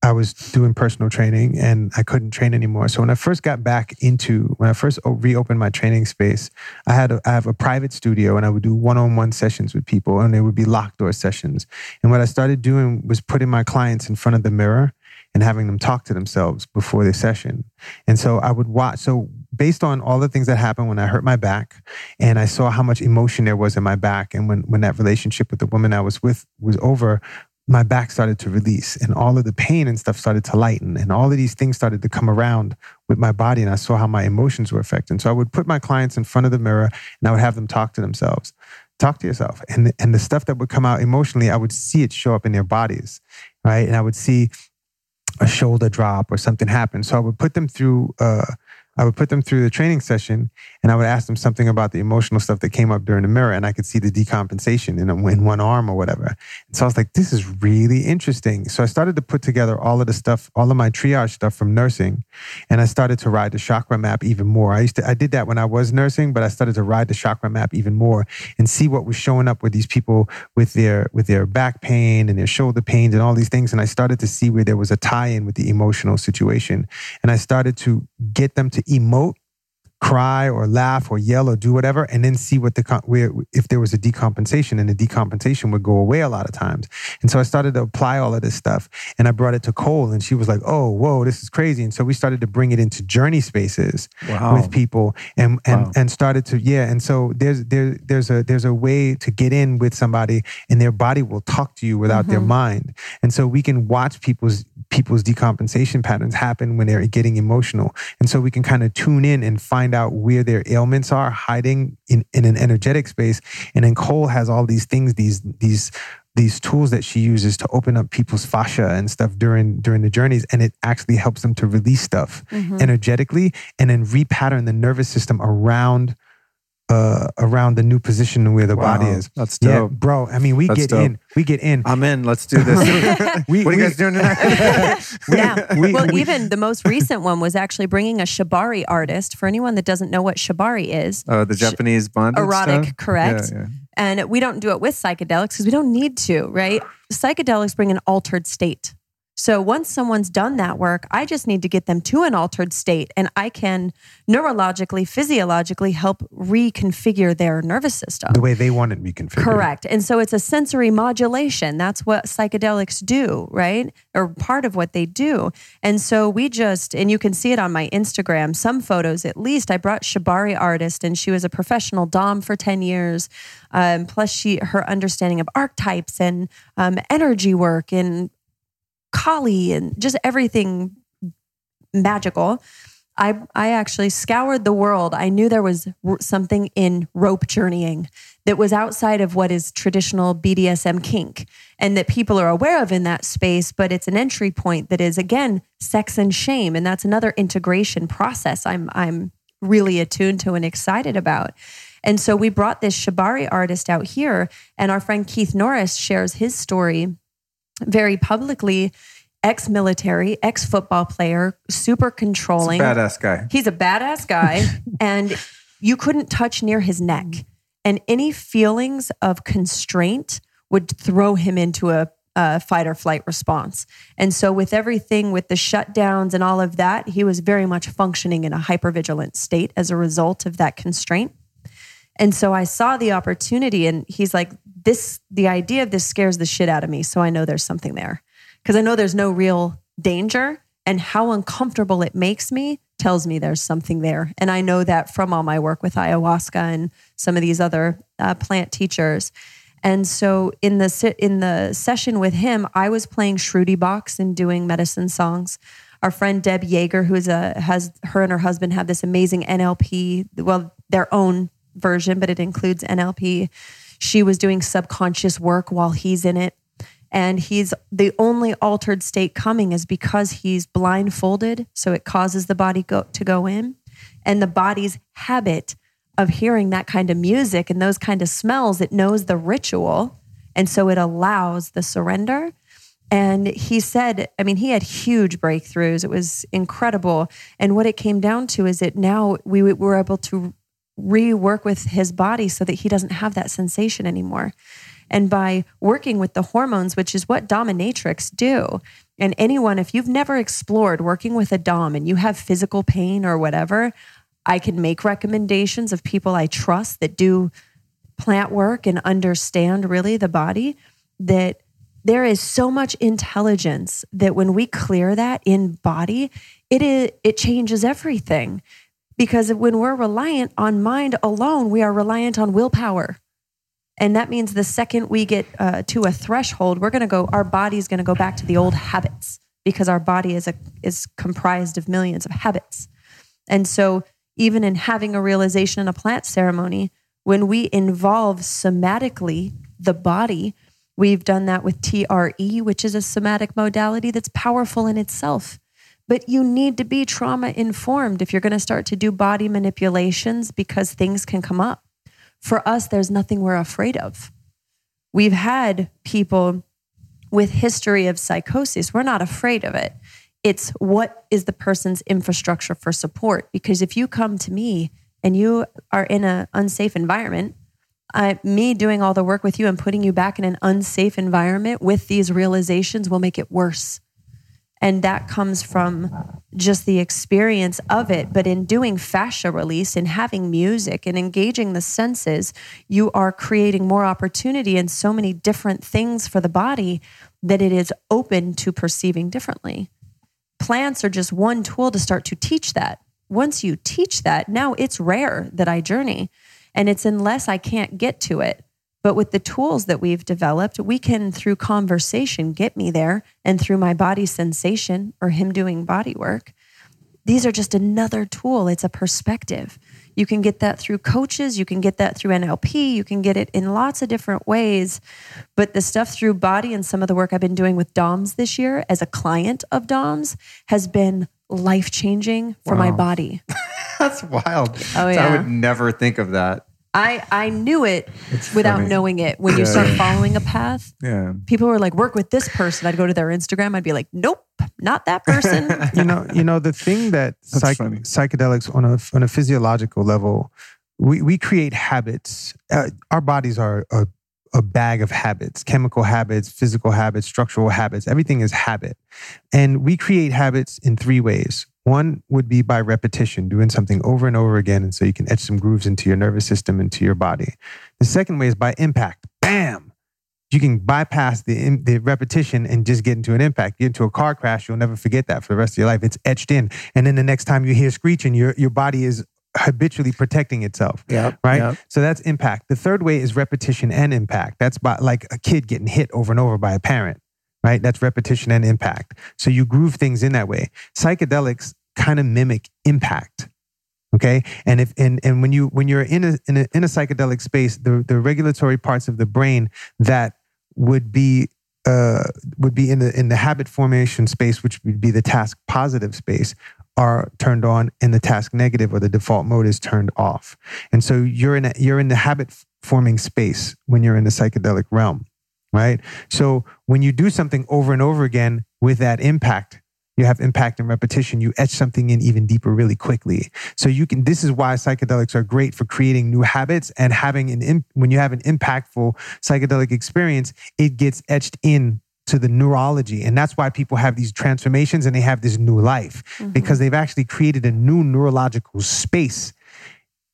I was doing personal training and I couldn't train anymore. So when I first got back into when I first reopened my training space, I had a, I have a private studio and I would do one on one sessions with people and they would be locked door sessions. And what I started doing was putting my clients in front of the mirror and having them talk to themselves before the session. And so I would watch. So based on all the things that happened when I hurt my back, and I saw how much emotion there was in my back, and when when that relationship with the woman I was with was over, my back started to release, and all of the pain and stuff started to lighten, and all of these things started to come around with my body, and I saw how my emotions were affected. So I would put my clients in front of the mirror, and I would have them talk to themselves. Talk to yourself, and and the stuff that would come out emotionally, I would see it show up in their bodies, right? And I would see a shoulder drop or something happen. So I would put them through. Uh, I would put them through the training session, and I would ask them something about the emotional stuff that came up during the mirror, and I could see the decompensation in, in one arm or whatever. And so I was like, "This is really interesting." So I started to put together all of the stuff, all of my triage stuff from nursing, and I started to ride the chakra map even more. I used to, I did that when I was nursing, but I started to ride the chakra map even more and see what was showing up with these people with their with their back pain and their shoulder pains and all these things. And I started to see where there was a tie-in with the emotional situation, and I started to get them to emote cry or laugh or yell or do whatever and then see what the con- where if there was a decompensation and the decompensation would go away a lot of times and so i started to apply all of this stuff and i brought it to Kole and she was like oh whoa this is crazy and so we started to bring it into journey spaces Wow. with people and and Wow. and started to yeah and so there's there there's a there's a way to get in with somebody and their body will talk to you without their Mhm. mind and so we can watch people's people's decompensation patterns happen when they're getting emotional and so we can kind of tune in and find out where their ailments are hiding in in an energetic space and then Cole has all these things these these these tools that she uses to open up people's fascia and stuff during during the journeys and it actually helps them to release stuff Mhm. energetically and then repattern the nervous system around uh around the new position where the body is. That's Yeah, bro. I mean, we That's get dope. in. We get in. I'm in. Let's do this. We- what are you guys doing tonight? yeah. We- well, we- even the most recent one was actually bringing a shibari artist. For anyone that doesn't know what shibari is, Oh, the Japanese bondage erotic, stuff? correct? Yeah, yeah. and we don't do it with psychedelics because we don't need to, right? Psychedelics bring an altered state. So once someone's done that work, I just need to get them to an altered state and I can neurologically, physiologically help reconfigure their nervous system. the way they want it reconfigured. Correct. And so it's a sensory modulation. That's what psychedelics do, right? Or part of what they do. And so we just, and you can see it on my Instagram, some photos at least. I brought Shibari artist and she was a professional Dom for 10 years. Um, plus she, her understanding of archetypes and um, energy work and Kali and just everything magical. I, I actually scoured the world. I knew there was something in rope journeying that was outside of what is traditional BDSM kink and that people are aware of in that space, but it's an entry point that is, again, sex and shame. And that's another integration process I'm, I'm really attuned to and excited about. And so we brought this Shibari artist out here, and our friend Keith Norris shares his story very publicly ex military, ex football player, super controlling. badass guy. He's a badass guy, and you couldn't touch near his neck. And any feelings of constraint would throw him into a, a fight or flight response. And so, with everything, with the shutdowns and all of that, he was very much functioning in a hypervigilant state as a result of that constraint. And so I saw the opportunity, and he's like, This, the idea of this scares the shit out of me. So I know there's something there because I know there's no real danger. And how uncomfortable it makes me tells me there's something there. And I know that from all my work with ayahuasca and some of these other uh, plant teachers. And so in the in the session with him, I was playing Shruti box and doing medicine songs. Our friend Deb Yeager, who's a has her and her husband have this amazing NLP, well, their own version, but it includes NLP. She was doing subconscious work while he's in it. And he's the only altered state coming is because he's blindfolded. So it causes the body go, to go in. And the body's habit of hearing that kind of music and those kind of smells, it knows the ritual. And so it allows the surrender. And he said, I mean, he had huge breakthroughs. It was incredible. And what it came down to is that now we were able to rework with his body so that he doesn't have that sensation anymore. And by working with the hormones, which is what dominatrix do, and anyone, if you've never explored working with a dom and you have physical pain or whatever, I can make recommendations of people I trust that do plant work and understand really the body that there is so much intelligence that when we clear that in body it is, it changes everything because when we're reliant on mind alone we are reliant on willpower and that means the second we get uh, to a threshold, we're going to go, our body's going to go back to the old habits because our body is, a, is comprised of millions of habits. And so, even in having a realization in a plant ceremony, when we involve somatically the body, we've done that with TRE, which is a somatic modality that's powerful in itself. But you need to be trauma informed if you're going to start to do body manipulations because things can come up for us, there's nothing we're afraid of. We've had people with history of psychosis. We're not afraid of it. It's what is the person's infrastructure for support? Because if you come to me and you are in an unsafe environment, I, me doing all the work with you and putting you back in an unsafe environment with these realizations will make it worse. And that comes from just the experience of it. But in doing fascia release and having music and engaging the senses, you are creating more opportunity and so many different things for the body that it is open to perceiving differently. Plants are just one tool to start to teach that. Once you teach that, now it's rare that I journey. And it's unless I can't get to it but with the tools that we've developed, we can, through conversation, get me there and through my body sensation or him doing body work. These are just another tool. It's a perspective. You can get that through coaches, you can get that through NLP, you can get it in lots of different ways. But the stuff through body and some of the work I've been doing with DOMs this year as a client of DOMs has been life changing for wow. my body. That's wild. Oh, yeah. I would never think of that. I, I knew it it's without funny. knowing it. When you start following a path, yeah. people were like, work with this person. I'd go to their Instagram. I'd be like, nope, not that person. you know, you know, the thing that psych- psychedelics on a, on a physiological level, we, we create habits. Uh, our bodies are a, a bag of habits, chemical habits, physical habits, structural habits. Everything is habit. And we create habits in three ways. One would be by repetition, doing something over and over again. And so you can etch some grooves into your nervous system, into your body. The second way is by impact. Bam! You can bypass the, the repetition and just get into an impact. Get into a car crash, you'll never forget that for the rest of your life. It's etched in. And then the next time you hear screeching, your, your body is habitually protecting itself. Yeah. Right. Yep. So that's impact. The third way is repetition and impact. That's by like a kid getting hit over and over by a parent right? That's repetition and impact. So you groove things in that way. Psychedelics kind of mimic impact. Okay. And if and and when you when you're in a in a in a psychedelic space, the the regulatory parts of the brain that would be uh, would be in the in the habit formation space, which would be the task positive space, are turned on, and the task negative or the default mode is turned off. And so you're in a, you're in the habit forming space when you're in the psychedelic realm, right? So when you do something over and over again with that impact, you have impact and repetition. You etch something in even deeper really quickly. So you can. This is why psychedelics are great for creating new habits and having an. When you have an impactful psychedelic experience, it gets etched in to the neurology. And that's why people have these transformations and they have this new life mm-hmm. because they've actually created a new neurological space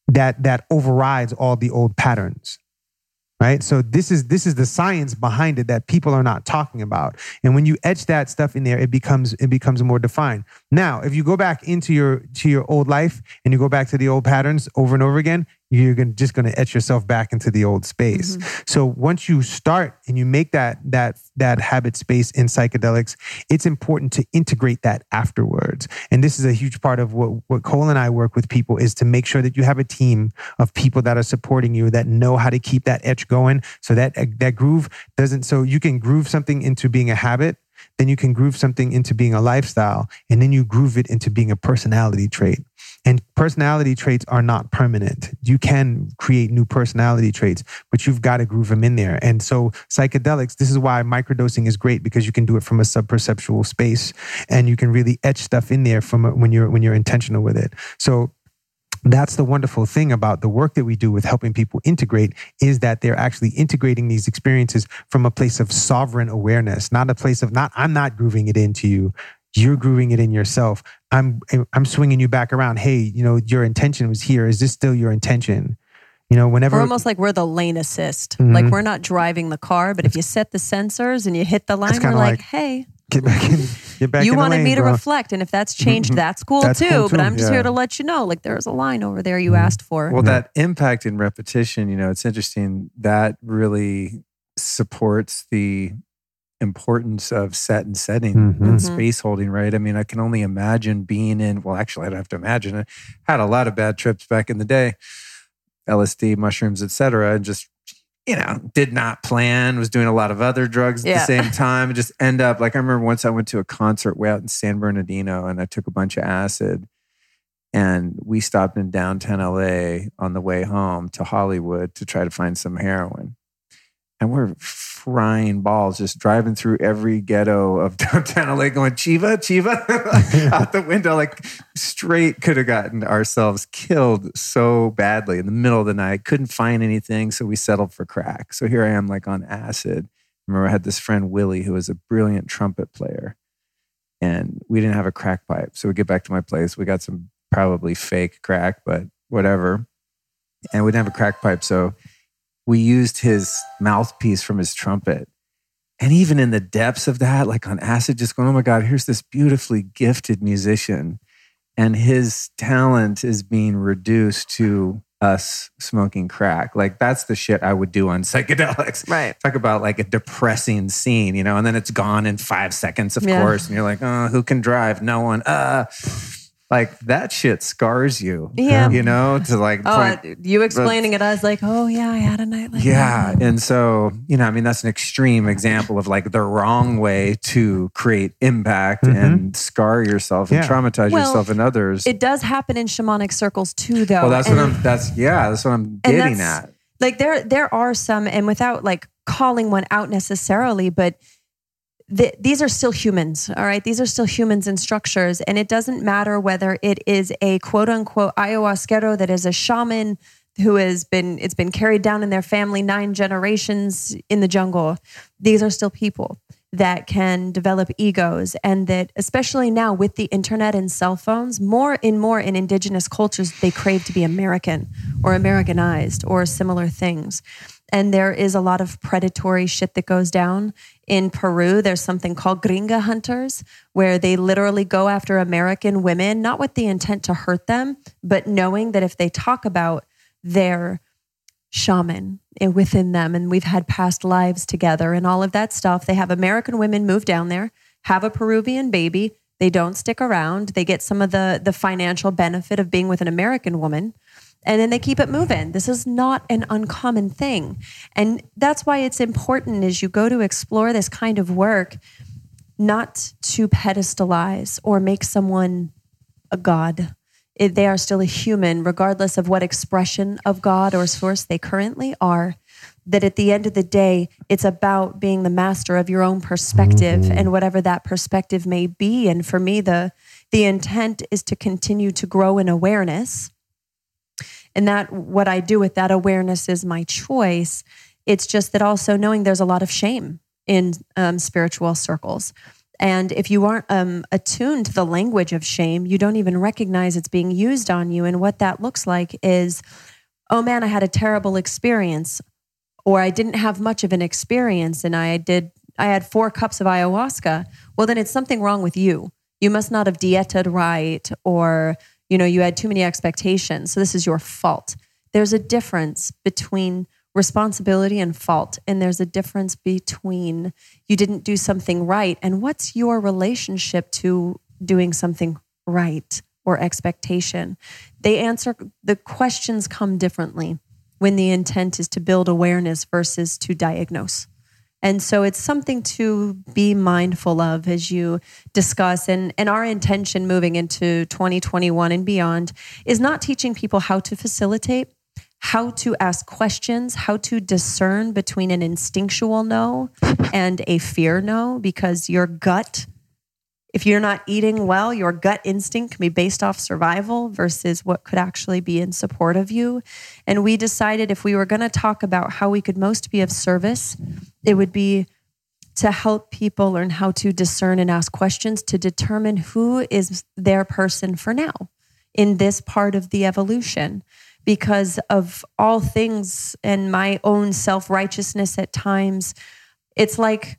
that that overrides all the old patterns right? So this is this is the science behind it that people are not talking about. And when you etch that stuff in there it becomes it becomes more defined. Now if you go back into your to your old life and you go back to the old patterns over and over again you're gonna, just going to etch yourself back into the old space. Mm-hmm. So once you start and you make that that that habit space in psychedelics, it's important to integrate that afterwards. And this is a huge part of what what Kole and I work with people is to make sure that you have a team of people that are supporting you that know how to keep that etch going, so that that groove doesn't. So you can groove something into being a habit then you can groove something into being a lifestyle, and then you groove it into being a personality trait. And personality traits are not permanent. You can create new personality traits, but you've got to groove them in there. And so, psychedelics, this is why microdosing is great because you can do it from a subperceptual space and you can really etch stuff in there from when you're when you're intentional with it. So, that's the wonderful thing about the work that we do with helping people integrate is that they're actually integrating these experiences from a place of sovereign awareness, not a place of not, I'm not grooving it into you. You're grooving it in yourself. I'm, I'm swinging you back around. Hey, you know, your intention was here. Is this still your intention? You know, whenever we're almost like we're the lane assist. Mm-hmm. Like we're not driving the car, but if you set the sensors and you hit the line, we're like, like, hey, get back in. Get back you in wanted lane, me to bro. reflect, and if that's changed, mm-hmm. that's cool That's too. cool But I'm just yeah. here to let you know, like there's a line over there you Mhm. asked for. Well, Yeah. that impact and repetition, you know, it's interesting. That really supports the importance of set and setting Mhm. and Mhm. space holding, right? I mean, I can only imagine being in, well, actually, I don't have to imagine it. Had a lot of bad trips back in the day, LSD, mushrooms, et cetera, and just, you know, did not plan, was doing a lot of other drugs at Yeah. the same time, and just end up like I remember once I went to a concert way out in San Bernardino and I took a bunch of acid and we stopped in downtown LA on the way home to Hollywood to try to find some heroin. And we're frying balls, just driving through every ghetto of downtown LA, going Chiva, Chiva, out the window, like straight could have gotten ourselves killed so badly in the middle of the night. Couldn't find anything, so we settled for crack. So here I am, like on acid. remember, I had this friend Willie, who was a brilliant trumpet player, and we didn't have a crack pipe. So we get back to my place. We got some probably fake crack, but whatever. And we didn't have a crack pipe. So we used his mouthpiece from his trumpet. And even in the depths of that, like on acid, just going, oh my God, here's this beautifully gifted musician. And his talent is being reduced to us smoking crack. Like that's the shit I would do on psychedelics. right. Talk about like a depressing scene, you know, and then it's gone in five seconds, of Yeah. course. And you're like, oh, who can drive? No one. Uh like that shit scars you. Yeah. You know, to like Oh, point. You explaining it, I was like, oh yeah, I had a night like Yeah. that. And so, you know, I mean, that's an extreme example of like the wrong way to create impact Mhm. and scar yourself and traumatize Well, yourself and others. It does happen in shamanic circles too, though. well, that's And- what I'm, that's, yeah, that's what I'm getting at. like there there are some and without like calling one out necessarily but th- these are still humans all right? These are still humans and structures and it doesn't matter whether it is a quote unquote ayahuasquero that is a shaman who has been it's been carried down in their family nine generations in the jungle. These are still people that can develop egos and that especially now with the internet and cell phones more and more in indigenous cultures they crave to be american or americanized or similar things and there is a lot of predatory shit that goes down in peru. There's something called gringa hunters where they literally go after american women not with the intent to hurt them but knowing that if they talk about their shaman within them and we've had past lives together and all of that stuff they have american women move down there have a peruvian baby. They don't stick around. They get some of the the financial benefit of being with an American woman and then they keep it moving. This is not an uncommon thing. And that's why it's important as you go to explore this kind of work not to pedestalize or make someone a god. It, they are still a human, regardless of what expression of God or source they currently are. That at the end of the day, it's about being the master of your own perspective mm-hmm. and whatever that perspective may be. And for me, the the intent is to continue to grow in awareness and that what I do with that awareness is my choice. It's just that also knowing there's a lot of shame in um, spiritual circles. And if you aren't um, attuned to the language of shame, you don't even recognize it's being used on you. And what that looks like is, oh man, I had a terrible experience, or I didn't have much of an experience, and I did. I had four cups of ayahuasca. Well, then it's something wrong with you. You must not have dieted right, or you know, you had too many expectations. So this is your fault. There's a difference between responsibility and fault. And there's a difference between you didn't do something right and what's your relationship to doing something right or expectation. They answer the questions come differently when the intent is to build awareness versus to diagnose. And so it's something to be mindful of as you discuss. And, and our intention moving into 2021 and beyond is not teaching people how to facilitate, how to ask questions, how to discern between an instinctual no and a fear no, because your gut if you're not eating well, your gut instinct can be based off survival versus what could actually be in support of you. And we decided if we were going to talk about how we could most be of service, it would be to help people learn how to discern and ask questions to determine who is their person for now in this part of the evolution. Because of all things and my own self righteousness at times, it's like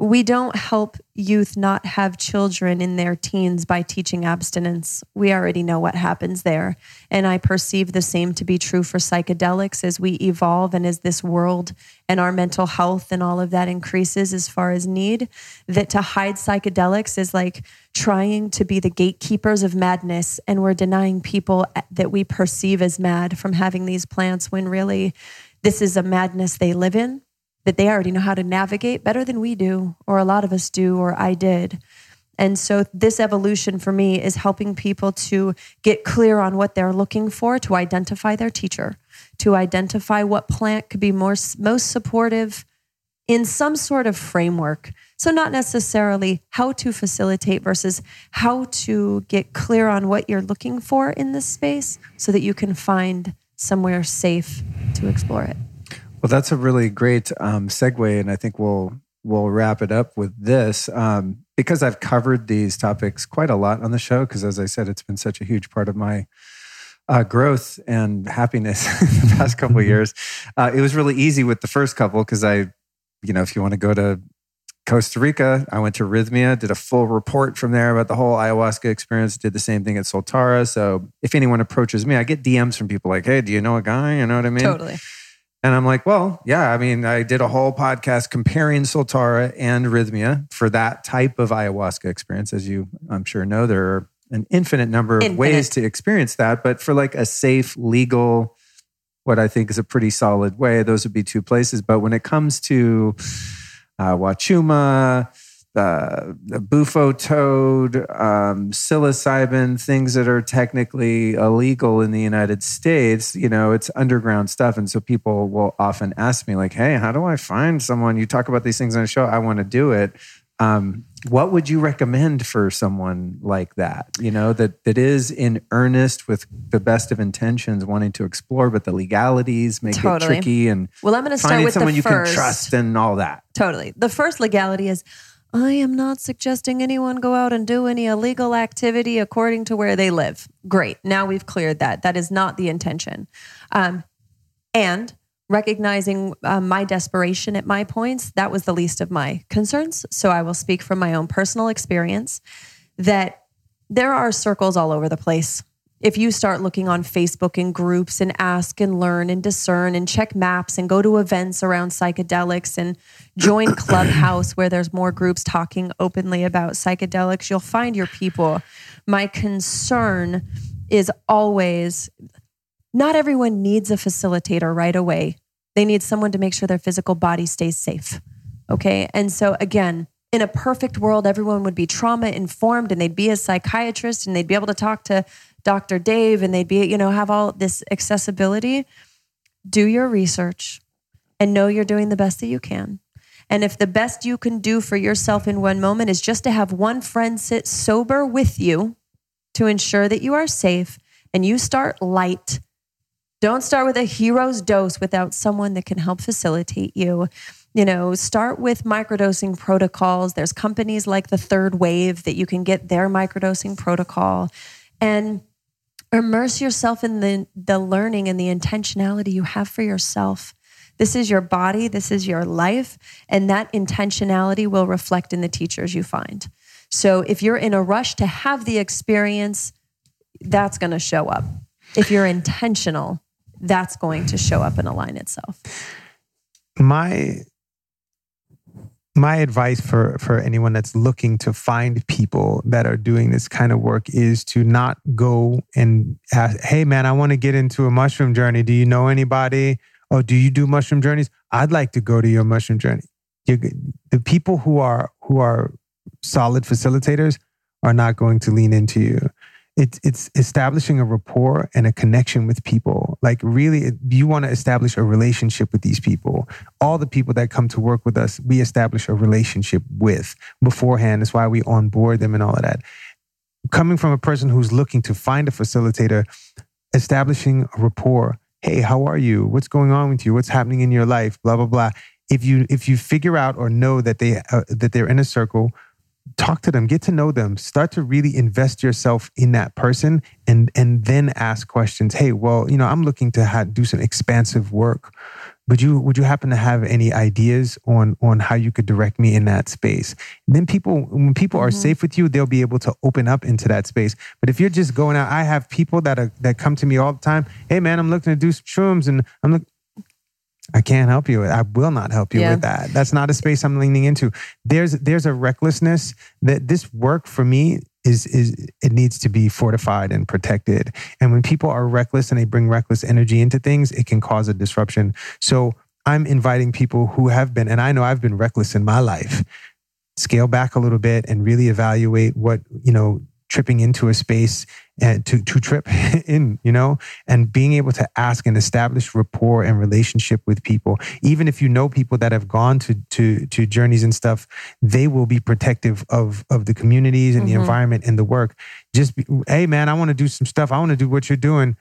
we don't help youth not have children in their teens by teaching abstinence. We already know what happens there. And I perceive the same to be true for psychedelics as we evolve and as this world and our mental health and all of that increases as far as need. That to hide psychedelics is like trying to be the gatekeepers of madness. And we're denying people that we perceive as mad from having these plants when really this is a madness they live in that they already know how to navigate better than we do, or a lot of us do, or I did. And so, this evolution for me is helping people to get clear on what they're looking for, to identify their teacher, to identify what plant could be more, most supportive in some sort of framework. So, not necessarily how to facilitate versus how to get clear on what you're looking for in this space so that you can find somewhere safe to explore it. Well, that's a really great um, segue, and I think we'll we'll wrap it up with this um, because I've covered these topics quite a lot on the show. Because as I said, it's been such a huge part of my uh, growth and happiness in the past couple of years. Uh, it was really easy with the first couple because I, you know, if you want to go to Costa Rica, I went to Rhythmia, did a full report from there about the whole ayahuasca experience, did the same thing at Soltara. So if anyone approaches me, I get DMs from people like, hey, do you know a guy? You know what I mean? Totally. And I'm like, well, yeah, I mean, I did a whole podcast comparing Soltara and Rhythmia for that type of ayahuasca experience. As you, I'm sure, know, there are an infinite number of infinite. ways to experience that. But for like a safe, legal, what I think is a pretty solid way, those would be two places. But when it comes to uh, Wachuma, uh, bufo toad, um, psilocybin, things that are technically illegal in the United States, you know, it's underground stuff. And so people will often ask me, like, hey, how do I find someone? You talk about these things on a show, I want to do it. Um, what would you recommend for someone like that? You know, that that is in earnest with the best of intentions, wanting to explore, but the legalities make totally. it tricky. And well, I'm going to start with someone you can trust and all that. Totally. The first legality is I am not suggesting anyone go out and do any illegal activity according to where they live. Great. Now we've cleared that. That is not the intention. Um, and recognizing uh, my desperation at my points, that was the least of my concerns. So I will speak from my own personal experience that there are circles all over the place if you start looking on Facebook in groups and ask and learn and discern and check maps and go to events around psychedelics and join Clubhouse where there's more groups talking openly about psychedelics, you'll find your people. My concern is always not everyone needs a facilitator right away. They need someone to make sure their physical body stays safe. Okay. And so, again, in a perfect world, everyone would be trauma informed and they'd be a psychiatrist and they'd be able to talk to Dr. Dave and they'd be, you know, have all this accessibility. Do your research and know you're doing the best that you can. And if the best you can do for yourself in one moment is just to have one friend sit sober with you to ensure that you are safe and you start light, don't start with a hero's dose without someone that can help facilitate you. You know, start with microdosing protocols. There's companies like the Third Wave that you can get their microdosing protocol. And immerse yourself in the, the learning and the intentionality you have for yourself. This is your body, this is your life, and that intentionality will reflect in the teachers you find. So if you're in a rush to have the experience, that's going to show up. If you're intentional, that's going to show up and align itself. My my advice for for anyone that's looking to find people that are doing this kind of work is to not go and ask hey man i want to get into a mushroom journey. Do you know anybody? Oh do you do mushroom journeys? I'd like to go to your mushroom journey. You, the people who are who are solid facilitators are not going to lean into you it's it's establishing a rapport and a connection with people. Like really, you want to establish a relationship with these people. All the people that come to work with us, we establish a relationship with beforehand. That's why we onboard them and all of that. Coming from a person who's looking to find a facilitator, establishing a rapport. Hey, how are you? What's going on with you? What's happening in your life? Blah blah blah. If you if you figure out or know that they uh, that they're in a circle talk to them get to know them start to really invest yourself in that person and and then ask questions. Hey well you know i'm looking to ha- do some expansive work. Would you would you happen to have any ideas on on how you could direct me in that space? And then people when people are mm-hmm. safe with you they'll be able to open up into that space. But if you're just going out i have people that are that come to me all the time. Hey man i'm looking to do some shrooms and i'm like I can't help you. I will not help you yeah. with that. That's not a space I'm leaning into. There's there's a recklessness that this work for me is is it needs to be fortified and protected. And when people are reckless and they bring reckless energy into things, it can cause a disruption. So I'm inviting people who have been, and I know I've been reckless in my life, scale back a little bit and really evaluate what you know tripping into a space and to, to trip in, you know, and being able to ask and establish rapport and relationship with people. Even if you know people that have gone to to to journeys and stuff, they will be protective of of the communities and mm-hmm. the environment and the work. Just be, hey man, I want to do some stuff. I want to do what you're doing.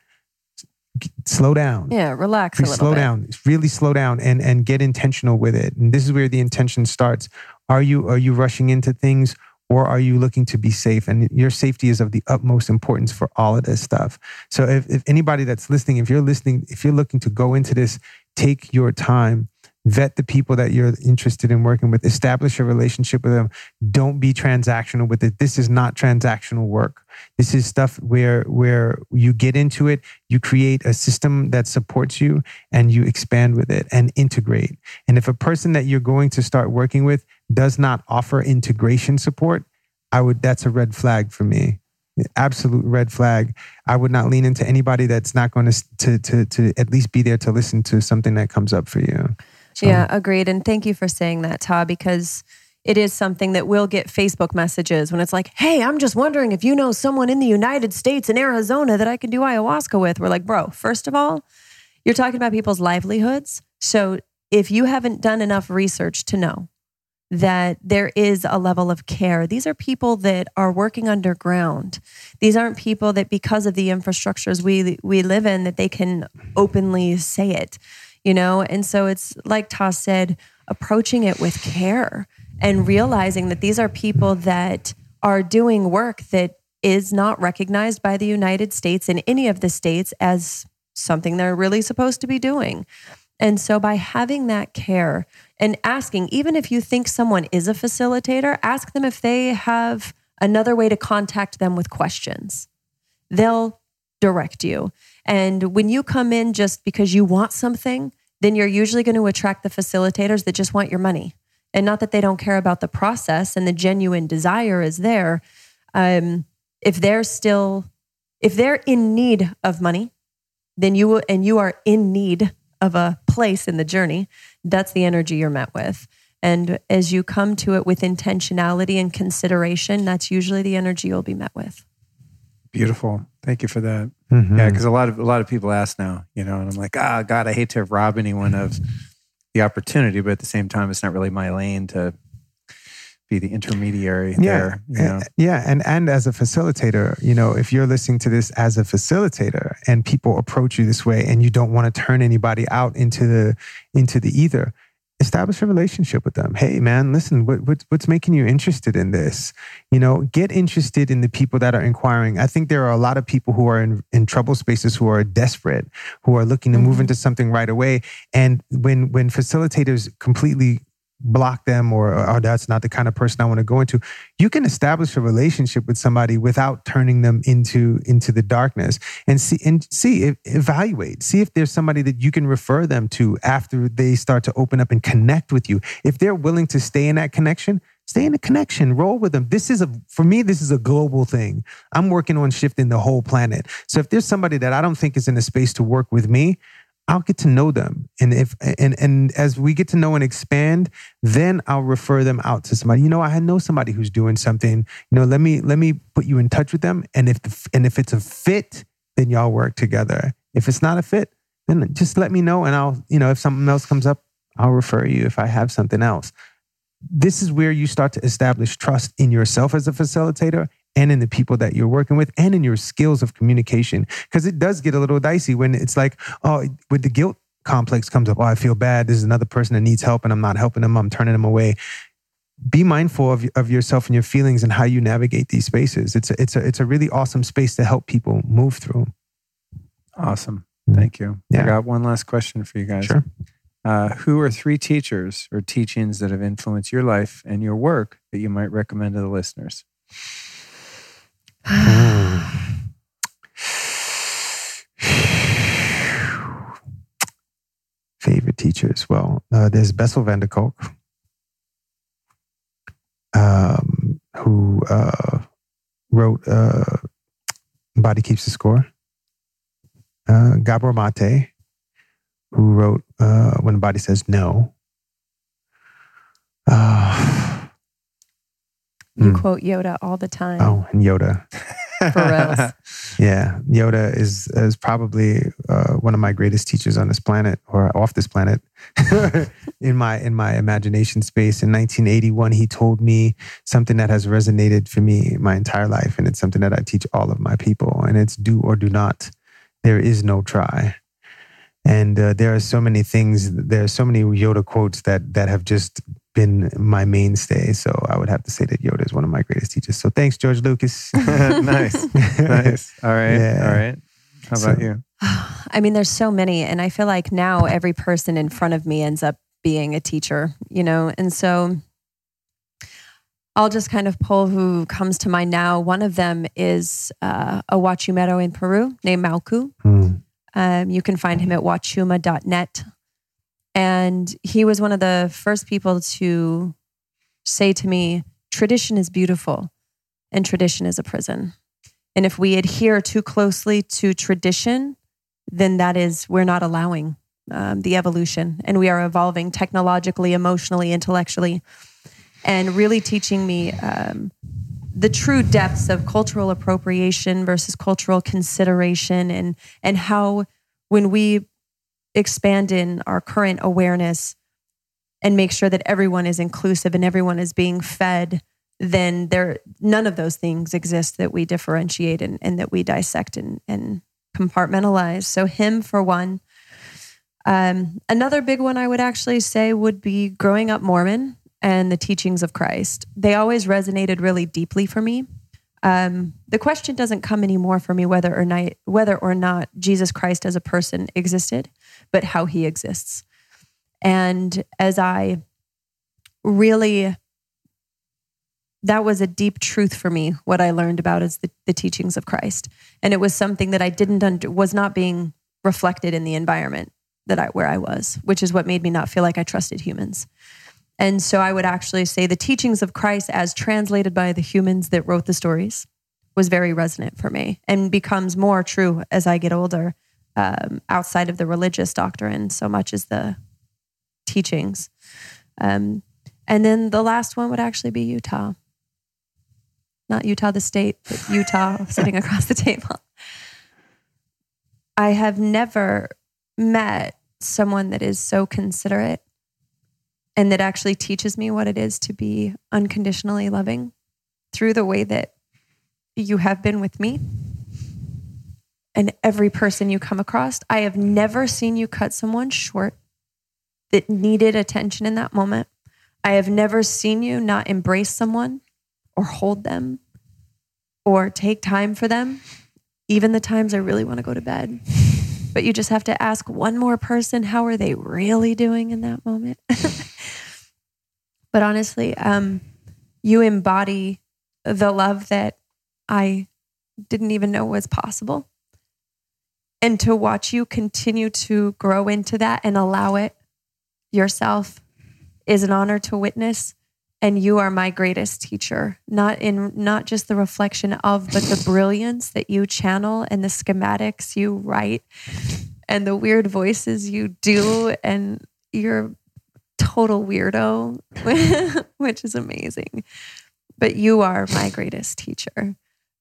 Slow down. Yeah, relax a little slow bit. down. Really slow down and and get intentional with it. And this is where the intention starts. Are you are you rushing into things or are you looking to be safe? And your safety is of the utmost importance for all of this stuff. So if, if anybody that's listening, if you're listening, if you're looking to go into this, take your time vet the people that you're interested in working with establish a relationship with them. Don't be transactional with it. This is not transactional work. This is stuff where where you get into it you create a system that supports you and you expand with it and integrate. And if a person that you're going to start working with does not offer integration support i would that's a red flag for me. Absolute red flag. I would not lean into anybody that's not going to, to to to at least be there to listen to something that comes up for you. Yeah, agreed. And thank you for saying that, Tah, because it is something that will get Facebook messages when it's like, hey, I'm just wondering if you know someone in the United States in Arizona that I can do ayahuasca with. We're like, bro, first of all, you're talking about people's livelihoods. So if you haven't done enough research to know that there is a level of care, these are people that are working underground. These aren't people that, because of the infrastructures we we live in, that they can openly say it you know? And so it's like Tah said, approaching it with care and realizing that these are people that are doing work that is not recognized by the United States in any of the states as something they're really supposed to be doing. And so by having that care and asking, even if you think someone is a facilitator, ask them if they have another way to contact them with questions. They'll direct you. And when you come in just because you want something, then you're usually going to attract the facilitators that just want your money. And not that they don't care about the process and the genuine desire is there. Um, if they're still, if they're in need of money, then you will, and you are in need of a place in the journey, that's the energy you're met with. And as you come to it with intentionality and consideration, that's usually the energy you'll be met with. Beautiful. Thank you for that. Mhm. Yeah, because a lot of a lot of people ask now, you know, and I'm like, ah, God, I hate to rob anyone of the opportunity, but at the same time, it's not really my lane to be the intermediary there. You know? yeah, and and as a facilitator, you know, if you're listening to this as a facilitator and people approach you this way, and you don't want to turn anybody out into the into the ether, establish a relationship with them. Hey, man, listen, what, what what's making you interested in this? You know, get interested in the people that are inquiring. I think there are a lot of people who are in in trouble spaces who are desperate, who are looking to move Mhm. into something right away, and when when facilitators completely block them or oh that's not the kind of person I want to go into. You can establish a relationship with somebody without turning them into into the darkness. And see and see evaluate. See if there's somebody that you can refer them to after they start to open up and connect with you. If they're willing to stay in that connection stay in the connection. Roll with them. This is a for me this is a global thing. I'm working on shifting the whole planet. So if there's somebody that i don't think is in a space to work with me I'll get to know them. And if and and as we get to know and expand, then I'll refer them out to somebody. You know, I know somebody who's doing something. You know, let me let me put you in touch with them. And if the, and if it's a fit, then y'all work together. If it's not a fit, then just let me know and I'll, you know, if something else comes up, I'll refer you if I have something else. This is where you start to establish trust in yourself as a facilitator and in the people that you're working with and in your skills of communication. Because it does get a little dicey when it's like, oh, with the guilt complex comes up, oh, I feel bad. There's another person that needs help and I'm not helping them. I'm turning them away. Be mindful of, of yourself and your feelings and how you navigate these spaces. It's a, it's a, it's a really awesome space to help people move through. Awesome. Mm. Thank you. I got one last question for you guys. Sure. Uh, who are three teachers or teachings that have influenced your life and your work that you might recommend to the listeners? Favorite teachers. Well, uh, there's Bessel van der Kolk, um, who uh, wrote uh, Body Keeps the Score. Uh, Gabor Mate, who wrote uh, When the Body Says No. Uh, You Mm. quote Yoda all the time. oh, and Yoda. For reals. Yeah, Yoda is is probably uh, one of my greatest teachers on this planet or off this planet. in my in my imagination space, in 1981, he told me something that has resonated for me my entire life, and it's something that I teach all of my people, and it's do or do not. There is no try. And uh, there are so many things. There are so many Yoda quotes that that have just been my mainstay. So I would have to say that Yoda is one of my greatest teachers. So thanks, George Lucas. nice. Nice. All right. Yeah. All right. How about So- you? I mean, there's so many. And I feel like now every person in front of me ends up being a teacher, you know? And so I'll just kind of pull who comes to mind now. One of them is uh, a Wachumero in Peru named Malku. Hmm. Um, you can find him at wachuma.net. And he was one of the first people to say to me, tradition is beautiful and tradition is a prison. And if we adhere too closely to tradition, then that is, we're not allowing um, the evolution. And we are evolving technologically, emotionally, intellectually, and really teaching me um, the true depths of cultural appropriation versus cultural consideration and, and how when we expand in our current awareness and make sure that everyone is inclusive and everyone is being fed then there none of those things exist that we differentiate and, and that we dissect and, and compartmentalize. So him for one. Um, another big one i would actually say would be growing up mormon and the teachings of christ. They always resonated really deeply for me. Um, the question doesn't come anymore for me whether or not whether or not jesus christ as a person existed but how he exists and as i really that was a deep truth for me. What I learned about is the, the teachings of Christ, and it was something that I didn't under, was not being reflected in the environment that I where I was, which is what made me not feel like I trusted humans. And so I would actually say the teachings of Christ, as translated by the humans that wrote the stories, was very resonant for me and becomes more true as I get older, um, outside of the religious doctrine, so much as the teachings. Um, and then the last one would actually be Utah. Not Utah, the state, but Utah sitting across the table. I have never met someone that is so considerate and that actually teaches me what it is to be unconditionally loving through the way that you have been with me and every person you come across. I have never seen you cut someone short that needed attention in that moment. I have never seen you not embrace someone or hold them or take time for them, even the times I really want to go to bed. But you just have to ask one more person, how are they really doing in that moment? but honestly, um, you embody the love that I didn't even know was possible. And to watch you continue to grow into that and allow it yourself is an honor to witness. And you are my greatest teacher not in not just the reflection of but the brilliance that you channel and the schematics you write and the weird voices you do. And you're total weirdo which is amazing. But you are my greatest teacher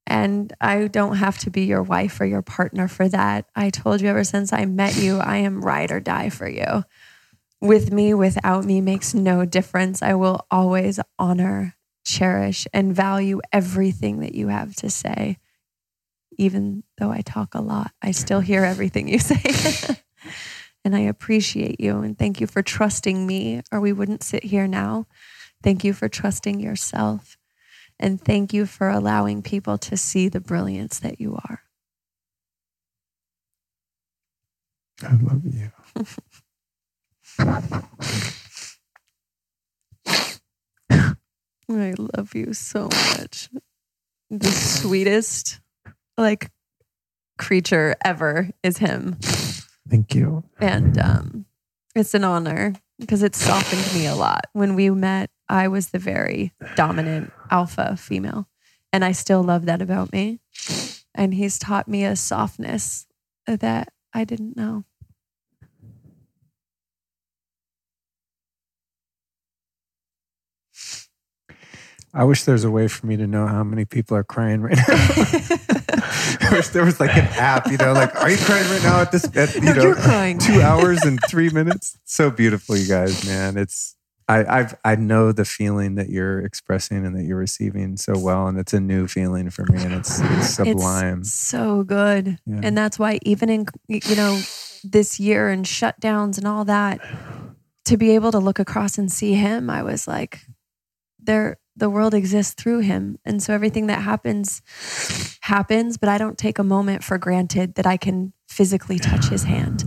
and I don't have to be your wife or your partner for that. I told you ever since I met you, I am ride or die for you with me, without me makes no difference. I will always honor, cherish, and value everything that you have to say. Even though I talk a lot, I still hear everything you say. and I appreciate you and thank you for trusting me, or we wouldn't sit here now. Thank you for trusting yourself. And thank you for allowing people to see the brilliance that you are. I love you. I love you so much. The sweetest like creature ever is him. Thank you. And um it's an honor because it softened me a lot. When we met, I was the very dominant alpha female. And I still love that about me. And he's taught me a softness that I didn't know. I wish there's a way for me to know how many people are crying right now. I wish there was like an app, you know, like, are you crying right now at this, at, you No, know, you're crying. two hours and three minutes? So beautiful, you guys, man. It's, I, I've, I know the feeling that you're expressing and that you're receiving so well. And it's a new feeling for me and it's, it's sublime. It's so good. Yeah. And that's why even in you know this year and shutdowns and all that to be able to look across and see him, I was like there the world exists through him. And so everything that happens happens, but I don't take a moment for granted that I can physically touch his hand.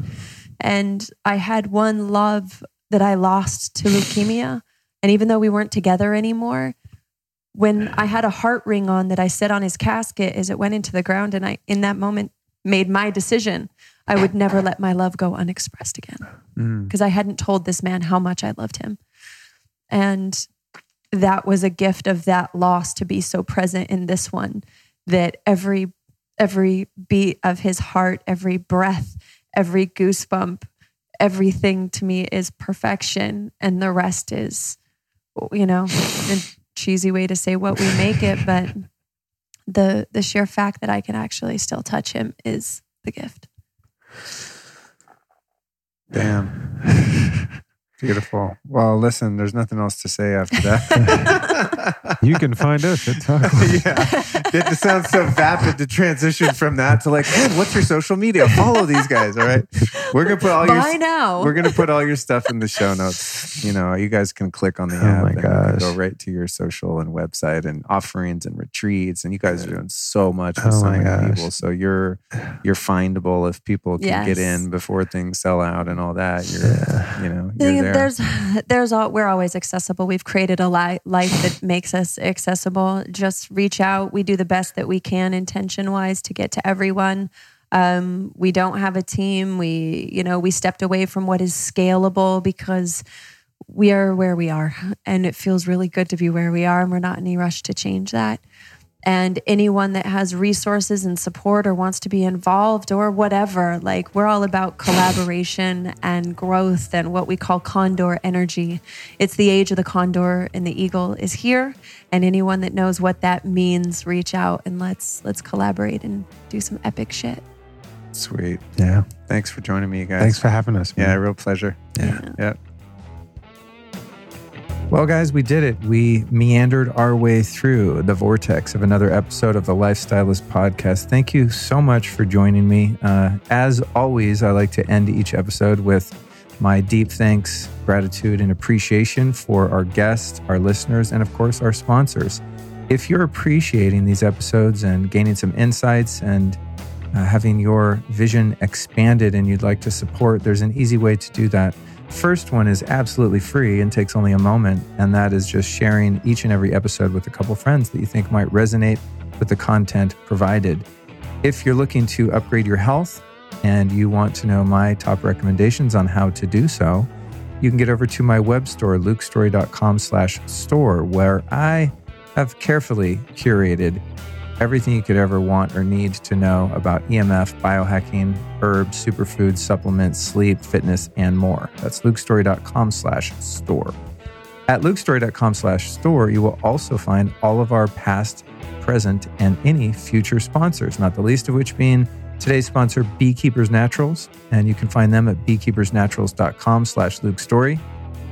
And I had one love that I lost to leukemia. And even though we weren't together anymore, when I had a heart ring on that I set on his casket as it went into the ground, and I, in that moment, made my decision. I would never let my love go unexpressed again Mm. because I hadn't told this man how much I loved him. And that was a gift of that loss to be so present in this one that every every beat of his heart, every breath, every goosebump, everything to me is perfection and the rest is you know, a cheesy way to say what we make it, but the the sheer fact that I can actually still touch him is the gift. Damn. Beautiful. Well, listen, there's nothing else to say after that. You can find us at Talk. yeah. It just sounds so vapid to transition from that to like, man, what's your social media? Follow these guys. All right. We're gonna put all your Bye now. we're gonna put all your stuff in the show notes. You know, you guys can click on the Oh app my and you can go right to your social and website and offerings and retreats. And you guys are doing so much with Oh so my many gosh. people. So you're you're findable if people can get in before things sell out and all that. You're you know, you're The, there. There's, there's all, we're always accessible. We've created a li- life that makes us accessible. Just reach out. We do the best that we can intention wise to get to everyone. Um, we don't have a team. We, you know, we stepped away from what is scalable because we are where we are and it feels really good to be where we are and we're not in any rush to change that and anyone that has resources and support or wants to be involved or whatever like we're all about collaboration and growth and what we call condor energy it's the age of the condor and the eagle is here and anyone that knows what that means reach out and let's let's collaborate and do some epic shit Sweet. Yeah. Thanks for joining me, guys. Thanks for having us. man. Yeah, real pleasure. Yeah. Yeah. Well, guys, we did it. We meandered our way through the vortex of another episode of the Lifestylist podcast. Thank you so much for joining me. Uh, as always, I like to end each episode with my deep thanks, gratitude, and appreciation for our guests, our listeners, and of course, our sponsors. If you're appreciating these episodes and gaining some insights and uh, having your vision expanded and you'd like to support, there's an easy way to do that. First one is absolutely free and takes only a moment, and that is just sharing each and every episode with a couple friends that you think might resonate with the content provided. If you're looking to upgrade your health and you want to know my top recommendations on how to do so, you can get over to my web store, lukestory.com slash store, where I have carefully curated everything you could ever want or need to know about EMF, biohacking, herbs, superfoods, supplements, sleep, fitness, and more. That's lukestory.com slash store. At lukestory.com slash store, you will also find all of our past, present, and any future sponsors, not the least of which being today's sponsor, Beekeepers Naturals. And you can find them at beekeepersnaturals.com slash lukestory.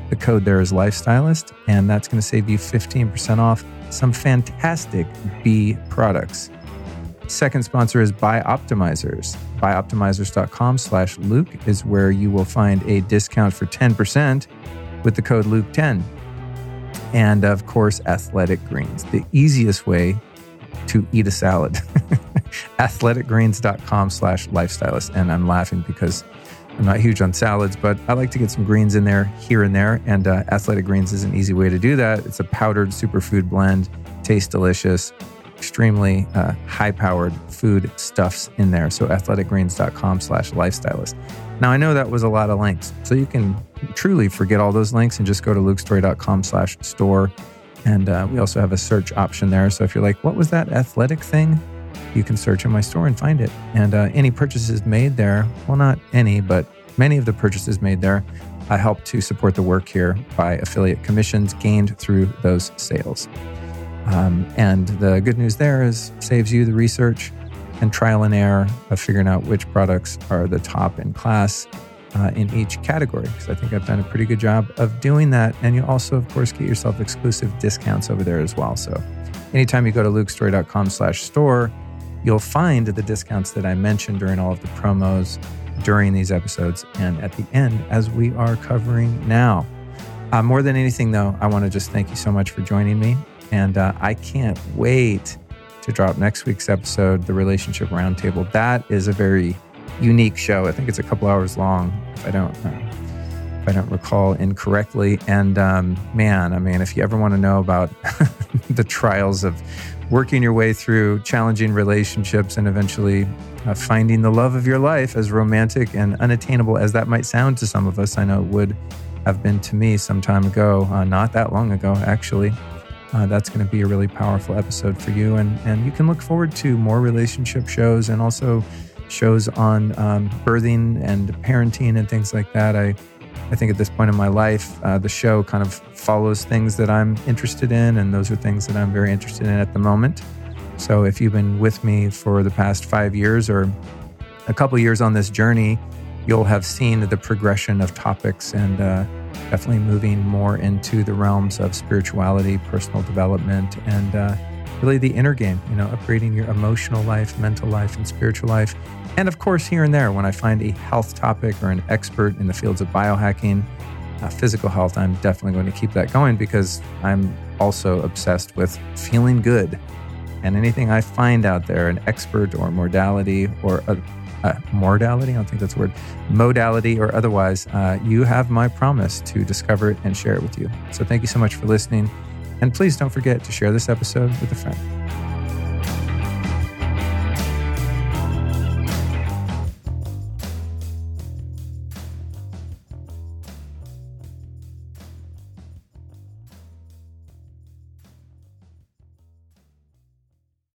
The code there is lifestylist, and that's going to save you 15% off some fantastic bee products. Second sponsor is Buy Bioptimizers. Bioptimizers.com slash Luke is where you will find a discount for 10% with the code Luke10. And of course, Athletic Greens, the easiest way to eat a salad. Athleticgreens.com slash lifestylist. And I'm laughing because I'm not huge on salads, but I like to get some greens in there here and there. And uh, Athletic Greens is an easy way to do that. It's a powdered superfood blend, tastes delicious, extremely uh, high-powered food stuffs in there. So athleticgreens.com slash lifestylist. Now I know that was a lot of links, so you can truly forget all those links and just go to lukestory.com slash store. And uh, we also have a search option there. So if you're like, what was that athletic thing? You can search in my store and find it. And uh, any purchases made there, well, not any, but many of the purchases made there, I help to support the work here by affiliate commissions gained through those sales. Um, and the good news there is saves you the research and trial and error of figuring out which products are the top in class uh, in each category. Because I think I've done a pretty good job of doing that. And you also, of course, get yourself exclusive discounts over there as well. So anytime you go to lukestory.com slash store, You'll find the discounts that I mentioned during all of the promos during these episodes and at the end, as we are covering now. Uh, more than anything, though, I want to just thank you so much for joining me. And uh, I can't wait to drop next week's episode, The Relationship Roundtable. That is a very unique show. I think it's a couple hours long, if I don't. Uh, if I don't recall incorrectly. And um, man, I mean, if you ever want to know about the trials of working your way through challenging relationships and eventually uh, finding the love of your life, as romantic and unattainable as that might sound to some of us, I know it would have been to me some time ago, uh, not that long ago, actually. Uh, that's going to be a really powerful episode for you. And, and you can look forward to more relationship shows and also shows on um, birthing and parenting and things like that. I I think at this point in my life, uh, the show kind of follows things that I'm interested in, and those are things that I'm very interested in at the moment. So if you've been with me for the past five years or a couple years on this journey, you'll have seen the progression of topics and uh, definitely moving more into the realms of spirituality, personal development, and uh, really the inner game, you know, upgrading your emotional life, mental life, and spiritual life. And of course, here and there, when I find a health topic or an expert in the fields of biohacking, uh, physical health, I'm definitely going to keep that going because I'm also obsessed with feeling good. And anything I find out there, an expert or modality or a uh, modality, I don't think that's a word, modality or otherwise, uh, you have my promise to discover it and share it with you. So thank you so much for listening. And please don't forget to share this episode with a friend.